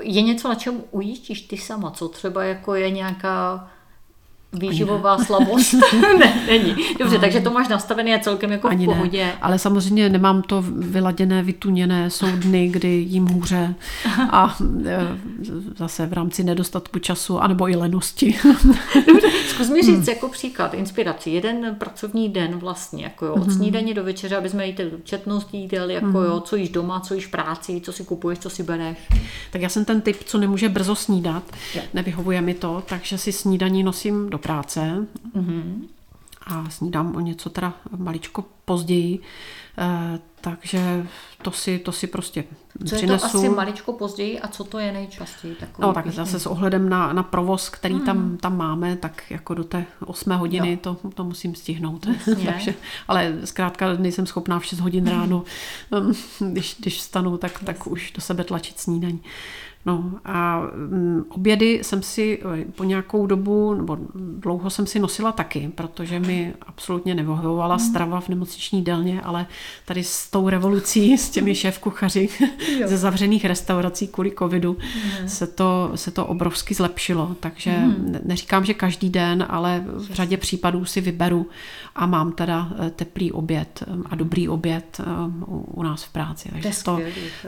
je něco, na čem ujíždíš ty sama? Co třeba jako je nějaká výživová ne. slabost? (laughs) ne, není. Dobře, takže to máš nastavené a celkem jako Ani v pohodě. Ne. Ale samozřejmě nemám to vyladěné, vytuněné. Jsou dny, kdy jim hůře a e, zase v rámci nedostatku času, anebo i lenosti. (laughs) (laughs) Dobře, zkus mi říct hmm. jako příklad, inspiraci. Jeden pracovní den vlastně, jako jo, od hmm. snídaně do večeře, aby jsme jí četnost jídel, jako hmm. jo, co jíš doma, co jíš práci, co si kupuješ, co si bereš. Tak já jsem ten typ, co nemůže brzo snídat, je. nevyhovuje mi to, takže si snídaní nosím do práce mm-hmm. a snídám o něco teda maličko později, takže to si, to si prostě co přinesu. je to asi maličko později a co to je nejčastěji? Takový no tak píšný. zase s ohledem na, na provoz, který hmm. tam, tam máme, tak jako do té 8 hodiny to, to musím stihnout. (laughs) takže, ale zkrátka nejsem schopná v 6 hodin ráno, (laughs) když, když vstanu, tak, tak už do sebe tlačit snídaní. No a mm, obědy jsem si eh, po nějakou dobu, nebo dlouho jsem si nosila taky, protože mi absolutně nevyhovovala hmm. strava v nemocniční delně, ale tady s tou revolucí, s těmi šéf kuchaři (laughs) ze zavřených restaurací kvůli covidu hmm. se, to, se to obrovsky zlepšilo. Takže hmm. neříkám, že každý den, ale v řadě případů si vyberu a mám teda eh, teplý oběd eh, a dobrý oběd u nás v práci. Takže to,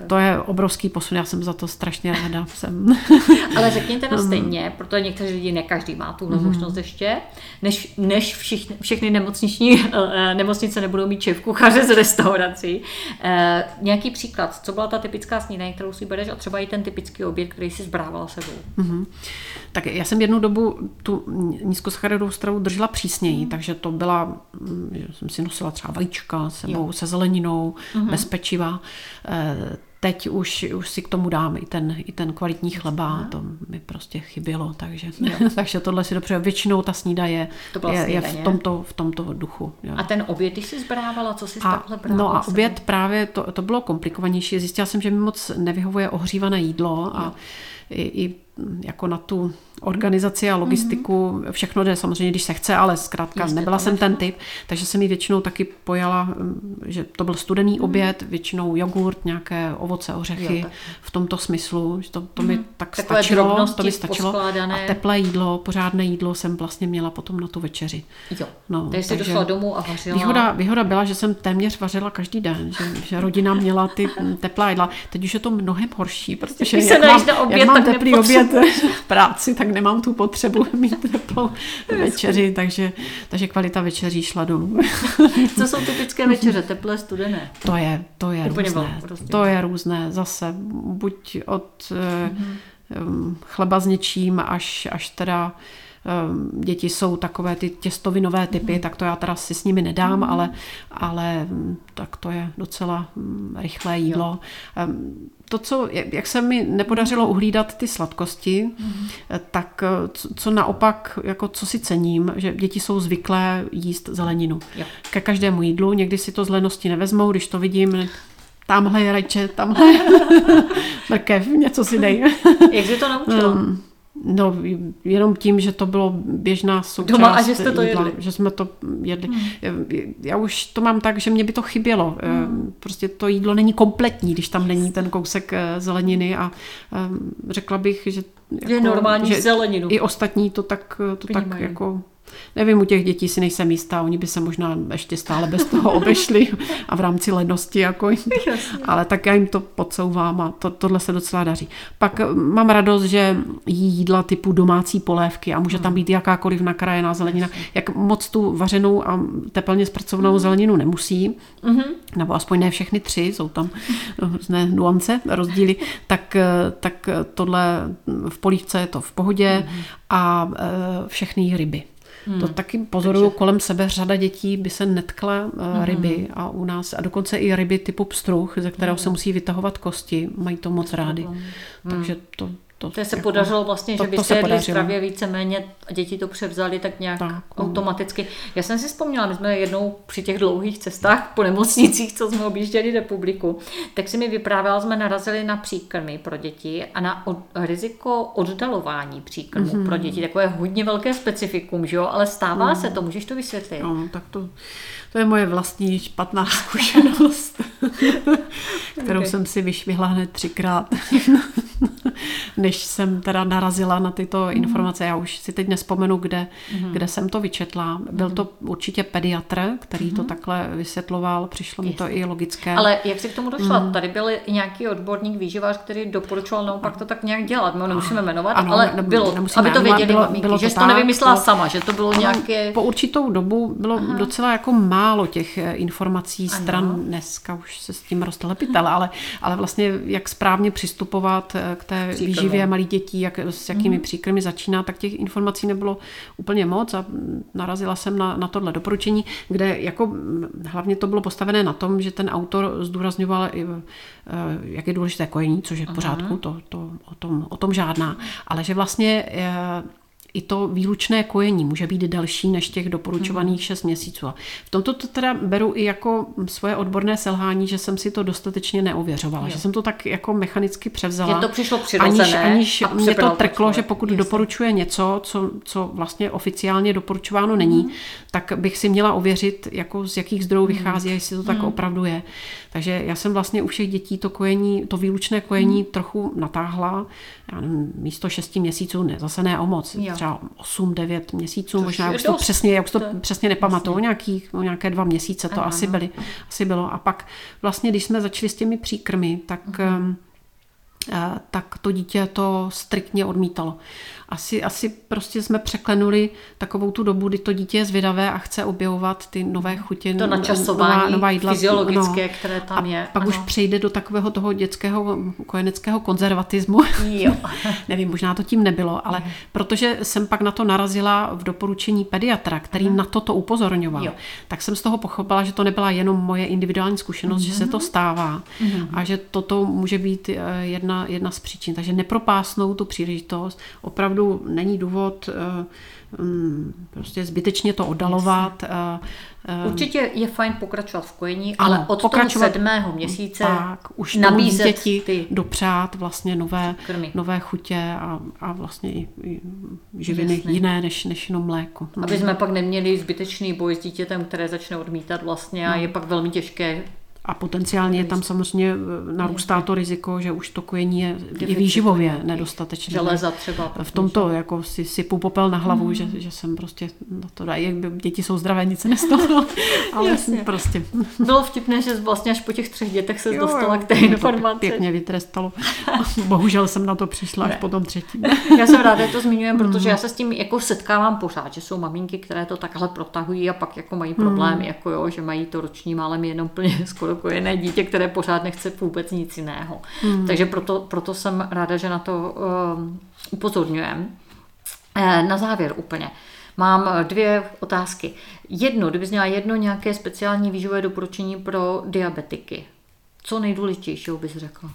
to je obrovský posun. Já jsem za to strašně ráda jsem. Ale řekněte na (laughs) stejně, protože někteří lidi, ne každý má tu mm. možnost ještě, než, než všichni, všechny nemocniční, uh, nemocnice nebudou mít šéf kuchaře z restaurací. Uh, nějaký příklad, co byla ta typická snídaně, kterou si bereš a třeba i ten typický oběd, který si zbrávala sebou? Mm. Tak já jsem jednu dobu tu nízkosacharidovou stravu držela přísněji, mm. takže to byla, mm, jsem si nosila třeba vajíčka sebou jo. se zeleninou, mm. bez pečiva. Uh, teď už, už si k tomu dám i ten, i ten kvalitní chleba, to mi prostě chybělo, takže, (laughs) takže tohle si dobře, většinou ta snída je, to je, je v, tomto, v tomto duchu. Jo. A ten oběd, ty jsi zbrávala, co jsi a, takhle brala? No a oběd právě, to, to bylo komplikovanější, zjistila jsem, že mi moc nevyhovuje ohřívané jídlo a i, i jako na tu organizaci a logistiku, mm-hmm. všechno jde samozřejmě, když se chce, ale zkrátka Jistě, nebyla jsem ten typ, takže jsem mi většinou taky pojala, mm, že to byl studený mm-hmm. oběd, většinou jogurt, nějaké ovoce, ořechy, jo, v tomto smyslu, že to, to mm-hmm. mi mhm. tak Takové stačilo, to mi stačilo a teplé jídlo, pořádné jídlo jsem vlastně měla potom na tu večeři. Jo, no, takže jsi došla domů a vařila. Výhoda, výhoda byla, že jsem téměř vařila každý den, že, že rodina měla ty teplá jídla. Teď už je to mnohem horší, protože jak mám, oběd, jak mám teplý oběd v práci, tak nemám tu potřebu (laughs) mít teplou večeři, takže, takže kvalita večeří šla dolů. (laughs) Co jsou typické večeře? Teplé, studené? To je, to je Úplně různé. Prostě. To je různé. Zase buď od mm-hmm. chleba s něčím až, až teda děti jsou takové ty těstovinové typy, mm. tak to já teda si s nimi nedám, mm. ale, ale tak to je docela rychlé jídlo. Jo to, co, jak se mi nepodařilo uhlídat ty sladkosti, mm. tak co, co naopak, jako co si cením, že děti jsou zvyklé jíst zeleninu. Jo. Ke každému jídlu, někdy si to z lenosti nevezmou, když to vidím, tamhle je rajče, tamhle je (laughs) mrkev, něco si dej. Jak jsi to naučila? (laughs) Um, No, jenom tím, že to bylo běžná součást Doma a že jste to jídla, jedli. Že jsme to jedli. Hmm. Já už to mám tak, že mě by to chybělo. Hmm. Prostě to jídlo není kompletní, když tam není ten kousek eh, zeleniny a řekla bych, že... Jako, je normální že zeleninu. I ostatní to tak, to tak jako Nevím, u těch dětí si nejsem jistá, oni by se možná ještě stále bez toho (laughs) obešli a v rámci lednosti, jako jim, ale tak já jim to podsouvám a to, tohle se docela daří. Pak eh, mám radost, že jí jídla typu domácí polévky a může tam hmm. být jakákoliv nakrájená zelenina. Jak moc tu vařenou a teplně zpracovanou hmm. zeleninu nemusí, mm-hmm. nebo aspoň ne všechny tři, jsou tam různé nuance, rozdíly, tak, eh, tak tohle v polívce je to v pohodě a eh, všechny ryby. Hmm. To taky pozoruju Takže... kolem sebe. Řada dětí by se netkla uh, ryby a u nás, a dokonce i ryby typu pstruh, ze kterého hmm. se musí vytahovat kosti, mají to moc rády. Hmm. Takže to, to, to se jako, podařilo vlastně, to, že vy jste jedli zdravě víceméně a děti to převzali tak nějak tak, no. automaticky. Já jsem si vzpomněla, my jsme jednou při těch dlouhých cestách po nemocnicích, co jsme objížděli republiku, tak si mi vyprávěla, jsme narazili na příkrmy pro děti a na od, riziko oddalování příkrmu mm-hmm. pro děti. Takové hodně velké specifikum, že jo? ale stává mm. se to, můžeš to vysvětlit? No, tak to, to je moje vlastní špatná (laughs) zkušenost, (laughs) kterou okay. jsem si vyšvihla hned třikrát než jsem teda narazila na tyto mm. informace. Já už si teď nespomenu, kde, mm. kde jsem to vyčetla. Byl to určitě pediatr, který mm. to takhle vysvětloval, přišlo mi to i logické. Ale jak jsi k tomu došla? Mm. Tady byl nějaký odborník, výživář, který doporučoval naopak to tak nějak dělat. My nemusíme jmenovat, ano, ale bylo, aby to věděli bylo, maminky, bylo to že jsi to nevymyslela bylo, sama, že to bylo nějaké... Po určitou dobu bylo Aha. docela jako málo těch eh, informací stran. Ano. Dneska už se s tím lepitel, ale, ale vlastně jak správně přistupovat eh, k té Příklad výživě malých dětí, jak, s jakými mm-hmm. příkrmy začíná, tak těch informací nebylo úplně moc a narazila jsem na, na tohle doporučení, kde jako hlavně to bylo postavené na tom, že ten autor zdůrazňoval, eh, jak je důležité kojení, což je v pořádku, to, to, o, tom, o tom žádná, ale že vlastně eh, i to výlučné kojení může být delší než těch doporučovaných 6 mhm. měsíců. A v tomto to teda beru i jako svoje odborné selhání, že jsem si to dostatečně neověřovala, jo. že jsem to tak jako mechanicky převzala. Mně to přišlo přirozené. Aniž, aniž mě to trklo, že pokud Jasně. doporučuje něco, co, co vlastně oficiálně doporučováno není, mm. tak bych si měla ověřit, jako z jakých zdrojů mhm. vychází, mm. jestli to tak mm. opravdu je. Takže já jsem vlastně u všech dětí to kojení, to výlučné kojení mm. trochu natáhla. Já nevím, místo 6 měsíců, ne, zase ne o moc. Jo třeba 8-9 měsíců, Což možná, už to přesně, to, to přesně nepamatuju, nějaký, nějaké dva měsíce to ano, asi, byly, asi bylo. A pak vlastně, když jsme začali s těmi příkrmy, tak, uh-huh. Tak to dítě to striktně odmítalo asi, asi prostě jsme překlenuli takovou tu dobu, kdy to dítě je zvědavé a chce objevovat ty nové chutě. To načasování nová, nová jídla, fyziologické, no, které tam je. pak ano. už přejde do takového toho dětského kojeneckého konzervatismu. Jo. (laughs) Nevím, možná to tím nebylo, ale mm. protože jsem pak na to narazila v doporučení pediatra, který mm. na toto upozorňoval, jo. tak jsem z toho pochopila, že to nebyla jenom moje individuální zkušenost, mm. že se to mhm. stává mm. a že toto může být eh, jedna, jedna z příčin. Takže nepropásnou tu příležitost, opravdu není důvod eh, mm, prostě zbytečně to oddalovat. Eh, eh, Určitě je fajn pokračovat v kojení, ale od pokračovat, toho sedmého měsíce tak, už nabízet děti ty dopřát vlastně nové, nové chutě a, a vlastně i, i živiny Jasný. jiné než, než jenom mléko. Aby jsme pak neměli zbytečný boj s dítětem, které začne odmítat vlastně a no. je pak velmi těžké a potenciálně je tam samozřejmě eh, narůstá to riziko, že už to kojení je i výživově nedostatečné. Železa třeba. V tomto jako si sypu popel na hlavu, mm. že, že jsem prostě na to dají, děti jsou zdravé, nic se nestalo. (laughs) ale Jasně. prostě. Bylo vtipné, že vlastně až po těch třech dětech se dostala k té informaci. Pěkně vytrestalo. (laughs) Bohužel jsem na to přišla ne. až po tom třetím. (laughs) já jsem ráda, že to zmiňujem, protože já se s tím jako setkávám pořád, že jsou maminky, které to takhle protahují a pak jako mají problémy, mm. jako jo, že mají to roční málem jenom plně skoro spokojené dítě, které pořád nechce vůbec nic jiného. Hmm. Takže proto, proto jsem ráda, že na to um, upozorňujeme. Eh, na závěr úplně. Mám dvě otázky. Jedno, kdybys měla jedno nějaké speciální výživové doporučení pro diabetiky. Co nejdůležitějšího bys řekla?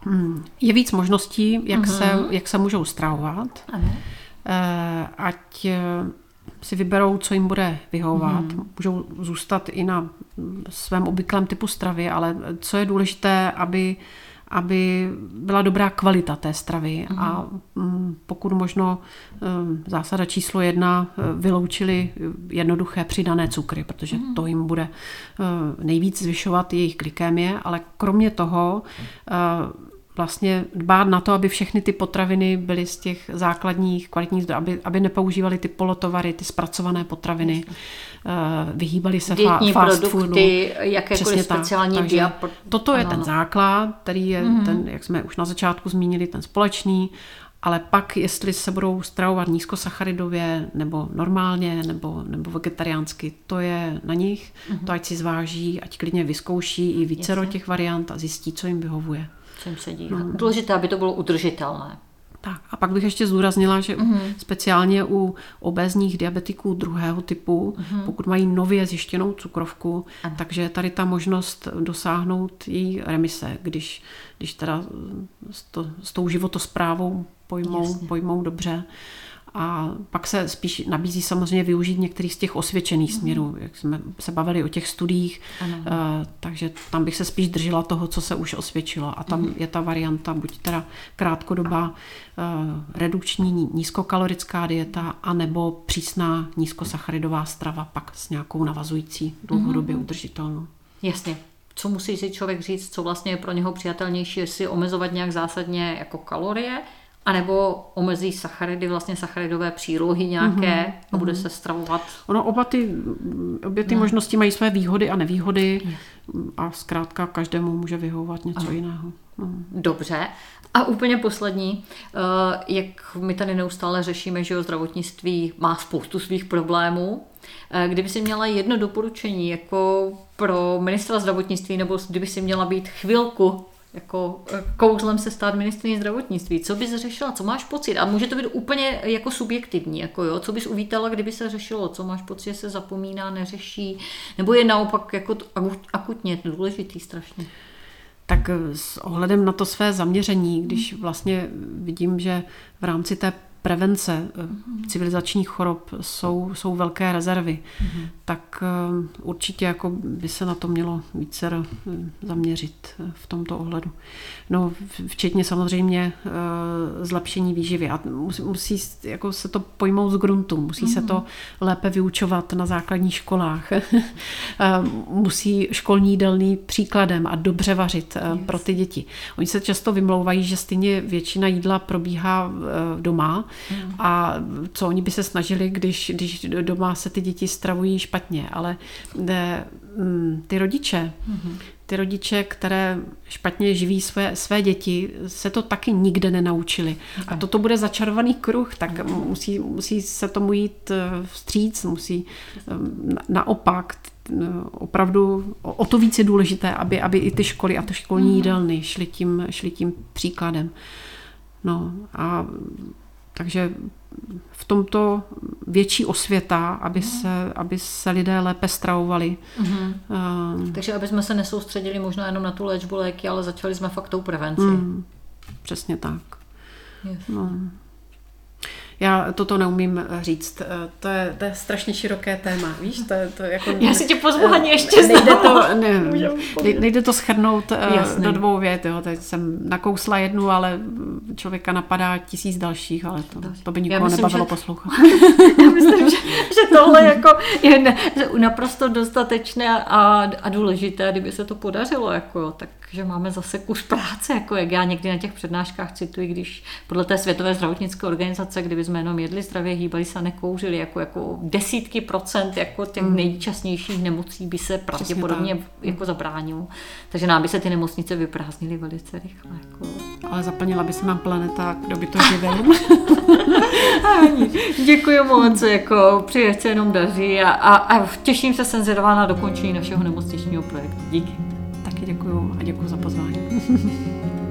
Hmm. Je víc možností, jak, uh-huh. se, jak se můžou stravovat. Eh, ať eh, si vyberou, co jim bude vyhovovat. Uh-huh. Můžou zůstat i na svém obvyklém typu stravy, ale co je důležité, aby aby byla dobrá kvalita té stravy uh-huh. a mm, pokud možno eh, zásada číslo jedna vyloučili jednoduché přidané cukry, protože uh-huh. to jim bude nejvíc zvyšovat jejich glykémie, ale kromě toho vlastně dbát na to, aby všechny ty potraviny byly z těch základních kvalitních zdrojů, aby, aby nepoužívali ty polotovary, ty zpracované potraviny, uh, vyhýbali se Dětní fast produkty, foodu. jakékoliv speciální tak. diap... Toto je ano, ten základ, který je mm-hmm. ten, jak jsme už na začátku zmínili, ten společný, ale pak, jestli se budou stravovat nízkosacharidově, nebo normálně, nebo, nebo vegetariánsky, to je na nich. Mm-hmm. To ať si zváží, ať klidně vyzkouší i více těch variant a zjistí, co jim vyhovuje co jim sedí. No. Důležité, aby to bylo udržitelné. Tak a pak bych ještě zdůraznila, že mm-hmm. speciálně u obézních diabetiků druhého typu, mm-hmm. pokud mají nově zjištěnou cukrovku, ano. takže tady ta možnost dosáhnout její remise, když, když teda s, to, s tou životosprávou pojmou, pojmou dobře. A pak se spíš nabízí samozřejmě využít některých z těch osvědčených mm. směrů, jak jsme se bavili o těch studiích, ano. Uh, takže tam bych se spíš držela toho, co se už osvědčilo. A tam mm. je ta varianta buď teda krátkodobá uh, redukční nízkokalorická dieta, anebo přísná nízkosacharidová strava, pak s nějakou navazující dlouhodobě mm. udržitelnou. Jasně co musí si člověk říct, co vlastně je pro něho přijatelnější, jestli omezovat nějak zásadně jako kalorie, anebo omezí sacharidy, vlastně sacharidové přílohy nějaké mm-hmm. a bude mhm. se stravovat. Ono oba ty, obě ty no. možnosti mají své výhody a nevýhody a zkrátka každému může vyhovovat něco ano. jiného. No. Dobře. A úplně poslední, eh, jak my tady neustále řešíme, že o zdravotnictví má spoustu svých problémů, eh, Kdyby si měla jedno doporučení jako pro ministra zdravotnictví, nebo kdyby si měla být chvilku jako eh, kouzlem se stát ministrní zdravotnictví. Co bys řešila, co máš pocit? A může to být úplně jako subjektivní, jako jo, co bys uvítala, kdyby se řešilo, co máš pocit, že se zapomíná, neřeší, nebo je naopak jako akutně důležitý strašně. Tak eh, s ohledem na to své zaměření, když vlastně vidím, že v rámci té prevence mm-hmm. civilizačních chorob jsou, jsou velké rezervy, mm-hmm. tak eh, určitě jako by se na to mělo více eh, zaměřit v tomto ohledu. No, včetně samozřejmě zlepšení výživy. A musí, musí jako se to pojmout z gruntu, musí mm-hmm. se to mhm. lépe vyučovat na základních školách. (laughs) musí školní jídelný příkladem a dobře vařit yes. pro ty děti. Oni se často vymlouvají, že stejně většina jídla probíhá doma, Hmm. A co oni by se snažili, když, když doma se ty děti stravují špatně, ale ne, mm, ty rodiče, hmm. ty rodiče, které špatně živí své, své děti, se to taky nikde nenaučili. A toto bude začarovaný kruh, tak musí, musí se tomu jít eh, vstříc, musí eh, naopak eh, opravdu o to víc je důležité, aby, aby i ty školy a ty školní jídelny šly tím, šly tím příkladem. No a takže v tomto větší osvěta, aby se, aby se lidé lépe stravovali. Mm-hmm. Uh, Takže aby jsme se nesoustředili možná jenom na tu léčbu léky, ale začali jsme fakt tou prevenci. Mm, přesně tak. Yes. No. Já toto neumím eh, říct. Eh, to je, to je strašně široké téma, víš? To, je, to je jako, Já si tě pozvu ani ještě nejde to, (laughs) ne, nejde to schrnout eh, Jasný. do dvou vět. Jo. Teď jsem nakousla jednu, ale člověka napadá tisíc dalších, ale to, to by nikoho myslím, nebavilo že... poslouchat. (laughs) Já myslím, že, že tohle jako je ne, naprosto dostatečné a, a důležité, kdyby se to podařilo. Jako, takže máme zase kus práce, jako jak já někdy na těch přednáškách cituji, když podle té Světové zdravotnické organizace, kdyby jsme jenom jedli zdravě, hýbali se a nekouřili, jako, jako desítky procent jako těch mm. nejčastnějších nemocí by se pravděpodobně jako zabránilo. Takže nám by se ty nemocnice vyprázdnily velice rychle. Jako. Ale zaplnila by se nám planeta, kdo by to živil. (laughs) Děkuji moc, jako přeji, se jenom daří a, a, a těším se, jsem zvědavá na dokončení našeho nemocničního projektu. Díky. Taky děkuji a děkuji za pozvání. (laughs)